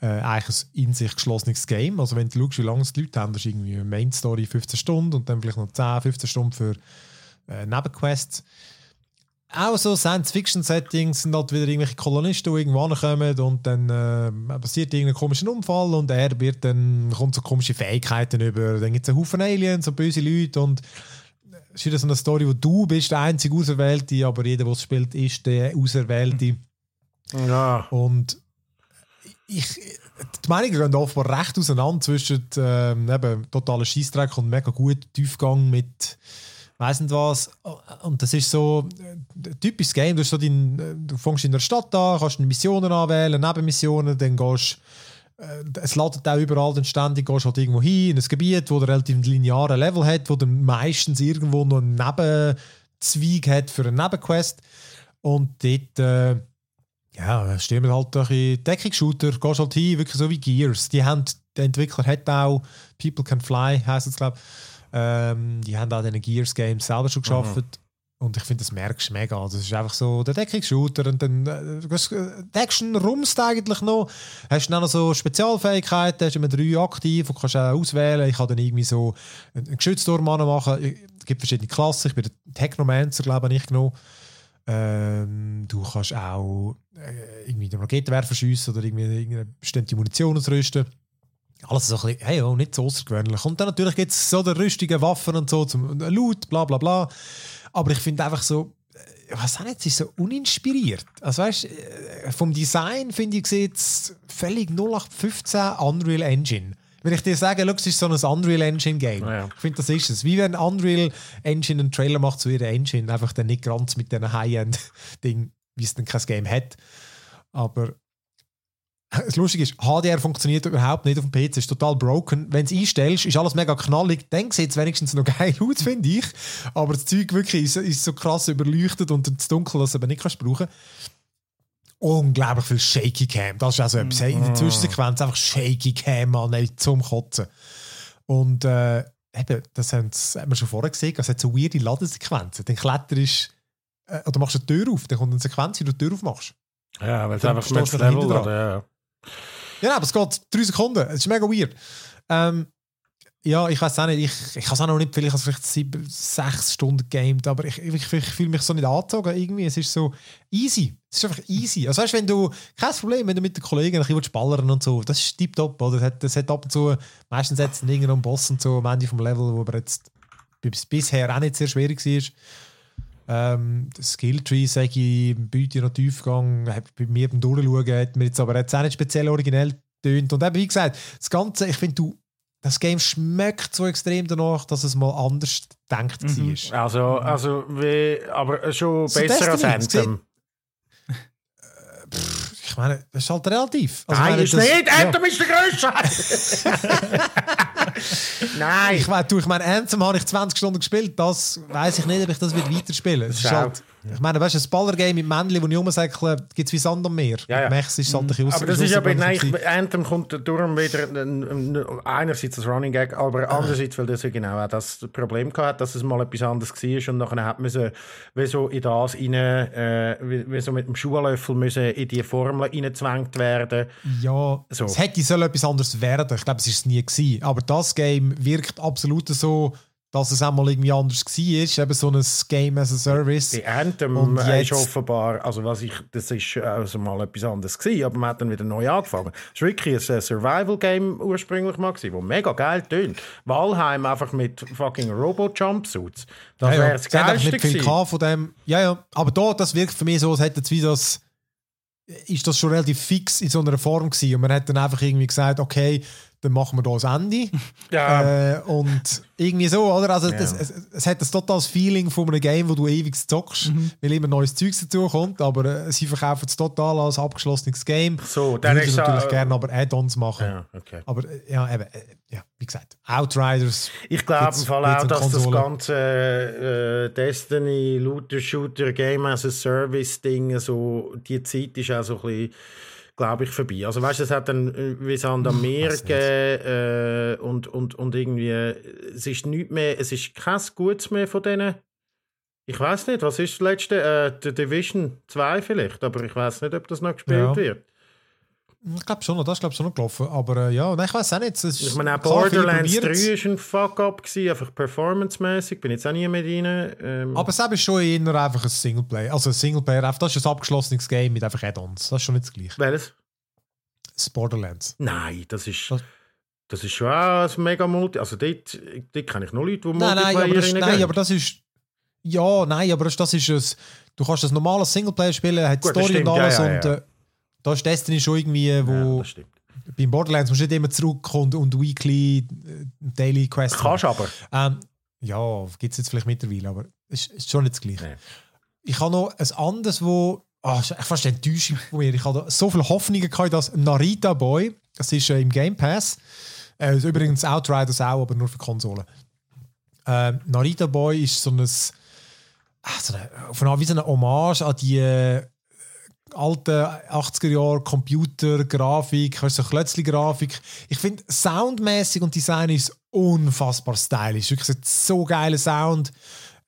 S1: äh, eigentlich ein in sich geschlossenes Game. Also wenn du schaust, wie lange es die Leute haben, das ist irgendwie eine Main Story 15 Stunden und dann vielleicht noch 10, 15 Stunden für äh, Nebenquests. Auch so Science-Fiction-Settings sind halt wieder irgendwelche Kolonisten, die irgendwo ankommen und dann äh, passiert irgendein komischer Unfall und er wird dann, kommt so komische Fähigkeiten über. Dann gibt es einen Haufen Aliens, so böse Leute und es ist wieder so eine Story, wo du bist der einzige Auserwählte, aber jeder, der es spielt, ist der Auserwählte.
S2: Ja.
S1: Und ich, die Meinungen gehen offenbar recht auseinander zwischen ähm, eben totaler Scheißdreck und mega gut Tiefgang mit weiss nicht was. Und das ist so äh, ein typisches Game. Du, so dein, äh, du fängst in der Stadt an, kannst Missionen anwählen, Nebenmissionen, dann gehst äh, es ladet auch überall dann ständig, gehst halt irgendwo hin, in ein Gebiet, wo der relativ lineare Level hat, wo dann meistens irgendwo noch einen Nebenzweig hat für eine Nebenquest. Und dort äh, ja, stehen wir halt durch in Deckungsshooter, gehst halt hin, wirklich so wie Gears. Die haben, der Entwickler hat auch People Can Fly, heisst es, glaube ich. Ähm, die haben auch den Gears Games selber schon geschafft. Und ich finde, das merkst du mega. Das ist einfach so der Deckungsshooter und dann äh, das, äh, die Action rumst eigentlich noch. Hast du dann noch so Spezialfähigkeiten, hast immer drei aktiv und kannst auch auswählen. Ich kann dann irgendwie so einen Geschützturm machen. Es gibt verschiedene Klassen. Ich bin der Technomancer, glaube ich, genommen. Ähm, du kannst auch äh, irgendwie den Raketenwerfer schiessen oder irgendwie irgendeine bestimmte Munition ausrüsten. Alles so ein bisschen, hey, oh, nicht so außergewöhnlich. Und dann natürlich gibt es so die rüstigen Waffen und so zum Loot, bla bla bla. Aber ich finde einfach so, äh, was auch nicht, es ist so uninspiriert. Also weißt, äh, vom Design finde ich es völlig 0815 Unreal Engine. Wenn ich dir sage, look, es ist so ein Unreal Engine Game.
S2: Ja.
S1: Ich finde, das ist es. Wie wenn Unreal Engine einen Trailer macht zu ihrer Engine, einfach dann nicht ganz mit diesen High-End-Ding, wie es dann kein Game hat. Aber das Lustige ist, HDR funktioniert überhaupt nicht auf dem PC, ist total broken. Wenn du es einstellst, ist alles mega knallig. Dann sieht es wenigstens noch [LAUGHS] geil aus, finde ich. Aber das Zeug wirklich ist, ist so krass überleuchtet und zu dunkel, dass du aber nicht kannst brauchen Unglaublich viel Shaky Cam. Das ist also mhm. etwas. Hey, in der Zwischensequenz einfach Shaky Cam an, ey, zum Kotzen. Und äh, eben, das haben, wir schon vorher gesehen, es hat so weirde Ladesequenzen. Dann kletterst äh, oder machst du die Tür auf, dann kommt eine Sequenz, wie du die Tür aufmachst.
S2: Ja, weil es einfach Level oder, ja.
S1: Ja, aber es geht drei Sekunden. Es ist mega weird. Ähm, ja, ich weiß auch nicht. Ich, ich habe es auch noch nicht, vielleicht habe vielleicht sieben, sechs Stunden gegamed, aber ich, ich, ich fühle mich so nicht angezogen irgendwie. Es ist so easy. Es ist einfach easy. Also weißt, wenn du, kein Problem, wenn du mit den Kollegen ein bisschen ballern und so, das ist tiptop, oder? Das hat, das hat ab und zu, meistens setzen irgendeinen Boss und so am Ende vom Level, wo aber jetzt bis, bisher auch nicht sehr schwierig war. Ähm, Skilltree, sage ich, Beute noch Tiefgang, bei mir beim Durchschauen hat mir jetzt aber jetzt auch nicht speziell originell tönt. Und eben, wie gesagt, das Ganze, ich finde, du, das Game schmeckt so extrem danach, dass es mal anders gedacht mhm.
S2: war. Also, also wie, aber schon so besser als Anthem.
S1: ich meine, das ist halt relativ.
S2: Also Nein, meine, ist das, nicht. Ja. Anthem ist der Größte. [LAUGHS] Nein.
S1: Ich, mein, du, ich meine, Anthem habe ich 20 Stunden gespielt. Das weiß ich nicht, ob ich das weiterspielen will. Halt, ich meine, weißt du, ein Ballergame mit Männchen, wo ich rumsäckeln, gibt es wie Sand am Meer.
S2: Ja, ja.
S1: Mechs ist halt ein
S2: Aber das ist aber, nein, Anthem kommt darum wieder, einerseits das Running Gag, aber andererseits, weil das ja genau auch das Problem hatte, dass es mal etwas anderes war und nachher hat man wie so in das rein, äh, wie, wie so mit dem Schuhlöffel müssen in die Formel reingezwängt werden.
S1: Ja, so. es hätte soll etwas anderes werden. Ich glaube, es war es nie gewesen. Aber das Game wirkt absolut so dass es einmal irgendwie anders war, eben so ein Game as a Service.
S2: Die Anthem und jetzt, ist offenbar, also was ich, das ist also mal etwas anderes gewesen, aber man hat dann wieder neu angefangen. Es war wirklich ein Survival-Game ursprünglich mal gewesen, das mega geil tönt. Valheim einfach mit fucking Robo-Jumpsuits. Das
S1: ja,
S2: wäre das
S1: ja. Geilste nicht viel von dem. Ja, ja, aber da, das wirkt für mich so, als hätte es wie das ist das schon relativ fix in so einer Form gewesen. Und man hat dann einfach irgendwie gesagt, okay, dann machen wir da das Ende. [LAUGHS] Ja. Äh, und irgendwie so, oder? Also, ja. das, es, es, hat das totales Feeling von einem Game, wo du ewig zockst, mhm. weil immer neues Zeug dazu kommt, aber äh, sie verkaufen es total als abgeschlossenes Game.
S2: So, dann
S1: ist natürlich äh, gerne aber Add-ons machen.
S2: Ja, okay.
S1: Aber äh, ja, eben, äh, ja, wie gesagt, Outriders.
S2: Ich glaube im Fall auch, dass Konsole. das ganze äh, Destiny, Looter, Shooter, Game as a Service Ding, so, die Zeit ist auch so ein bisschen glaube ich, vorbei. Also weißt du, es hat dann äh, wie Sand am Meer gegeben äh, und, und, und irgendwie, es ist nicht mehr, es ist kein Gutes mehr von denen. Ich weiß nicht, was ist das letzte? Äh, The Division 2 vielleicht, aber ich weiß nicht, ob das noch gespielt ja. wird.
S1: Ich glaube schon, das ist glaube schon noch gelaufen. Aber äh, ja, nein, ich weiß auch nicht.
S2: ich meine, auch Borderlands 3 war ein Fuck-up, einfach performancemäßig. Bin jetzt auch nie mit rein. Ähm.
S1: Aber es ist schon eher einfach ein Singleplayer. Also ein Singleplayer, das ist ein abgeschlossenes Game mit einfach Add-ons. Das ist schon nicht das gleiche.
S2: Welches?
S1: Das Borderlands.
S2: Nein, das ist. Das, das ist schon auch ein mega Multi. Also dort, dort kenne ich noch Leute, die
S1: nein, nein, aber das, nein, aber das ist. Ja, nein, aber das, das ist ein. Du kannst das normale Singleplayer spielen, hat Gut, Story und alles. Ja, ja, ja. Und, äh, da ist Destiny schon irgendwie, wo. Ja, beim Borderlands musst du nicht immer zurückkommen und Weekly, äh, Daily Quest.
S2: Kannst aber.
S1: Ähm, ja, gibt es jetzt vielleicht mittlerweile, aber es ist, ist schon nicht das Gleiche. Nee. Ich habe noch ein anderes, wo. Oh, ist fast enttäuschend von mir. Ich hatte so viele Hoffnungen gehabt, dass Narita Boy, das ist äh, im Game Pass, äh, übrigens Outriders auch, aber nur für Konsolen. Äh, Narita Boy ist so ein. Also eine, von wie so eine Hommage an die äh, alte 80er Jahre Computer, Grafik, du, so Klötzli-Grafik. Ich finde, soundmäßig und Design ist unfassbar stylisch. Wirklich so geiler Sound.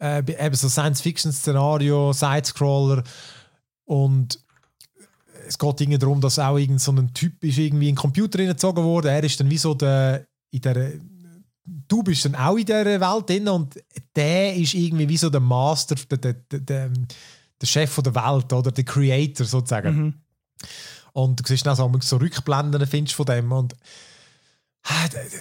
S1: äh, eben so Science-Fiction-Szenario, Sidescroller und es geht irgendwie darum, dass auch irgend so ein Typ ist irgendwie in den Computer hineingezogen wurde. Er ist dann wie so der, in der, du bist dann auch in dieser Welt drin und der ist irgendwie wie so der Master, der, der, der, der Chef von der Welt oder der Creator sozusagen. Mhm. Und du siehst dann so, so Rückblenden findest von dem und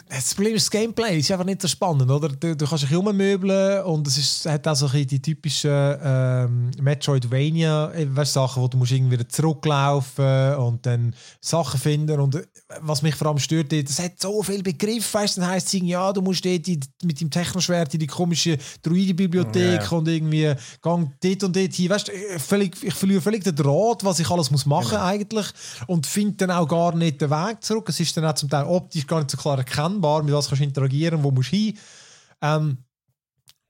S1: das Problem ist das Gameplay, ist einfach nicht so spannend, oder? Du, du kannst dich rummöbeln und es ist, hat auch so die typischen ähm, Metroidvania weißt, Sachen, wo du musst irgendwie zurücklaufen und dann Sachen finden und was mich vor allem stört, das hat so viel Begriff, weißt dann heisst es ja, du musst dort mit dem Technoschwert in die komische Druidenbibliothek yeah. und irgendwie gang dort und dort hin, weißt äh, völlig, ich verliere völlig den Draht, was ich alles muss machen genau. eigentlich und finde dann auch gar nicht den Weg zurück. Es ist dann auch zum Teil optisch gar nicht so klar erkennbar, mit was kannst du interagieren, wo musst du hin. Ähm,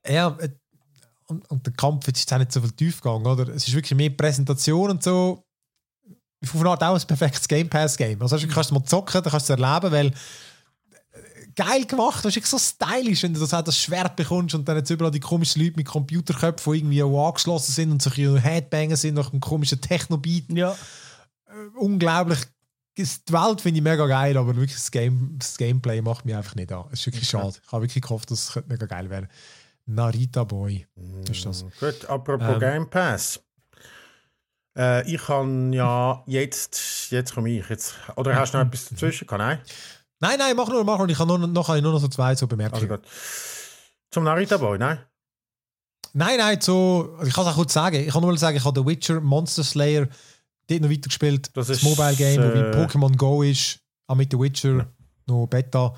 S1: ja, äh, und, und, der Kampf ist jetzt auch nicht so viel tief gegangen, oder? Es ist wirklich mehr Präsentation und so. Auf eine Art auch ein perfektes Game Pass-Game. Also, du kannst mal zocken, dann kannst du es erleben, weil äh, geil gemacht, das ist so stylisch, wenn du das, das Schwert bekommst und dann jetzt überall die komischen Leute mit Computerköpfen, die irgendwie auch angeschlossen sind und so Headbanger sind nach einem komischen Techno-Beat.
S3: Ja.
S1: Äh, unglaublich die Welt finde ich mega geil, aber wirklich das, Game, das Gameplay macht mich einfach nicht an. Es ist wirklich schade. Ich habe wirklich gehofft, dass es mega geil wäre. Narita Boy ist das.
S2: Mm, gut, apropos ähm, Game Pass. Äh, ich kann ja jetzt, jetzt komme ich jetzt. Oder hast du noch [LAUGHS] etwas dazwischen? Kann nein?
S1: Nein, nein, mach nur, mach nur. Ich habe nur, noch, nur noch so zwei so Bemerkungen. Also
S2: Zum Narita Boy, nein?
S1: Nein, nein, so, also ich kann es auch kurz sagen. Ich kann nur sagen, ich habe The Witcher Monster Slayer dort noch weitergespielt. Das, das Mobile Game, äh, wie Pokémon Go ist, auch mit The Witcher, ja. noch Beta.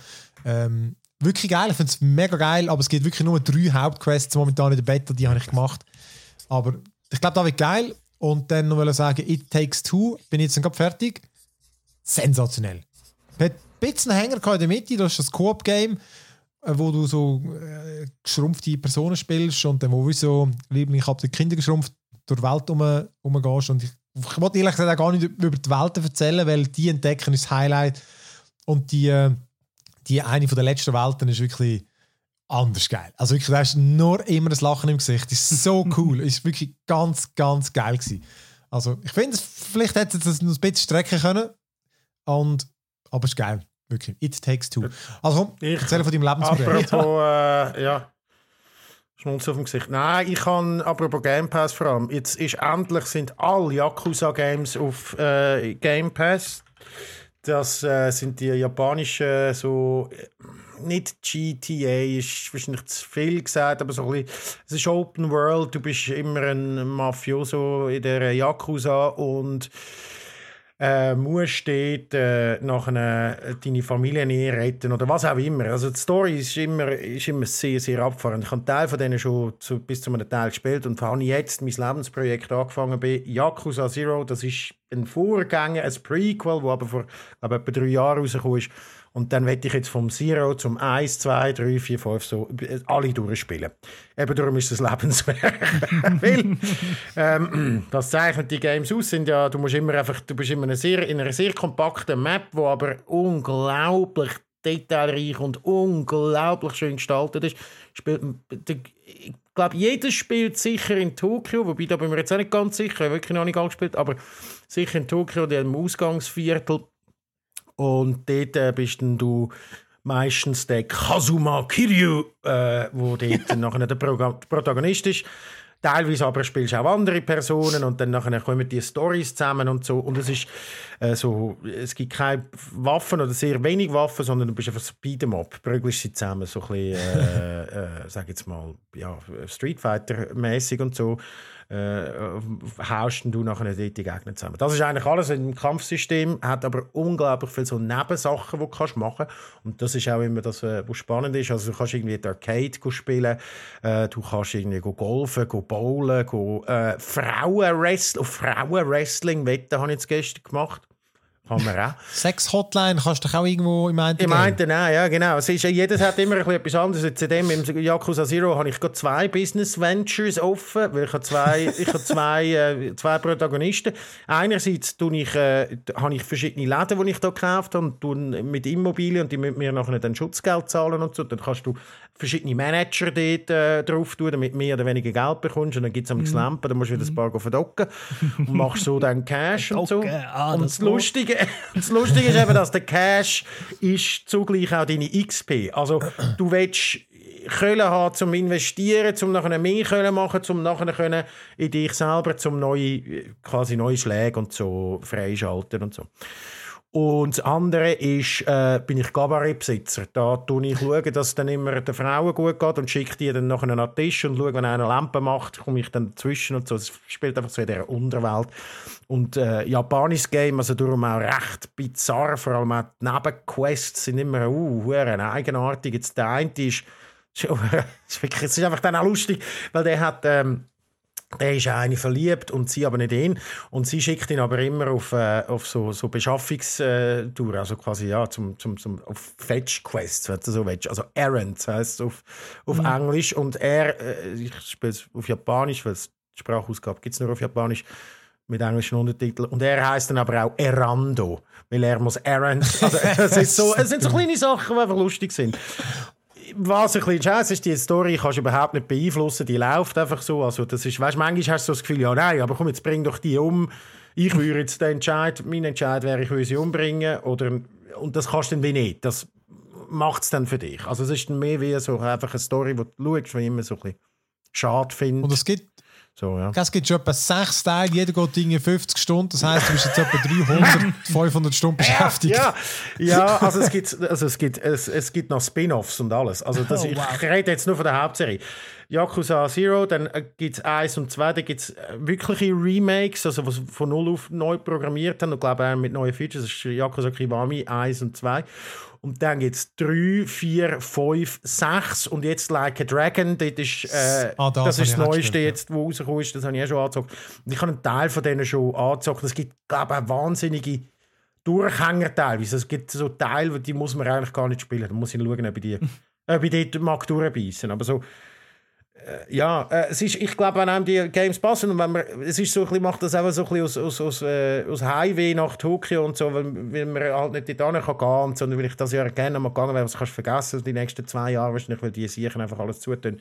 S1: Ähm, wirklich geil, ich finde es mega geil, aber es gibt wirklich nur drei Hauptquests momentan in der Beta, die habe ich gemacht. Aber ich glaube, da wird geil. Und dann noch sagen, It Takes Two, bin jetzt gerade fertig. Sensationell. Hat ein bisschen Hänger in der Mitte, das ist das Coop-Game, äh, wo du so äh, geschrumpfte Personen spielst und dann, wo du so, ich habe die Kinder geschrumpft, durch die Welt um, umgehst und ich ich wollte ehrlich gesagt auch gar nicht über die Welten erzählen, weil die entdecken ist das Highlight. Und die, äh, die eine von der letzten Welten ist wirklich anders geil. Also wirklich, da ist nur immer das Lachen im Gesicht. Das ist so [LAUGHS] cool. ist wirklich ganz, ganz geil gewesen. Also ich finde, vielleicht hätte es noch ein bisschen strecken können. Und, aber es ist geil. Wirklich. It takes two. Also komm, ich erzähle von deinem Lebensprojekt.
S2: Apropos, äh, ja. Schmunzel auf dem Gesicht. Nein, ich kann apropos Game Pass vor allem. Jetzt ist endlich sind alle Yakuza-Games auf äh, Game Pass. Das äh, sind die japanischen so nicht GTA ist wahrscheinlich zu viel gesagt, aber so ein bisschen, es ist Open World. Du bist immer ein Mafioso in der Yakuza und äh, musst dort äh, nachher äh, deine Familie retten oder was auch immer. Also die Story ist immer, ist immer sehr, sehr abfahrend. Ich habe einen Teil von denen schon zu, bis zu einem Teil gespielt und habe jetzt mein Lebensprojekt angefangen bei Yakuza Zero. Das ist ein Vorgänger, ein Prequel, das aber vor glaube, etwa drei Jahren rausgekommen ist. Und dann werde ich jetzt vom Zero zum 1, 2, 3, 4, 5 so alle durchspielen. Eben darum ist das Lebenswerk. [LAUGHS] Weil ähm, das zeichnet die Games aus. Sind ja, du, musst immer einfach, du bist immer eine sehr, in einer sehr kompakten Map, die aber unglaublich detailreich und unglaublich schön gestaltet ist. Spielt, ich glaube, jeder spielt sicher in Tokio, wobei da bin ich mir jetzt auch nicht ganz sicher, ich habe wirklich noch nicht angespielt, aber sicher in Tokio, dem Ausgangsviertel und dort äh, bist du meistens der Kazuma Kiryu, äh, wo dort [LAUGHS] nachher der Protagonist ist. Teilweise aber spielst du auch andere Personen und dann nachher kommen die Stories zusammen und so. Und es ist äh, so, es gibt keine Waffen oder sehr wenig Waffen, sondern du bist einfach so Beat'em Up, prügelst sie zusammen, so ein bisschen, äh, [LAUGHS] äh, sag jetzt mal, ja, Street Fighter-mäßig und so äh, haust du nachher dort die Gegner zusammen. Das ist eigentlich alles im Kampfsystem, hat aber unglaublich viele so Nebensachen, die du kannst machen Und das ist auch immer das, äh, was spannend ist. Also du kannst irgendwie die Arcade spielen, äh, du kannst irgendwie go golfen, go bowlen, go, äh, Frauenwrestling, auf Frauenwrestling wetten habe ich jetzt gestern gemacht. Kann man auch. [LAUGHS]
S1: Sex-Hotline kannst du doch auch irgendwo im einen
S2: Ich meinte, nein, ja, genau. Es ist, jedes hat immer ein bisschen etwas anderes. Jetzt in dem, im Yakuza Zero habe ich gerade zwei Business Ventures offen, weil ich habe zwei, ich habe zwei, äh, zwei Protagonisten. Einerseits tue ich, äh, habe ich verschiedene Läden, die ich da gekauft habe, und tue mit Immobilien und die müssen mir nachher dann Schutzgeld zahlen und so. Dann kannst du verschiedene Manager dort äh, drauf tun, damit mehr oder weniger Geld bekommst. Und dann gibt es mhm. Lampen, dann musst du wieder ein paar verdocken [LAUGHS] und machst so dann Cash und so. Ah, und das, das Lustige, [LAUGHS] das Lustige ist eben, dass der Cash ist zugleich auch deine XP. Also du willst Können haben zum Investieren, zum nachher mehr können machen, zum nachher können in dich selber zum neue quasi neue Schläge und so freischalten und so. Und das andere ist, äh, bin ich Kabarettbesitzer. Da schaue ich, schauen, dass dann immer den Frauen gut geht und schicke die dann nachher an den Tisch und schaue, wenn einer Lampe macht, komme ich dann dazwischen und so. Es spielt einfach so in dieser Unterwelt. Und äh, japanisches Game, also darum auch recht bizarr, vor allem auch die Nebenquests sind immer uh, eigenartig. Jetzt der eine ist, [LAUGHS] es ist einfach dann auch lustig, weil der hat... Ähm, der ist eine verliebt und sie aber nicht ihn. Und sie schickt ihn aber immer auf, äh, auf so, so Beschaffungstour, also quasi ja, zum, zum, zum, auf Fetch-Quests, wenn du so willst. Also Errands heisst es auf, auf mhm. Englisch. Und er, äh, ich spiele es auf Japanisch, weil die Sprachausgabe gibt es nur auf Japanisch mit englischen Untertiteln. Und er heißt dann aber auch Erando, weil er muss Errand. Also, es, ist so, es sind so [LAUGHS] kleine Sachen, die einfach lustig sind was ein bisschen scheiße ist, die Story kannst du überhaupt nicht beeinflussen, die läuft einfach so. Also das ist, weißt, manchmal hast du so das Gefühl, ja nein, aber komm, jetzt bring doch die um. Ich würde jetzt den Entscheid, mein Entscheid wäre, ich würde sie umbringen. Oder, und das kannst du dann wie nicht. Das macht es dann für dich. Also es ist mehr wie so einfach eine Story, die du schaust, die immer so ein bisschen schade findest.
S1: Und es gibt
S2: so, ja.
S1: Es gibt schon etwa sechs Teile, jeder geht Dinge 50 Stunden. Das heisst, du bist jetzt etwa 300, 500 [LAUGHS] Stunden beschäftigt.
S2: Ja, ja also, es gibt, also es, gibt, es, es gibt noch Spin-Offs und alles. Also das, oh, wow. Ich rede jetzt nur von der Hauptserie. Yakuza Zero, dann äh, gibt es eins und zwei, dann gibt es äh, wirkliche Remakes, also was von null auf neu programmiert haben und glaube auch mit neuen Features. Das ist Yakuza Kiwami 1 und 2. Und dann gibt es 3, 4, 5, 6 und jetzt Like a Dragon, das ist, äh, ah, das, das ist das Neueste jetzt, wo rausgekommen ist, das habe ich auch schon angezockt. Und ich habe einen Teil von denen schon angezockt. Es gibt, glaube ich, wahnsinnige Durchhänger teilweise. Es gibt so Teile, die muss man eigentlich gar nicht spielen. Da muss ich schauen, ob ich die, [LAUGHS] ob ich die mag durchbeissen. Aber so ja, äh, es ist, ich glaube, wenn einem die Games passen und wenn man, es ist so ein bisschen, macht das auch so ein bisschen aus, aus, aus, äh, aus Highway nach Tokio und so, weil, weil man halt nicht dort hin kann gehen, sondern weil ich das Jahr gerne mal gegangen wäre, das kannst du vergessen, die nächsten zwei Jahre wahrscheinlich, weil die sicher einfach alles zutun.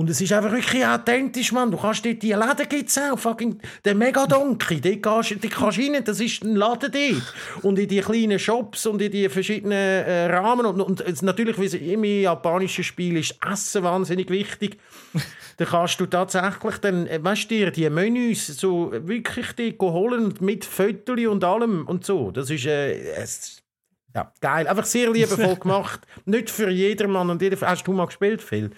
S2: Und es ist einfach wirklich authentisch, Mann. Du kannst dort, die Läden gibt es auch, fucking, der Megadonki, dort kannst, dort kannst du rein, das ist ein Laden dort. Und in die kleinen Shops und in die verschiedenen äh, Rahmen und, und natürlich, wie immer in japanischen Spielen ist Essen wahnsinnig wichtig. [LAUGHS] dann kannst du tatsächlich dann, äh, weißt du, die Menüs so wirklich die holen mit Fötterli und allem und so. Das ist, äh, es, ja, geil. Einfach sehr liebevoll [LAUGHS] gemacht. Nicht für jedermann und jeder. Hast du mal gespielt, Phil?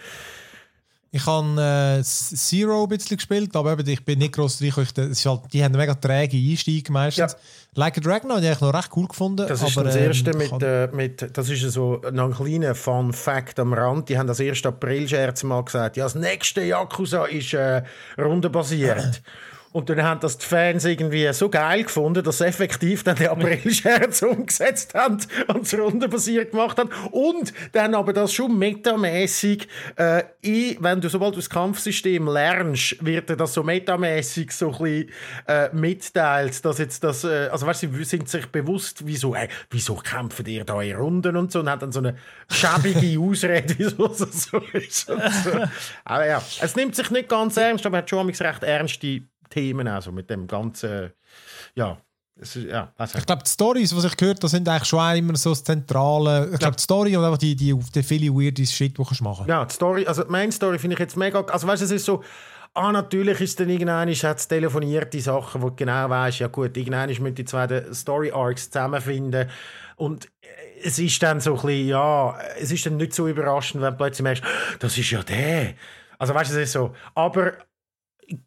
S1: Ich habe äh, Zero ein bisschen gespielt, aber eben, ich bin nicht gross reich. Halt, die haben mega träge Einstiege meistens. Ja. Like a Dragon habe ich noch recht cool gefunden.
S2: Das ist
S1: aber,
S2: das erste ähm, mit, äh, mit, das ist so ein kleiner Fun Fact am Rand. Die haben das erste April-Scherz mal gesagt, ja, das nächste Yakuza ist äh, rundenbasiert. Und dann haben das die Fans irgendwie so geil gefunden, dass sie effektiv dann den April-Scherz [LAUGHS] umgesetzt haben und es rundenbasiert gemacht haben. Und dann aber das schon metamäßig, äh, wenn du sobald du das Kampfsystem lernst, wird dir das so metamäßig so ein bisschen äh, mitteilt, dass jetzt das, äh, also weißt du, sie sind sich bewusst, wieso, äh, wieso kämpfen ihr da in Runden und so und haben dann so eine schäbige [LAUGHS] Ausrede, wieso das so ist. So. Aber ja, es nimmt sich nicht ganz ernst, aber hat schon recht ernste Themen, also mit dem ganzen, ja, ist, ja,
S1: also. Ich glaube, die Stories, was ich gehört habe, sind eigentlich schon immer so das Zentrale. Ich glaube, die Story und einfach die, die, die viele weirde Shit, die du machen
S2: Ja, die Story, also die Main Story finde ich jetzt mega, also weißt du, es ist so, ah, natürlich ist dann irgendwann hat es telefonierte Sachen, wo du genau weißt, ja gut, irgendwann müssen die zwei Story Arcs zusammenfinden und es ist dann so ein bisschen, ja, es ist dann nicht so überraschend, wenn du plötzlich merkst, das ist ja der. Also weißt du, es ist so, aber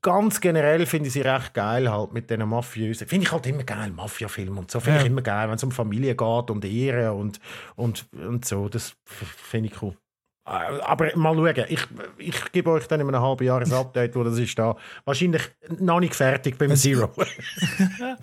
S2: ganz generell finde ich sie recht geil halt mit diesen Mafiösen. Finde ich halt immer geil, Mafia-Filme und so. Finde ja. ich immer geil, wenn es um Familie geht und Ehre und, und, und so. Das finde ich cool. Äh, aber mal schauen, ich, ich gebe euch dann in einem halben Jahr ein [LAUGHS] Update, wo das ist da. Wahrscheinlich noch nicht fertig beim Zero.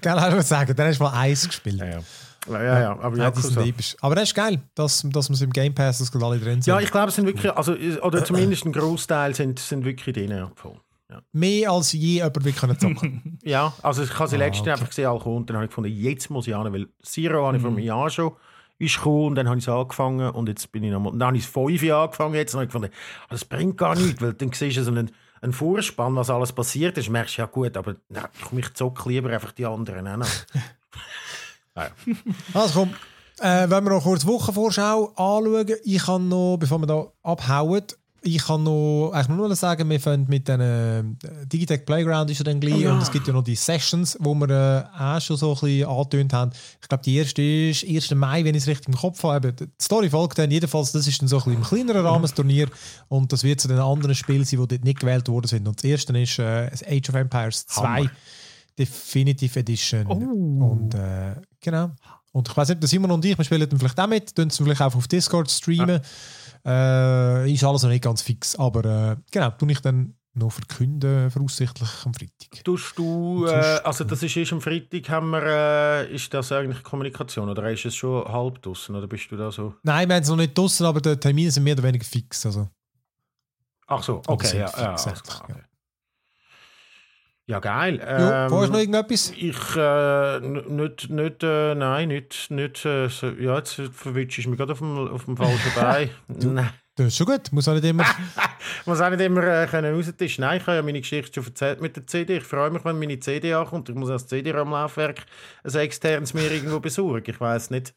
S1: Geil, ich würde sagen, dann hast du mal Eis gespielt.
S2: Ja, ja. Ja, ja, aber ja,
S1: sind episch. Aber das ist geil, dass, dass man es im Game Pass dass alle drin sind.
S2: Ja, ich glaube, es sind wirklich, also, oder zumindest ein Großteil sind, sind wirklich drin. Ja, voll. Ja.
S1: Mehr als [LAUGHS] je jemand wirklich können zocken.
S2: ja, also ich habe sie ah, letztens okay. einfach gesehen, alle und dann habe ich gefunden, jetzt muss ich an, weil Zero habe ich vor einem Jahr schon ist gekommen und dann habe ich es angefangen und jetzt bin ich nochmal, dann habe ich es fünf Jahre angefangen jetzt und habe ich gefunden, das bringt gar nichts, weil dann siehst du so einen, einen Vorspann, was alles passiert ist, merkst du, ja gut, aber na, ich zocke lieber einfach die anderen auch noch.
S1: ja. Also komm, äh, wenn wir noch kurz Wochenvorschau anschauen, ich kann noch, bevor wir da abhauen, ich kann noch, eigentlich nur sagen, wir fangen mit den äh, Digitech Playground ist ja dann gleich oh ja. und es gibt ja noch die Sessions, wo wir äh, auch schon so ein bisschen angetönt haben. Ich glaube, die erste ist 1. Mai, wenn ich es richtig im Kopf habe. Die Story folgt dann jedenfalls, das ist dann so ein bisschen im kleineren Rahmen das Turnier und das wird zu den anderen Spielen sein, die dort nicht gewählt worden sind. Und das erste ist äh, Age of Empires 2 Hammer. Definitive Edition. Oh. Und äh, genau. Und ich weiß nicht, Simon und ich, wir spielen dann vielleicht auch mit, tun es vielleicht auch auf Discord streamen. Ja. Äh, ist alles noch nicht ganz fix, aber äh, genau, tue ich dann noch verkünden, voraussichtlich am Freitag.
S2: Tust du, äh, also das ist erst am Freitag, haben wir, äh, ist das eigentlich Kommunikation oder ist es schon halb draußen oder bist du da so?
S1: Nein, wir haben es noch nicht draußen, aber die Termine sind mehr oder weniger fix. Also.
S2: Ach so, okay, ja, ja, ja, okay. Ja, geil.
S1: Ja, ähm, du noch irgendetwas?
S2: Ich, äh, nicht, nicht äh, nein, nicht, nicht äh, so, ja, jetzt verwitsche ich mich gerade auf dem, auf dem falschen [LAUGHS] Bein.
S1: nein. Das ist schon gut, muss auch nicht immer... [LAUGHS]
S2: muss auch nicht immer äh, können raustischen. Nein, ich habe ja meine Geschichte schon erzählt mit der CD. Ich freue mich, wenn meine CD ankommt. Ich muss als CD-RAM-Laufwerk ein externes mir irgendwo besuchen. Ich weiß nicht,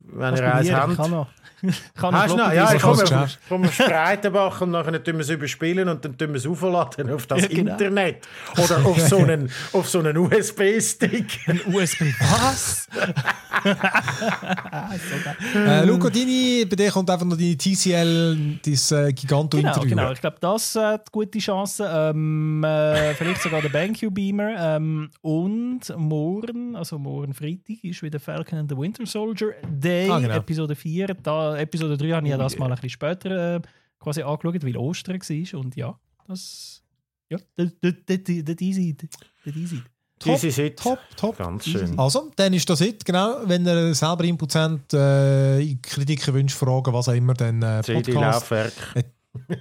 S2: wenn ihr eins habt. Kann [LAUGHS] noch. kann Hast noch? Ja, ich komme vom Spreitenbach und dann tun wir es überspielen und dann tun wir es aufladen auf das ja, genau. Internet. Oder auf so [LAUGHS] einen, auf so einen USB-Stick.
S3: Ein USB was? [LAUGHS]
S1: äh, Luca Dini, bei dir kommt einfach noch deine TCL, dein äh, Giganto-Interview.
S3: Genau, genau, ich glaube, das hat äh, gute Chancen. Ähm, äh, vielleicht sogar der BenQ Beamer. Ähm, und morgen, also morgen Freitag, ist wieder Falcon and the Winter Soldier Day, ah, genau. Episode 4. Da, Episode 3 habe ich ja das mal ein bisschen später äh, quasi angeschaut, weil Ostern war. Und ja, das. Ja, das easy. Das easy.
S2: Top, easy top, top. Ganz schön.
S1: Also, dann ist das it, genau. Wenn ihr selber Input habt, äh, Kritiken, Wünsche, Fragen, was auch immer, dann äh,
S2: CD-Laufwerk.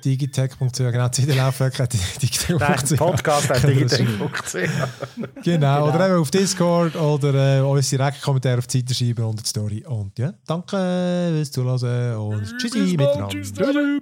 S1: Digitech.ch, genau, CD-Laufwerk,
S2: Digitech.ch. Podcast hat Digitech.ch. [LAUGHS]
S1: genau, oder eben auf Discord oder äh, uns direkt Kommentare auf die Seite schreiben und die Story. Und ja, danke fürs Zuhören und tschüssi miteinander. Tschüssi.